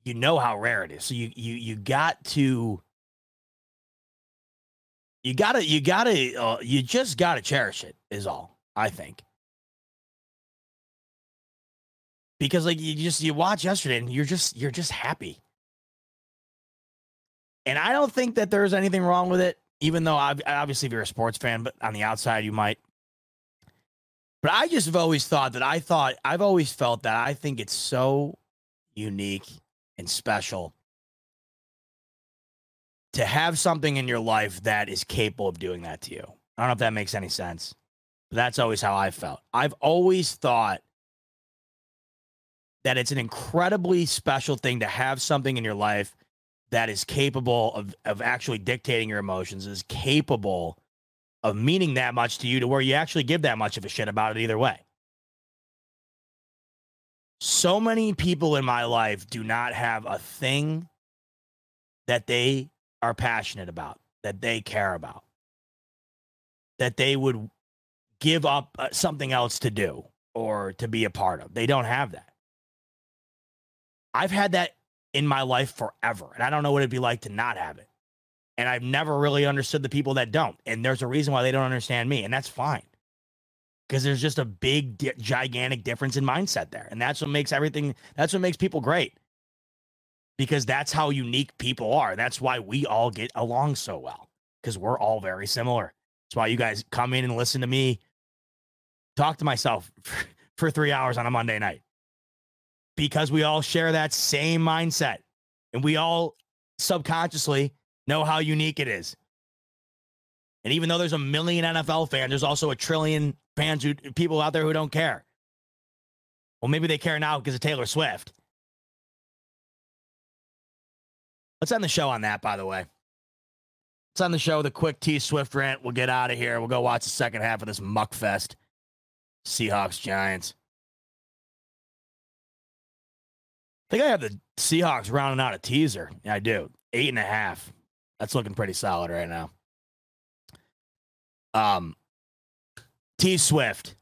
you know how rare it is. So you you you got to you gotta you gotta uh, you just gotta cherish it is all i think because like you just you watch yesterday and you're just you're just happy and i don't think that there's anything wrong with it even though ob- obviously if you're a sports fan but on the outside you might but i just have always thought that i thought i've always felt that i think it's so unique and special to have something in your life that is capable of doing that to you. I don't know if that makes any sense, but that's always how I felt. I've always thought that it's an incredibly special thing to have something in your life that is capable of, of actually dictating your emotions, is capable of meaning that much to you to where you actually give that much of a shit about it either way. So many people in my life do not have a thing that they are passionate about, that they care about, that they would give up uh, something else to do or to be a part of. They don't have that. I've had that in my life forever, and I don't know what it'd be like to not have it. And I've never really understood the people that don't. And there's a reason why they don't understand me, and that's fine. Because there's just a big, di- gigantic difference in mindset there. And that's what makes everything, that's what makes people great because that's how unique people are. That's why we all get along so well because we're all very similar. That's why you guys come in and listen to me talk to myself for, for three hours on a Monday night because we all share that same mindset and we all subconsciously know how unique it is. And even though there's a million NFL fans, there's also a trillion fans who people out there who don't care. Well, maybe they care now because of Taylor Swift. Let's end the show on that, by the way. Let's end the show with a quick T Swift rant. We'll get out of here. We'll go watch the second half of this muckfest. Seahawks Giants. I think I have the Seahawks rounding out a teaser. Yeah, I do. Eight and a half. That's looking pretty solid right now. Um, T Swift.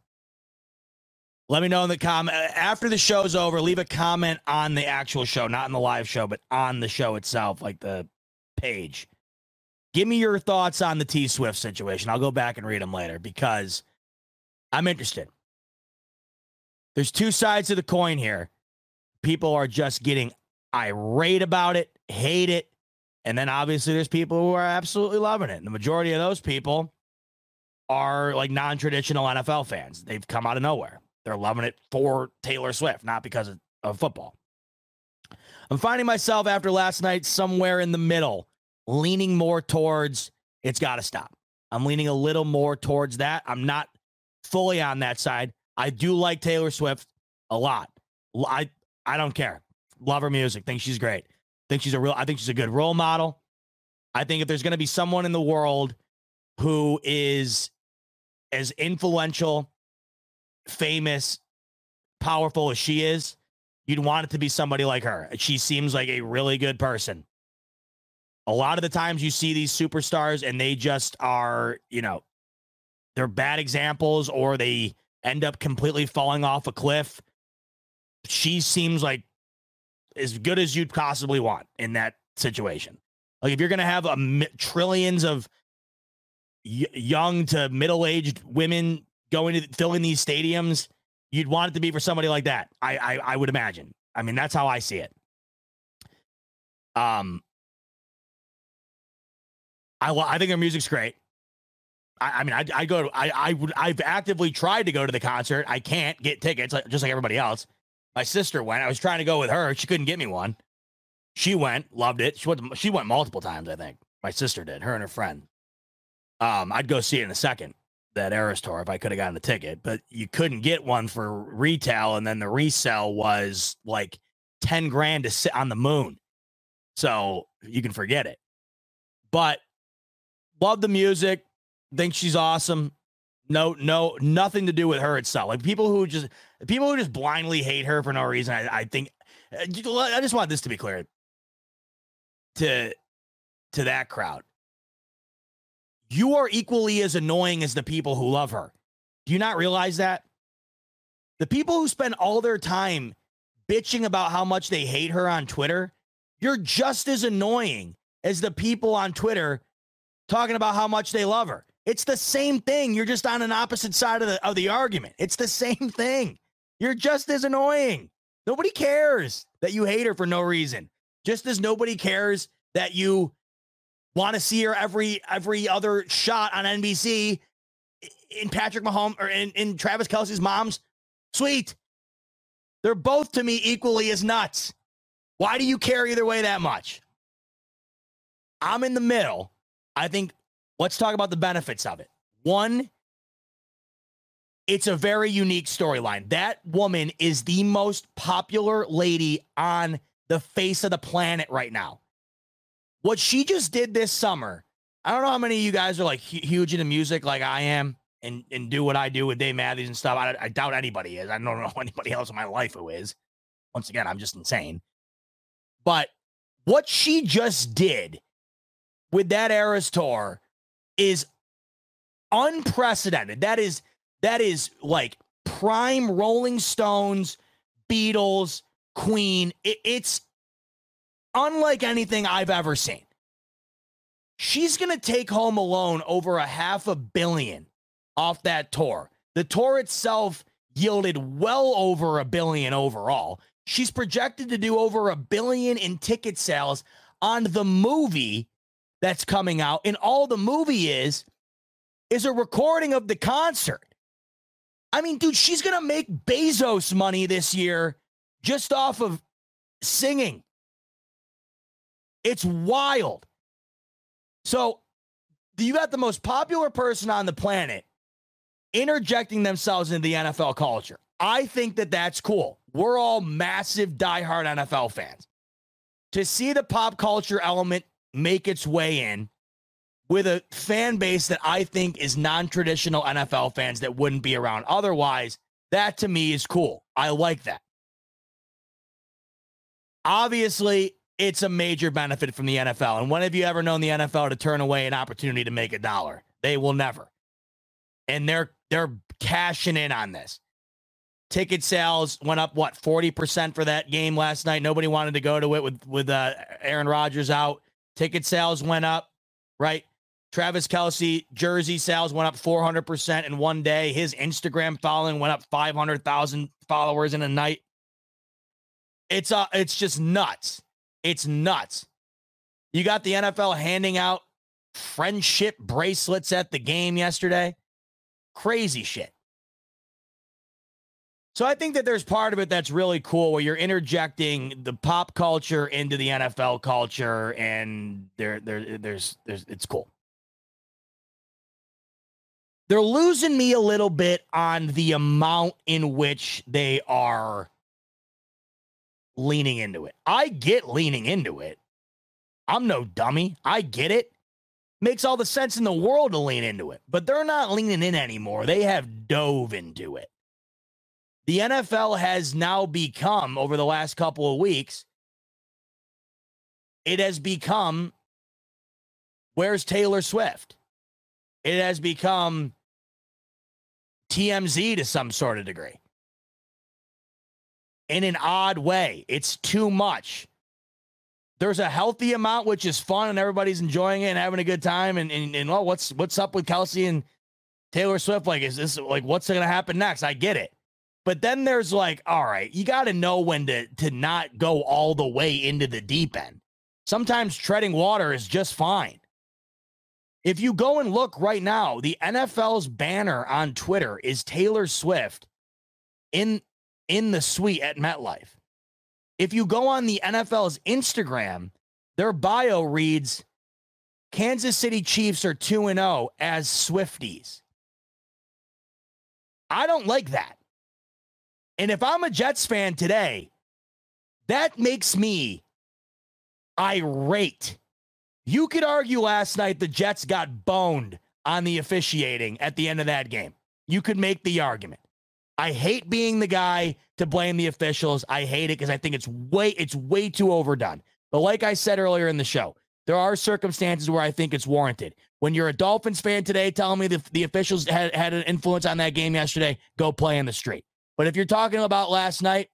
Let me know in the comment after the show's over. Leave a comment on the actual show, not in the live show, but on the show itself, like the page. Give me your thoughts on the T Swift situation. I'll go back and read them later because I'm interested. There's two sides to the coin here. People are just getting irate about it, hate it. And then obviously there's people who are absolutely loving it. And the majority of those people are like non traditional NFL fans. They've come out of nowhere. They're loving it for Taylor Swift, not because of, of football. I'm finding myself after last night somewhere in the middle leaning more towards it's got to stop. I'm leaning a little more towards that. I'm not fully on that side. I do like Taylor Swift a lot. I I don't care. Love her music. Think she's great. Think she's a real I think she's a good role model. I think if there's going to be someone in the world who is as influential, famous, powerful as she is, you'd want it to be somebody like her. She seems like a really good person. A lot of the times you see these superstars and they just are, you know, they're bad examples or they end up completely falling off a cliff. She seems like as good as you'd possibly want in that situation. Like if you're going to have a m- trillions of y- young to middle-aged women going to filling these stadiums, you'd want it to be for somebody like that. I I, I would imagine. I mean, that's how I see it. Um, I I think her music's great. I, I mean, I I go to I I would I've actively tried to go to the concert. I can't get tickets, like, just like everybody else. My sister went. I was trying to go with her. She couldn't get me one. She went, loved it. She went. She went multiple times. I think my sister did. Her and her friend. Um, I'd go see it in a second. That Eras tour if I could have gotten a ticket, but you couldn't get one for retail, and then the resale was like ten grand to sit on the moon. So you can forget it. But love the music. Think she's awesome. No, no, nothing to do with her itself. Like people who just people who just blindly hate her for no reason. I, I think uh, I just want this to be clear to to that crowd. You are equally as annoying as the people who love her. Do you not realize that? The people who spend all their time bitching about how much they hate her on Twitter, you're just as annoying as the people on Twitter talking about how much they love her. It's the same thing. You're just on an opposite side of the of the argument. It's the same thing. You're just as annoying. Nobody cares that you hate her for no reason. Just as nobody cares that you want to see her every every other shot on NBC in Patrick Mahomes or in, in Travis Kelce's mom's suite. They're both to me equally as nuts. Why do you care either way that much? I'm in the middle. I think let's talk about the benefits of it. One, it's a very unique storyline. That woman is the most popular lady on the face of the planet right now. What she just did this summer, I don't know how many of you guys are like huge into music like I am and, and do what I do with Dave Matthews and stuff. I, I doubt anybody is. I don't know anybody else in my life who is. Once again, I'm just insane. But what she just did with that Eras tour is unprecedented. That is that is like prime Rolling Stones, Beatles, Queen. It, it's unlike anything I've ever seen. She's going to take home alone over a half a billion off that tour. The tour itself yielded well over a billion overall. She's projected to do over a billion in ticket sales on the movie that's coming out. And all the movie is is a recording of the concert. I mean, dude, she's to make Bezos money this year just off of singing. It's wild. So you got the most popular person on the planet interjecting themselves into the NFL culture. I think that that's cool. We're all massive diehard NFL fans. To see the pop culture element make its way in with a fan base that I think is non traditional NFL fans that wouldn't be around otherwise, that to me is cool. I like that. Obviously, it's a major benefit from the NFL. And when have you ever known the NFL to turn away an opportunity to make a dollar? They will never. And they're they're cashing in on this. Ticket sales went up what 40% for that game last night. Nobody wanted to go to it with with uh, Aaron Rodgers out. Ticket sales went up, right? Travis Kelce jersey sales went up 400% in one day. His Instagram following went up 500,000 followers in a night. It's uh it's just nuts. It's nuts. You got the NFL handing out friendship bracelets at the game yesterday. Crazy shit. So I think that there's part of it that's really cool where you're interjecting the pop culture into the NFL culture and there there there's there's it's cool. They're losing me a little bit on the amount in which they are leaning into it. I get leaning into it. I'm no dummy. I get it. Makes all the sense in the world to lean into it, but they're not leaning in anymore. They have dove into it the NFL has now become, over the last couple of weeks, it has become where's Taylor Swift? It has become TMZ to some sort of degree. In an odd way, it's too much. There's a healthy amount, which is fun, and everybody's enjoying it and having a good time. And and, and what's what's up with Kelce and Taylor Swift? Like, is this like what's going to happen next? I get it. But then there's like, all right, you got to know when to to not go all the way into the deep end. Sometimes treading water is just fine. If you go and look right now, the NFL's banner on Twitter is Taylor Swift in in the suite at MetLife. If you go on the NFL's Instagram, their bio reads Kansas City Chiefs are 2 and 0 as Swifties. I don't like that. And if I'm a Jets fan today, that makes me irate. You could argue last night the Jets got boned on the officiating at the end of that game. You could make the argument. I hate being the guy to blame the officials. I hate it because I think it's way it's way too overdone. But like I said earlier in the show, there are circumstances where I think it's warranted. When you're a Dolphins fan today telling me the, the officials had, had an influence on that game yesterday, go play in the street. But if you're talking about last night,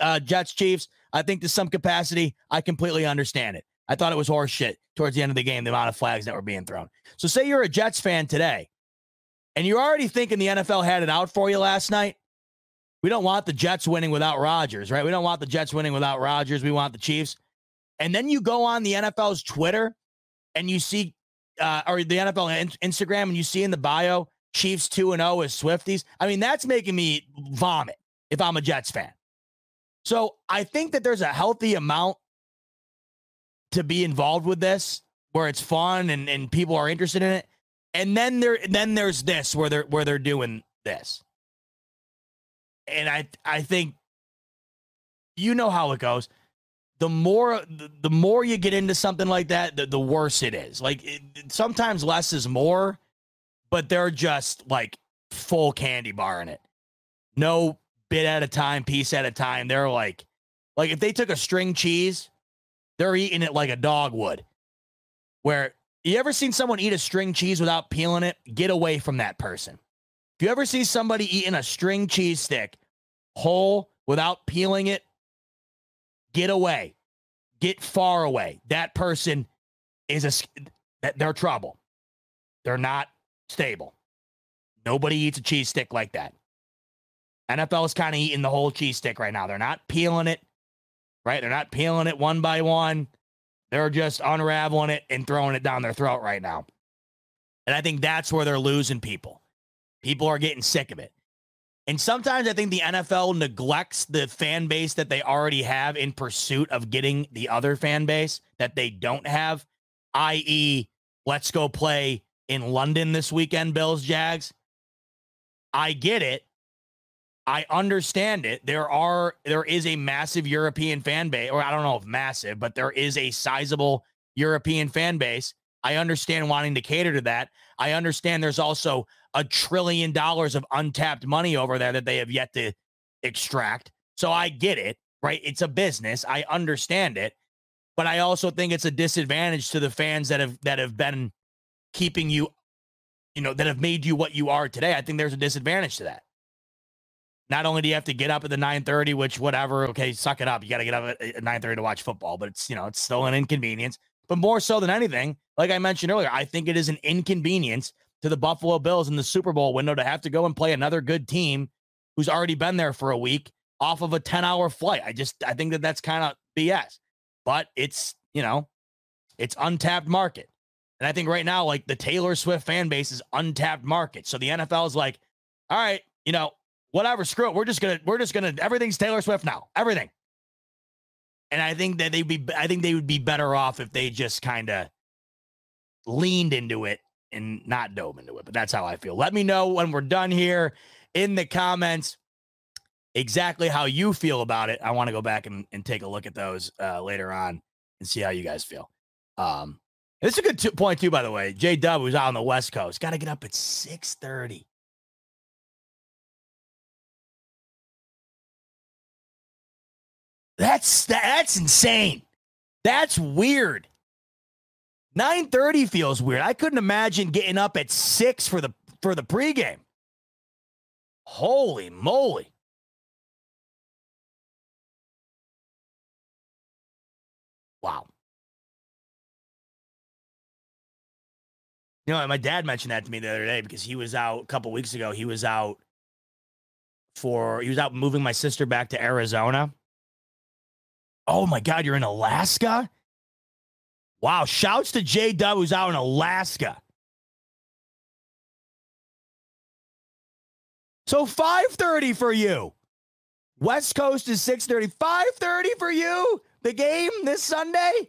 uh, Jets Chiefs, I think to some capacity, I completely understand it. I thought it was horse shit towards the end of the game, the amount of flags that were being thrown. So, say you're a Jets fan today, and you're already thinking the NFL had it out for you last night. We don't want the Jets winning without Rodgers, right? We don't want the Jets winning without Rodgers. We want the Chiefs. And then you go on the NFL's Twitter and you see, uh, or the NFL Instagram, and you see in the bio, Chiefs 2 and 0 as Swifties. I mean, that's making me vomit if I'm a Jets fan. So I think that there's a healthy amount to be involved with this where it's fun and, and people are interested in it. And then there then there's this where they're where they're doing this. And I I think you know how it goes. The more the more you get into something like that, the, the worse it is. Like it, sometimes less is more but they're just like full candy bar in it. No bit at a time, piece at a time. They're like, like if they took a string cheese, they're eating it like a dog would. Where you ever seen someone eat a string cheese without peeling it? Get away from that person. If you ever see somebody eating a string cheese stick whole without peeling it, get away. Get far away. That person is a that they're trouble. They're not stable. Nobody eats a cheese stick like that. NFL is kind of eating the whole cheese stick right now. They're not peeling it, right? They're not peeling it one by one. They're just unraveling it and throwing it down their throat right now. And I think that's where they're losing people. People are getting sick of it. And sometimes I think the NFL neglects the fan base that they already have in pursuit of getting the other fan base that they don't have, i.e., let's go play in London this weekend, Bills Jags. I get it. I understand it. There are there is a massive European fan base, or I don't know if massive, but there is a sizable European fan base. I understand wanting to cater to that. I understand there's also a trillion dollars of untapped money over there that they have yet to extract. So I get it, right? It's a business. I understand it. But I also think it's a disadvantage to the fans that have that have been keeping you, you know, that have made you what you are today. I think there's a disadvantage to that. Not only do you have to get up at the 9:30, which whatever, okay, suck it up. You got to get up at 9:30 to watch football, but it's you know it's still an inconvenience. But more so than anything, like I mentioned earlier, I think it is an inconvenience to the Buffalo Bills in the Super Bowl window to have to go and play another good team who's already been there for a week off of a 10 hour flight. I just I think that that's kind of BS. But it's you know it's untapped market. And I think right now, like the Taylor Swift fan base is untapped market. So the NFL is like, all right, you know, whatever, screw it. We're just gonna we're just gonna everything's Taylor Swift now. Everything. And I think that they'd be I think they would be better off if they just kind of leaned into it and not dove into it. But that's how I feel. Let me know when we're done here in the comments exactly how you feel about it. I want to go back and, and take a look at those uh, later on and see how you guys feel. Um, this is a good t- point too, by the way. J Dub, who's out on the West Coast, got to get up at six thirty. That's that's insane. That's weird. 9:30 feels weird. I couldn't imagine getting up at 6 for the for the pregame. Holy moly. Wow. You know, my dad mentioned that to me the other day because he was out a couple weeks ago. He was out for he was out moving my sister back to Arizona. Oh my God, you're in Alaska? Wow. Shouts to J Dub who's out in Alaska. So 5:30 for you. West Coast is 6:30. 5:30 for you. The game this Sunday?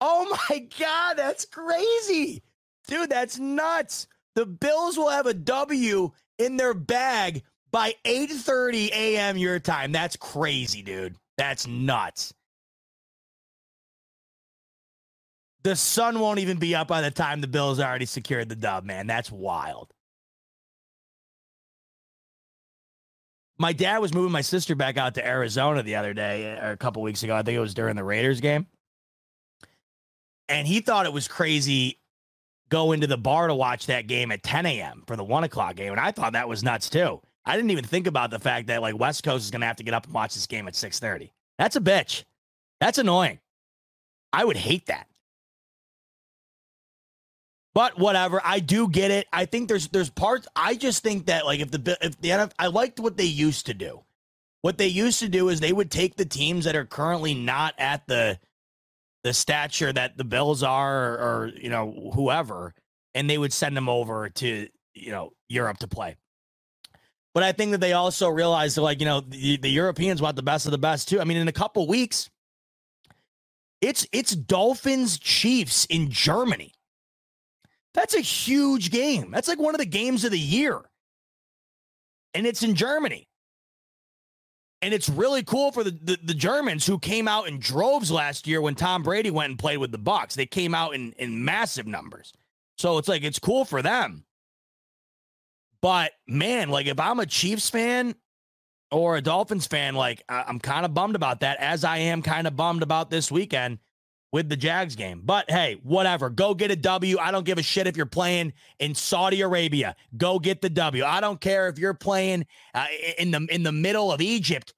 Oh my god, that's crazy. Dude, that's nuts. The Bills will have a W in their bag by 8:30 a.m. your time. That's crazy, dude. That's nuts. The sun won't even be up by the time the Bills already secured the dub, man. That's wild. My dad was moving my sister back out to Arizona the other day, eh, or a couple weeks ago. I think it was during the Raiders game. And he thought it was crazy going into the bar to watch that game at 10 a.m. for the one o'clock game. And I thought that was nuts too. I didn't even think about the fact that like West Coast is gonna have to get up and watch this game at 6:30. That's a bitch. That's annoying. I would hate that. But whatever, I do get it. I think there's there's parts. I just think that like if the if the NFL, I liked what they used to do. What they used to do is they would take the teams that are currently not at the the stature that the Bills are, or, or you know whoever, and they would send them over to you know Europe to play. But I think that they also realized that like you know the, the Europeans want the best of the best too. I mean, in a couple weeks, it's it's Dolphins Chiefs in Germany. That's a huge game. That's like one of the games of the year. And it's in Germany. And it's really cool for the, the, the, Germans who came out in droves last year when Tom Brady went and played with the Bucs. They came out in, in massive numbers. So it's like it's cool for them. But man, like if I'm a Chiefs fan or a Dolphins fan, like I'm kind of bummed about that, as I am kind of bummed about this weekend with the Jags game. But hey, whatever. Go get a W. I don't give a shit if you're playing in Saudi Arabia. Go get the W. I don't care if you're playing uh, in the in the middle of Egypt,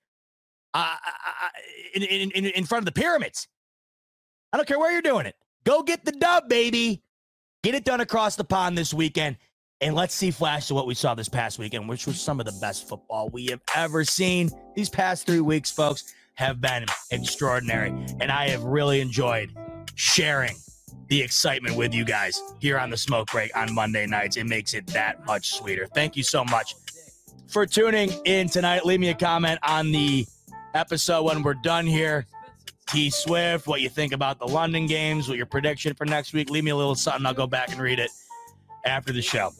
uh, uh, uh in, in in front of the pyramids. I don't care where you're doing it. Go get the dub, baby. Get it done across the pond this weekend. And let's see flash of what we saw this past weekend, which was some of the best football we have ever seen these past three weeks, folks have been extraordinary. And I have really enjoyed sharing the excitement with you guys here on the smoke break on Monday nights. It makes it that much sweeter. Thank you so much for tuning in tonight. Leave me a comment on the episode when we're done here. T Swift, what you think about the London games, what your prediction for next week. Leave me a little something. I'll go back and read it after the show.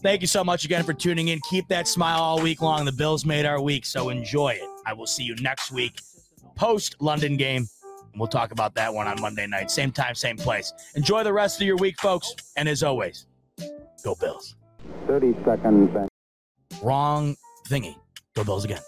Thank you so much again for tuning in. Keep that smile all week long. The Bills made our week, so enjoy it. I will see you next week post London game. We'll talk about that one on Monday night. Same time, same place. Enjoy the rest of your week, folks. And as always, go Bills. 30 seconds. Wrong thingy. Go Bills again.